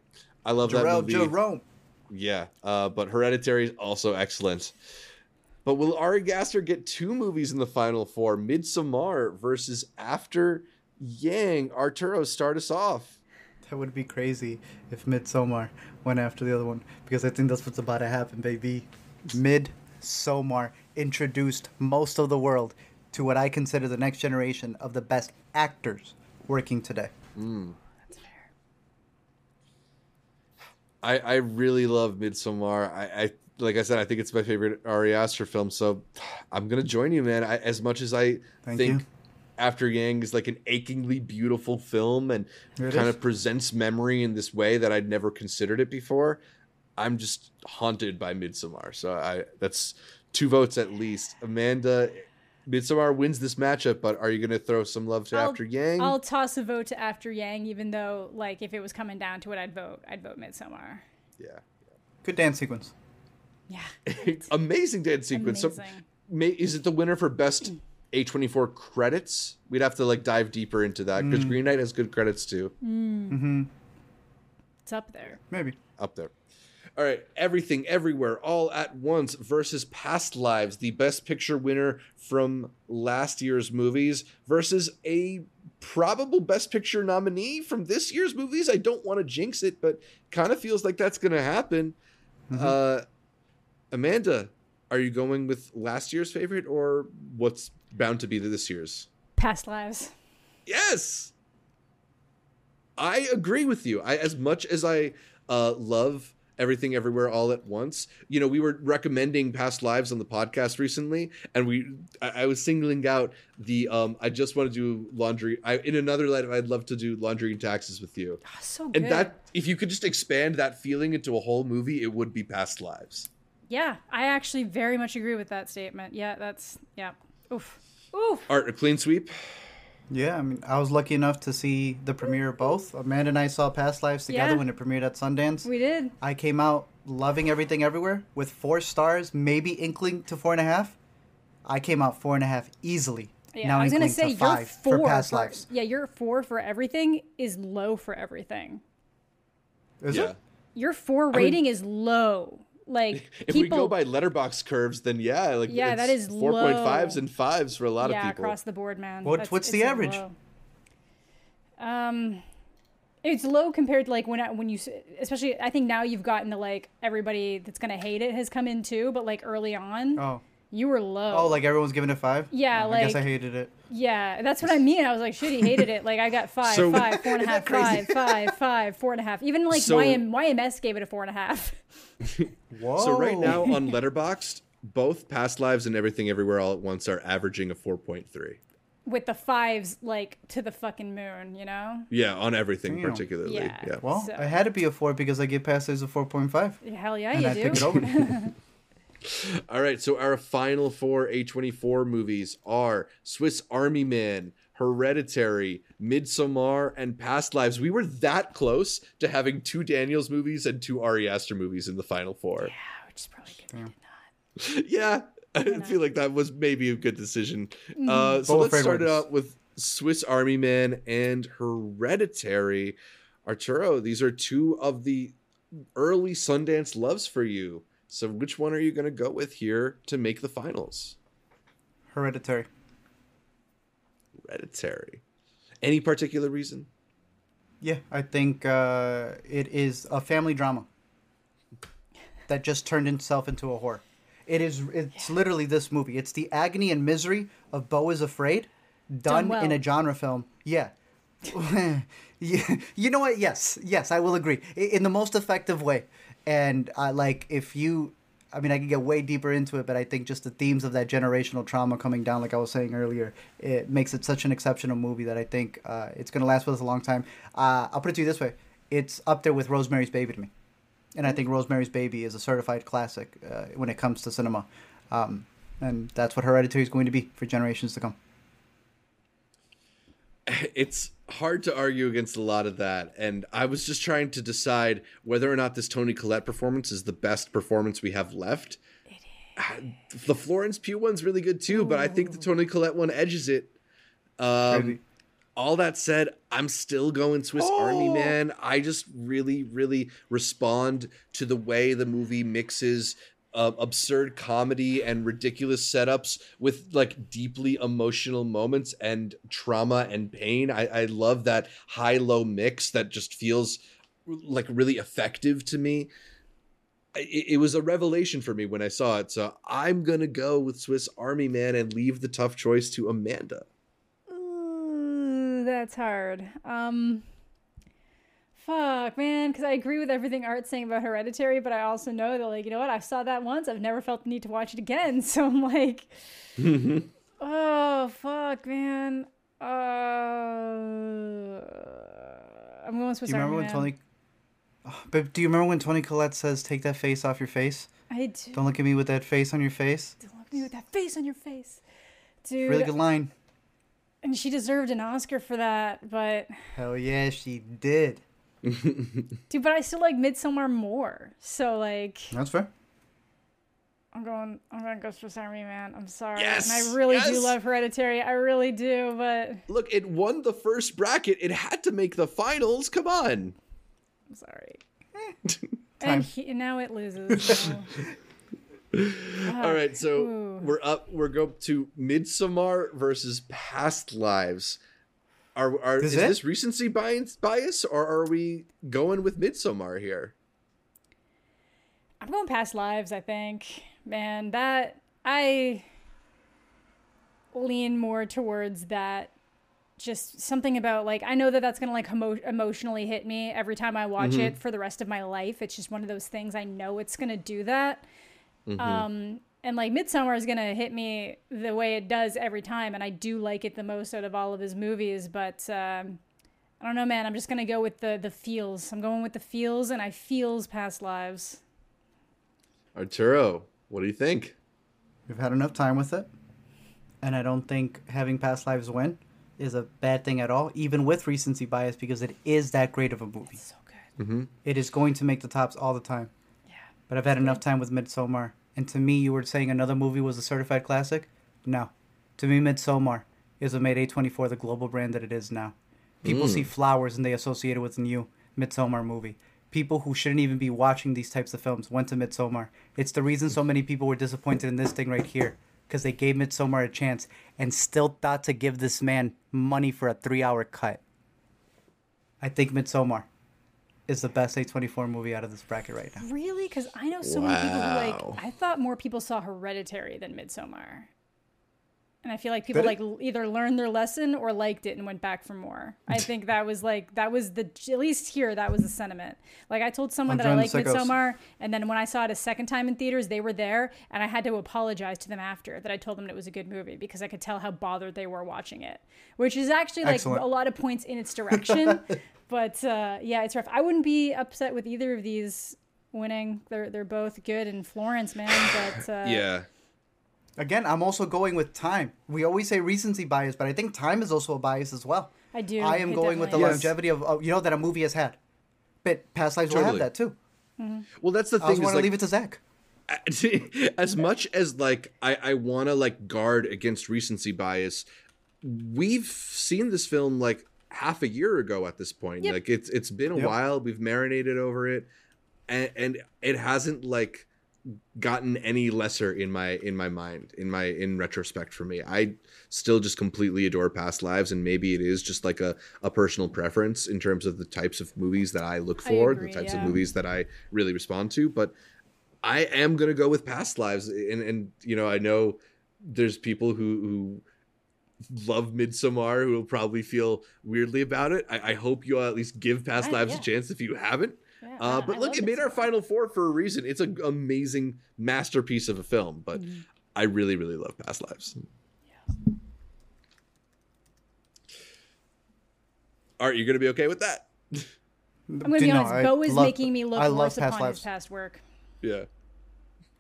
I love that movie. Jerome. Yeah, uh, but Hereditary is also excellent. But will Ari Aster get two movies in the final four? Midsommar versus After Yang. Arturo, start us off. That would be crazy if Midsommar went after the other one because I think that's what's about to happen, baby. Midsommar introduced most of the world to what I consider the next generation of the best actors working today. Mm. I, I really love Midsommar. I, I like I said, I think it's my favorite Ari Aster film. So I'm gonna join you, man. I, as much as I Thank think you. After Yang is like an achingly beautiful film and It kind is. of presents memory in this way that I'd never considered it before. I'm just haunted by Midsommar. So I that's two votes at least. Amanda, Midsommar wins this matchup, but are you gonna throw some love to I'll- After Yang? I'll toss a vote to After Yang, even though, like, if it was coming down to it, I'd vote. I'd vote Midsommar. yeah. Good dance sequence. Yeah. Amazing dance sequence. So, may, is it the winner for best A24 credits? We'd have to like dive deeper into that because mm. Green Knight has good credits too. Mm. Mm-hmm. It's up there. Maybe. Up there. All right, everything, everywhere, all at once versus Past Lives, the Best Picture winner from last year's movies, versus a probable Best Picture nominee from this year's movies. I don't want to jinx it, but kind of feels like that's going to happen. Mm-hmm. Uh, Amanda, are you going with last year's favorite or what's bound to be this year's? Past lives. Yes. I agree with you. I as much as I uh, love everything everywhere all at once. You know, we were recommending past lives on the podcast recently, and we I, I was singling out the um I just want to do laundry. I in another life I'd love to do laundry and taxes with you. Oh, so good. And that if you could just expand that feeling into a whole movie, it would be past lives. yeah, I actually very much agree with that statement. Yeah, that's yeah. Oof. Oof. Art a clean sweep. Yeah, I mean, I was lucky enough to see the premiere of both. Amanda and I saw Past Lives together Yeah. when it premiered at Sundance. We did. I came out loving everything everywhere with four stars, maybe inkling to four and a half. I came out four and a half easily. Yeah, now I was gonna say to your five four for Past for- Lives. Yeah, your four for everything is low for everything. Is yeah. it? Your four mean- rating is low. Like If we go by Letterboxd curves, then yeah, like Yeah, that it's is 4.5s and fives for a lot yeah, of people. across the board, man. What- That's- what's the average? low. Um, it's low compared to like when I, when you especially I think now you've gotten to like everybody that's gonna hate it has come in too, but like early on Oh, you were low. oh, like everyone's giving it five. Yeah, Oh, I guess I hated it. Yeah, that's what I mean. I was like, shit, he hated it. Like I got five, So- five, four and a Isn't half, that crazy? five, five, five, four and a half. Even like So- YM, YMS gave it a four and a half. Whoa. So right now on Letterboxd, both Past Lives and Everything Everywhere All at Once are averaging a 4.3. With the fives like to the fucking moon, you know? Yeah, on everything Damn. particularly. Yeah. Yeah. Well, So- I had to be a four because I get Past Lives a four point five, Hell yeah, and you I do. took it over. All right, so our final four A24 movies are Swiss Army Man, Hereditary, Midsommar, and Past Lives. We were that close to having two Daniels movies and two Ari Aster movies in the final four. Yeah, which is probably good. we Damn. did not. Yeah, I know. feel like that was maybe a good decision. Mm. Uh, so Boba let's Fett start it wins. out with Swiss Army Man and Hereditary. Arturo, these are two of the early Sundance loves for you. So which one are you going to go with here to make the finals? Hereditary. Hereditary. Any particular reason? Yeah, I think uh, it is a family drama that just turned itself into a horror. It is. It's literally this movie. It's the agony and misery of Beau is Afraid, done, Done in a genre film. Yeah. yeah. You know what? Yes, yes, I will agree in the most effective way. And like if you. I mean, I can get way deeper into it, but I think just the themes of that generational trauma coming down, like I was saying earlier, it makes it such an exceptional movie that I think uh, it's going to last with us a long time. Uh, I'll put it to you this way: it's up there with Rosemary's Baby to me, and I think Rosemary's Baby is a certified classic uh, when it comes to cinema, um, and that's what Hereditary is going to be for generations to come. It's hard to argue against a lot of that. And I was just trying to decide whether or not this Toni Collette performance is the best performance we have left. It is. The Florence Pugh one's really good too, but I think the Toni Collette one edges it. Um, all that said, I'm still going Swiss Army Oh. Man. I just really, really respond to the way the movie mixes uh, absurd comedy and ridiculous setups with like deeply emotional moments and trauma and pain. I, I love that high low mix that just feels like really effective to me. It, it was a revelation for me when I saw it. So I'm going to go with Swiss Army Man and leave the tough choice to Amanda. Ooh, that's hard. Um, fuck, man, because I agree with everything Art's saying about Hereditary, but I also know that, like, you know what? I saw that once. I've never felt the need to watch it again. So I'm like, oh, fuck, man. Uh, I'm going Swiss Do you remember Army when Man. Toni? Oh, but do you remember when Toni Collette says, "Take that face off your face"? I do. Don't look at me with that face on your face. Don't look at me with that face on your face. Dude, Really good line. and she deserved an Oscar for that, but Hell yeah, she did. dude, but I still like Midsommar more. So like, That's fair. I'm going. I'm going to go Swiss Army Man. I'm sorry, Yes, and I really do love Hereditary. I really do, but Look, it won the first bracket. It had to make the finals. Come on. I'm sorry. And he, now it loses. so. All right, so Ooh. we're up. We're going to Midsommar versus Past Lives. Are are This is it? this recency bias, bias, or are we going with Midsommar here? I'm going past lives. I think, man, that I lean more towards that. Just something about like I know that that's gonna like emo- emotionally hit me every time I watch Mm-hmm. it for the rest of my life. It's just one of those things I know it's gonna do that. Mm-hmm. Um, and like Midsommar is gonna hit me the way it does every time, and I do like it the most out of all of his movies. But um, I don't know, man. I'm just gonna go with the the feels. I'm going with the feels, and I feels past lives. Arturo, what do you think? We've had enough time with it, and I don't think having past lives win is a bad thing at all, even with recency bias, because it is that great of a movie. So good. It is going to make the tops all the time. Yeah. But I've had enough time with Midsommar, and to me, you were saying another movie was a certified classic. No, to me, Midsommar is what made A24 the global brand that it is now. People see mm. flowers and they associate it with a new Midsommar movie. People who shouldn't even be watching these types of films went to Midsommar. It's the reason so many people were disappointed in this thing right here because they gave Midsommar a chance and still thought to give this man money for a three-hour cut. I think Midsommar is the best A24 movie out of this bracket right now. Really? Because I know so many people who like. I thought more people saw Hereditary than Midsommar, and I feel like people Did like it? either learned their lesson or liked it and went back for more. I think that was like that was the at least here that was the sentiment. Like I told someone I'm that I liked the sickos. Midsommar, and then when I saw it a second time in theaters, they were there, and I had to apologize to them after that I told them it was a good movie because I could tell how bothered they were watching it, which is actually like Excellent. a lot of points in its direction. but uh, yeah, it's rough. I wouldn't be upset with either of these winning. They're they're both good in Florence, man. But uh, yeah. Again, I'm also going with time. We always say recency bias, but I think time is also a bias as well. I do. I am It going with the Yes. longevity of, of you know that a movie has had. But past lives will Totally. have that too. Mm-hmm. Well, that's the thing. going want to like, leave it to Zach. as much as like I, I want to like guard against recency bias, we've seen this film like half a year ago at this point. Yep. Like it's it's been a Yep. while. We've marinated over it, and, and it hasn't like gotten any lesser in my in my mind in my in retrospect for me. I still just completely adore past lives, and maybe it is just like a a personal preference in terms of the types of movies that I look I for, agree, the types yeah. of movies that I really respond to, but. I am gonna go with past lives, and and you know I know there's people who who love Midsommar who will probably feel weirdly about it. I, I hope you'll at least give Past I- Lives yeah. a chance if you haven't. Yeah, Uh, but I look, it made our final four for a reason. It's an amazing masterpiece of a film, but Mm-hmm. I really, really love Past Lives. Art, you gonna be okay with that? I'm gonna be honest. Beau is making me look I love worse past upon lives. his past work. Yeah.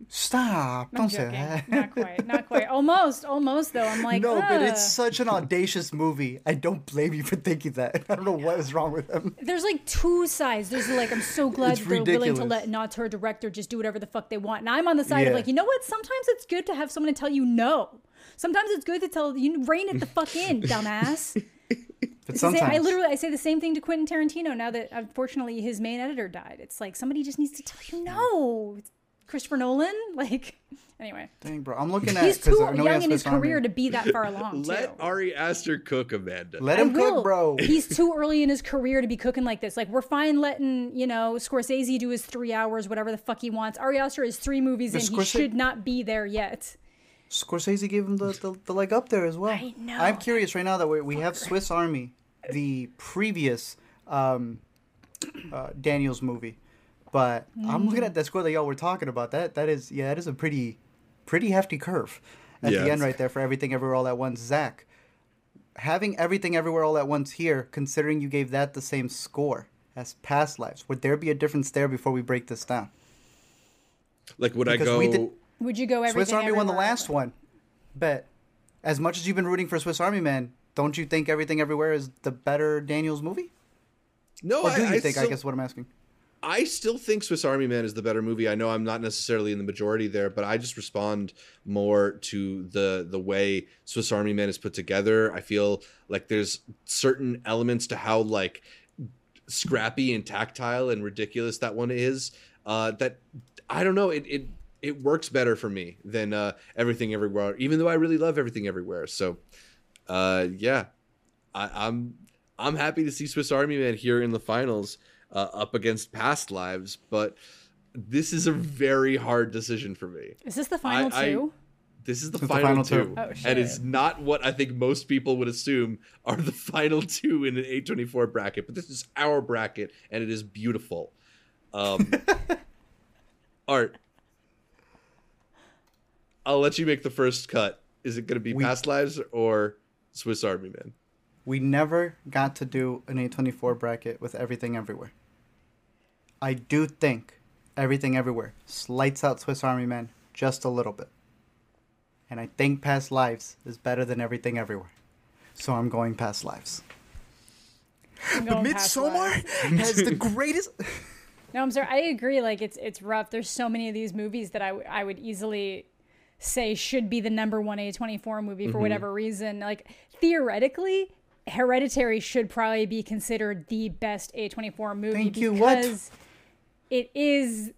Stop! I'm Don't say joking. that. Not quite. Not quite. Almost. Almost though. I'm like. no, but it's such an audacious movie. I don't blame you for thinking that. I don't know what is wrong with him. There's like two sides. There's like I'm so glad It's they're willing to let an auteur director just do whatever the fuck they want. And I'm on the side of like, you know what? Sometimes it's good to have someone to tell you no. Sometimes it's good to tell you rein it the fuck in, dumbass. But It's same- sometimes I literally I say the same thing to Quentin Tarantino now that unfortunately his main editor died. It's like somebody just needs to tell you no. Christopher Nolan, like anyway, Dang, bro, I'm looking at. he's 'cause too I know young has in his career to be that far along. Let too. Ari Aster cook, Amanda. Let I him will. cook, bro. He's too early in his career to be cooking like this. Like we're fine letting you know Scorsese do his three hours, whatever the fuck he wants. Ari Aster is three movies in. But He should not be there yet. Scorsese gave him the, the, the leg up there as well. I know, I'm curious right now that we, we have Swiss Army, the previous um, uh, Daniels movie, but I'm looking at mm. that score that y'all were talking about. That that is yeah, that is a pretty pretty hefty curve at Yeah. the end right there for everything everywhere all at once. Zach, having everything everywhere all at once here, considering you gave that the same score as past lives, would there be a difference there before we break this down? Like, would I Because go? we did- Would you go everything? Swiss Army won the Everywhere? last one. But as much as you've been rooting for Swiss Army Man, don't you think Everything Everywhere is the better Daniels movie? no, Or do I, you I think? I guess what I'm asking. I still think Swiss Army Man is the better movie. I know I'm not necessarily in the majority there, but I just respond more to the the way Swiss Army Man is put together. I feel like there's certain elements to how like scrappy and tactile and ridiculous that one is. Uh, that I don't know. It it it works better for me than uh, Everything Everywhere, even though I really love Everything Everywhere. So, uh, yeah, I, I'm I'm happy to see Swiss Army Man here in the finals uh, up against Past Lives, but this is a very hard decision for me. Is this the final I- two? This is the, It's the final, final two, two. Oh, and shit. it's not what I think most people would assume are the final two in an A24 bracket. But this is our bracket, and it is beautiful. Um, Art, I'll let you make the first cut. Is it going to be We- Past Lives or Swiss Army Man? We never got to do an A24 bracket with Everything Everywhere. I do think Everything Everywhere slights out Swiss Army Man just a little bit. And I think Past Lives is better than Everything Everywhere. So I'm going Past Lives. But Midsommar has the greatest. No, I'm sorry. I agree. Like it's it's rough. There's so many of these movies that I, w- I would easily say should be the number one A24 movie Mm-hmm. for whatever reason. Like theoretically, Hereditary should probably be considered the best A24 movie Thank you, what? because it is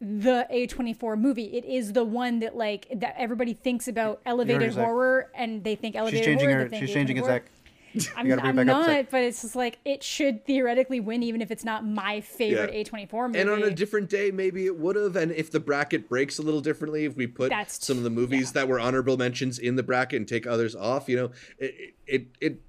the A24 movie. It is the one that like that everybody thinks about elevated Zach. horror and they think She's elevated changing horror. her. they think She's changing it, A24. Zach. I'm, gotta I'm it back up, not, Zach. but it's just like it should theoretically win, even if it's not my favorite Yeah. A24 movie. And on a different day, maybe it would have. And if the bracket breaks a little differently, if we put That's- some of the movies yeah. that were honorable mentions in the bracket and take others off, you know, it it, it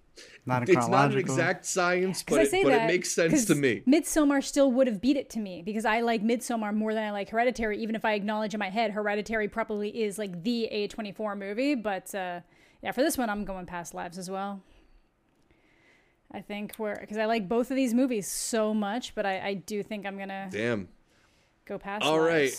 Not in it's not an exact science, but, it, but that it makes sense to me. Midsommar still would have beat it to me because I like Midsommar more than I like Hereditary, even if I acknowledge in my head Hereditary probably is like the A24 movie. But uh, yeah, for this one, I'm going past lives as well. I think we're because I like both of these movies so much, but I, I do think I'm gonna Damn. Go past. All right.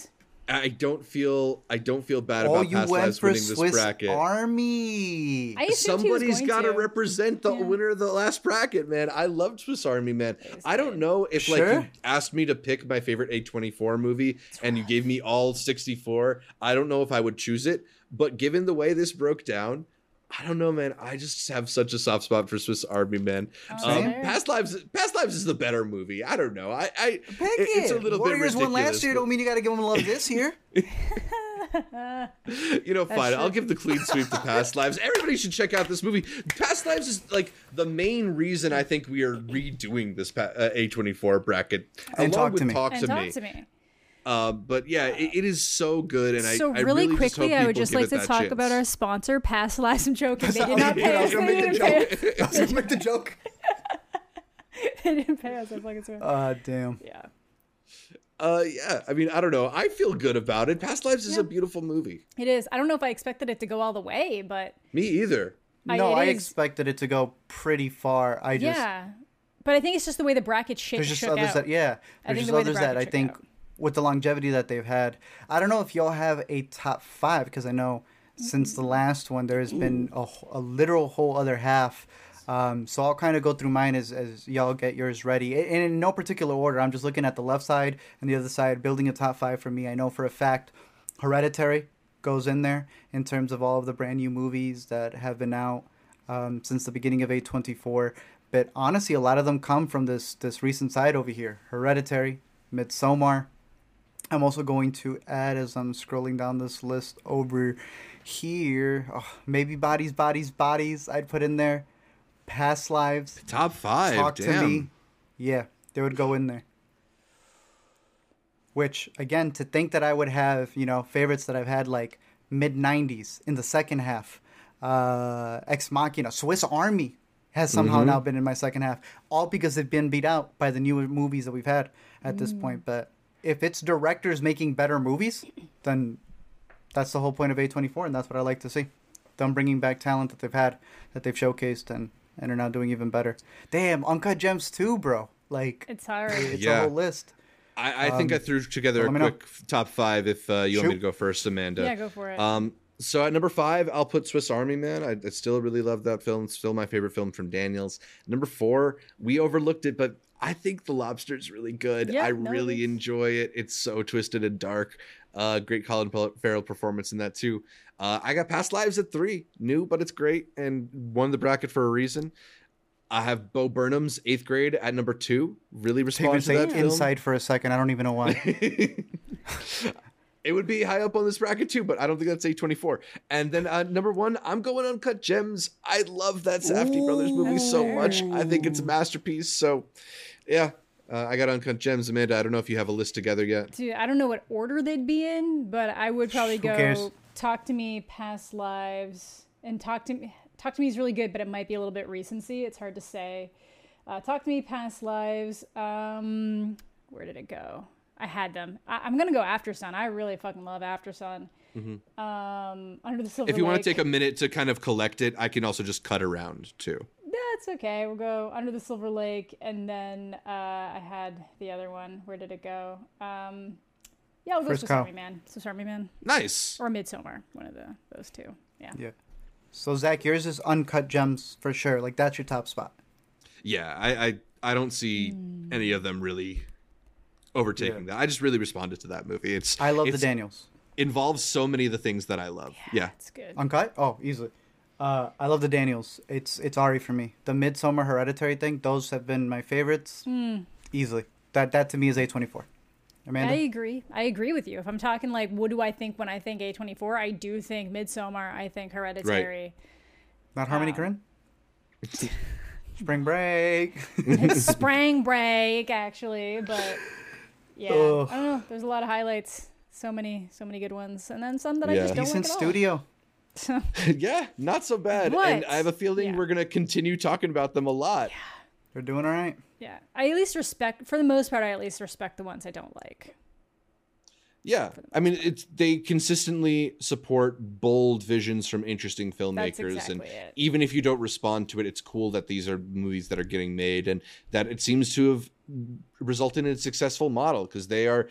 Lives. I don't feel I don't feel bad Oh, about you past went lives for winning this Swiss bracket. Army. I assumed he was Somebody's going got to to. represent the Yeah. winner of the last bracket, man. I loved Swiss Army Man. I don't know if like you asked me to pick my favorite A24 movie and you gave me all 64. I don't know if I would choose it, but given the way this broke down, I don't know, man. I just have such a soft spot for Swiss Army Man. Oh, Um. Past Lives, Past Lives is the better movie. I don't know. I, I Pick it- it's a little Warriors bit won ridiculous. last year. but- Don't mean you got to give them love this year. you know, fine. true. I'll give the clean sweep to Past Lives. Everybody should check out this movie. Past Lives is like the main reason I think we are redoing this uh, A24 bracket. And along Talk with to Me. Talk and to talk Me. to me. Uh, but yeah, it, it is so good, and so I, I really, really just hope quickly, I would just like to talk chance. about our sponsor, Past Lives. I'm joking. They did not pay us. They didn't pay us. I was gonna make the joke. They didn't pay us. I fucking swear. Uh, damn. yeah. Uh, yeah, I mean, I don't know. I feel good about it. Past Lives is Yeah. a beautiful movie. It is. I don't know if I expected it to go all the way, but Me either. I- No, I is- expected it to go pretty far. I just yeah. But I think it's just the way the bracket shit there's just shook others out. that yeah. I There's think just the way the others that I think out. With the longevity that they've had. I don't know if y'all have a top five because I know since Mm-hmm. the last one there's been a, a literal whole other half. Um, so I'll kind of go through mine as, as y'all get yours ready. And in no particular order. I'm just looking at the left side and the other side, building a top five for me. I know for a fact Hereditary goes in there in terms of all of the brand new movies that have been out um, since the beginning of A24. But honestly, a lot of them come from this this recent side over here. Hereditary, Midsommar. I'm also going to add as I'm scrolling down this list over here. Oh, maybe bodies, bodies, bodies. I'd put in there. Past lives. Top five. Talk damn. to me. Yeah, they would go in there. Which again, to think that I would have, you know, favorites that I've had like mid '90s in the second half, uh, Ex Machina, Swiss Army has somehow Mm-hmm. now been in my second half, all because they've been beat out by the newer movies that we've had at Mm. this point. But if it's directors making better movies, then that's the whole point of A24, and that's what I like to see. Them bringing back talent that they've had, that they've showcased, and and are now doing even better. Damn, Uncut Gems too, bro. Like It's hard. it's Yeah. a whole list. I, I think I threw together let a me know. quick top five if uh, you want me to go first, Amanda. yeah, go for it. Um, so at number five, I'll put Swiss Army Man. I, I still really love that film. It's still my favorite film from Daniels. Number four, we overlooked it, but I think The Lobster is really good. Yeah, I no, really is. enjoy it. It's so twisted and dark. Uh, great Colin Farrell performance in that too. Uh, I got Past Lives at three, new, but it's great and won the bracket for a reason. I have Bo Burnham's Eighth Grade at number two. Really Take respond to say that film. inside for a second. I don't even know why. it would be high up on this bracket too, but I don't think that's A24. And then uh, number one, I'm going Uncut Gems. I love that Safdie Brothers movie so much. I think it's a masterpiece. So, yeah, uh, I got Uncut Gems. Amanda, I don't know if you have a list together yet. Dude, I don't know what order they'd be in, but I would probably go talk to me past lives and talk to me. Talk to me is really good, but it might be a little bit recency. It's hard to say. Uh, talk to me past lives. Um, where did it go? I had them. I, I'm gonna go Aftersun. I really fucking love Aftersun. Um, Under the Silver Mm-hmm. If you want to take a minute to kind of collect it, I can also just cut around too. That's okay. We'll go Under the Silver Lake, and then uh, I had the other one. Where did it go? Um, yeah, we'll go First Swiss cow. Army Man. Swiss Army Man. Nice. or Midsommar, one of the those two. Yeah. yeah. So Zach, yours is Uncut Gems for sure. Like that's your top spot. Yeah, I I, I don't see Hmm. any of them really overtaking that. I just really responded to that movie. It's I love it's, the Daniels. Involves so many of the things that I love. Yeah. That's good. Uncut? Oh, easily. Uh, I love the Daniels. It's it's Ari for me. The Midsommar Hereditary thing. Those have been my favorites. Hmm. Easily. That that to me is A twenty four. Amanda. I agree. I agree with you. If I'm talking like, what do I think when I think A24? I do think Midsommar. I think Hereditary. Not Harmony uh, Korine. Spring break. It's Spring Break, actually, but yeah, Ugh. I don't know. There's a lot of highlights. So many, so many good ones, and then some that I just don't Decent like at all. studio. yeah, not so bad. But- and I have a feeling yeah. we're gonna continue talking about them a lot. Yeah. They're doing all right. Yeah, I at least respect. For the most part, I at least respect the ones I don't like. Yeah, I mean, it's they consistently support bold visions from interesting filmmakers, and exactly it. even if you don't respond to it, it's cool that these are movies that are getting made, and that it seems to have result in a successful model because they are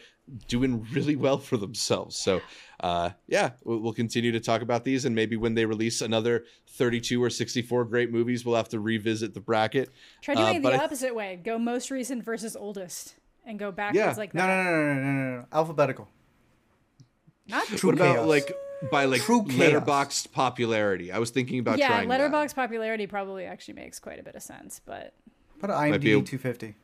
doing really well for themselves. So, uh, yeah, we'll, we'll continue to talk about these, and maybe when they release another 32 or 64 great movies, we'll have to revisit the bracket. Try doing Uh, it the I- opposite way. Go most recent versus oldest, and go backwards Yeah. like No, that. no, no, no, no, no, no. Alphabetical. Not True what about chaos. like by like True chaos. Letterboxd popularity? I was thinking about yeah, trying that. Letterboxd popularity probably actually makes quite a bit of sense, but Put an Might be IMDb 250.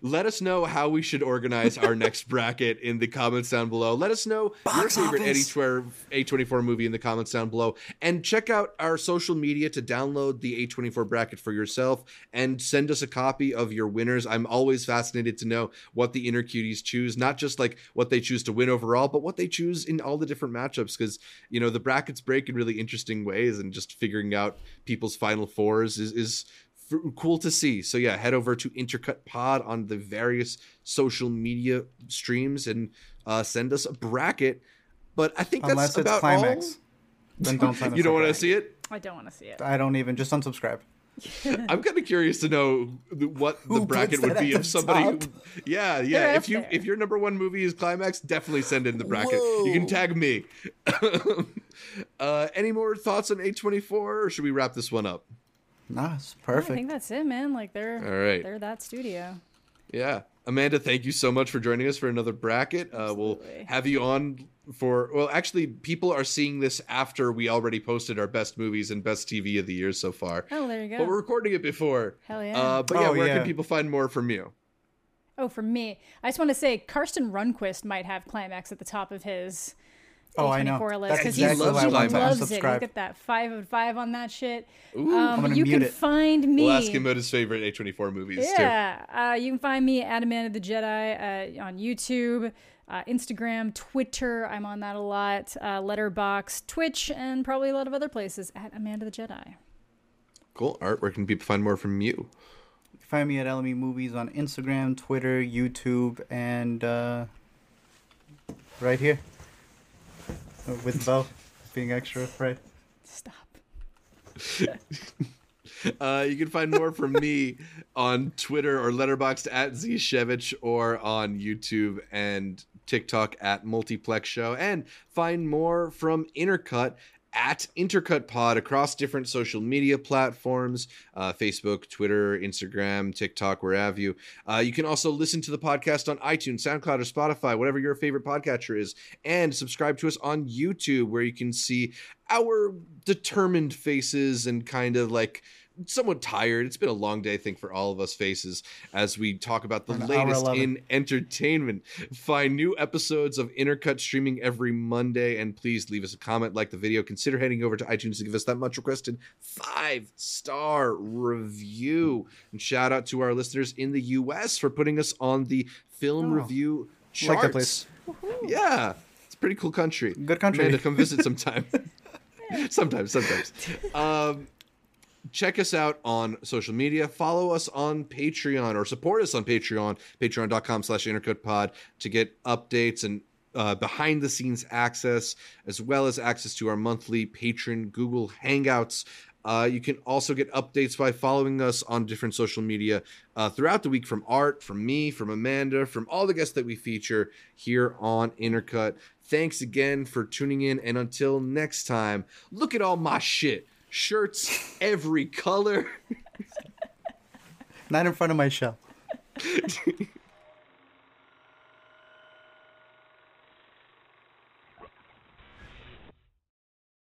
Let us know how we should organize our next bracket in the comments down below. Let us know Box your favorite office. A24, A24 movie in the comments down below. And check out our social media to download the A24 bracket for yourself and send us a copy of your winners. I'm always fascinated to know what the inner cuties choose, not just like what they choose to win overall, but what they choose in all the different matchups. Because, you know, the brackets break in really interesting ways and just figuring out people's final fours is, is cool to see. So yeah, head over to Intercut Pod on the various social media streams and uh, send us a bracket. But I think Unless that's it's about climax. Then don't sign all. us You don't want to see it? I don't want to see it. I don't even. Just unsubscribe. I'm kind of curious to know what the Who bracket would be if somebody. top? Yeah, yeah. They're If you there. if your number one movie is Climax, definitely send in the bracket. You can tag me. uh, any more thoughts on A24, or should we wrap this one up? Nah, it's I think that's it, man. Like they're All right. they're that studio. Yeah. Amanda, thank you so much for joining us for another bracket. Uh, we'll have you on for, well, actually, people are seeing this after we already posted our best movies and best TV of the year so far. Oh, there you go. But we're recording it before. Hell yeah. Uh, but yeah, Oh, where yeah. can people find more from you? Oh, for me, I just want to say Karsten Runquist might have climax at the top of his Oh, I know. A24 list That's because exactly he why I loves, want he to loves it. He's unsubscribe. got that five of five on that shit. Ooh. Um, gonna you mute can it. find me. We'll ask him about his favorite A24 movies too. Yeah, uh, you can find me at Amanda the Jedi uh, on YouTube, uh, Instagram, Twitter. I'm on that a lot. Uh, Letterboxd, Twitch, and probably a lot of other places at Amanda the Jedi. Cool. Art, where can people find more from you? You can find me at LME Movies on Instagram, Twitter, YouTube, and uh, right here with Beau being extra, afraid. Stop. Uh, you can find more from me on Twitter or Letterboxd at Zshevich or on YouTube and TikTok at Multiplex Show. And find more from Intercut at Intercut Pod across different social media platforms uh, Facebook, Twitter, Instagram, TikTok, where have you. Uh, you can also listen to the podcast on iTunes, SoundCloud, or Spotify, whatever your favorite podcatcher is. And subscribe to us on YouTube, where you can see our determined faces and kind of like somewhat tired. It's been a long day, I think, for all of us faces as we talk about the An latest in entertainment. Find new episodes of Intercut streaming every Monday, and please leave us a comment, like the video. Consider heading over to iTunes to give us that much requested five star review. And shout out to our listeners in the US for putting us on the film Oh. review I like that charts. Yeah, it's a pretty cool country. Good country. Amanda, come visit sometime. sometimes, sometimes. Um, check us out on social media. Follow us on Patreon or support us on Patreon, patreon.com slash intercutpod to get updates and uh, behind the scenes access, as well as access to our monthly patron Google Hangouts. Uh, you can also get updates by following us on different social media uh, throughout the week from Art, from me, from Amanda, from all the guests that we feature here on Intercut. Thanks again for tuning in, and until next time, look at all my shit. Shirts every color. Not in front of my shell.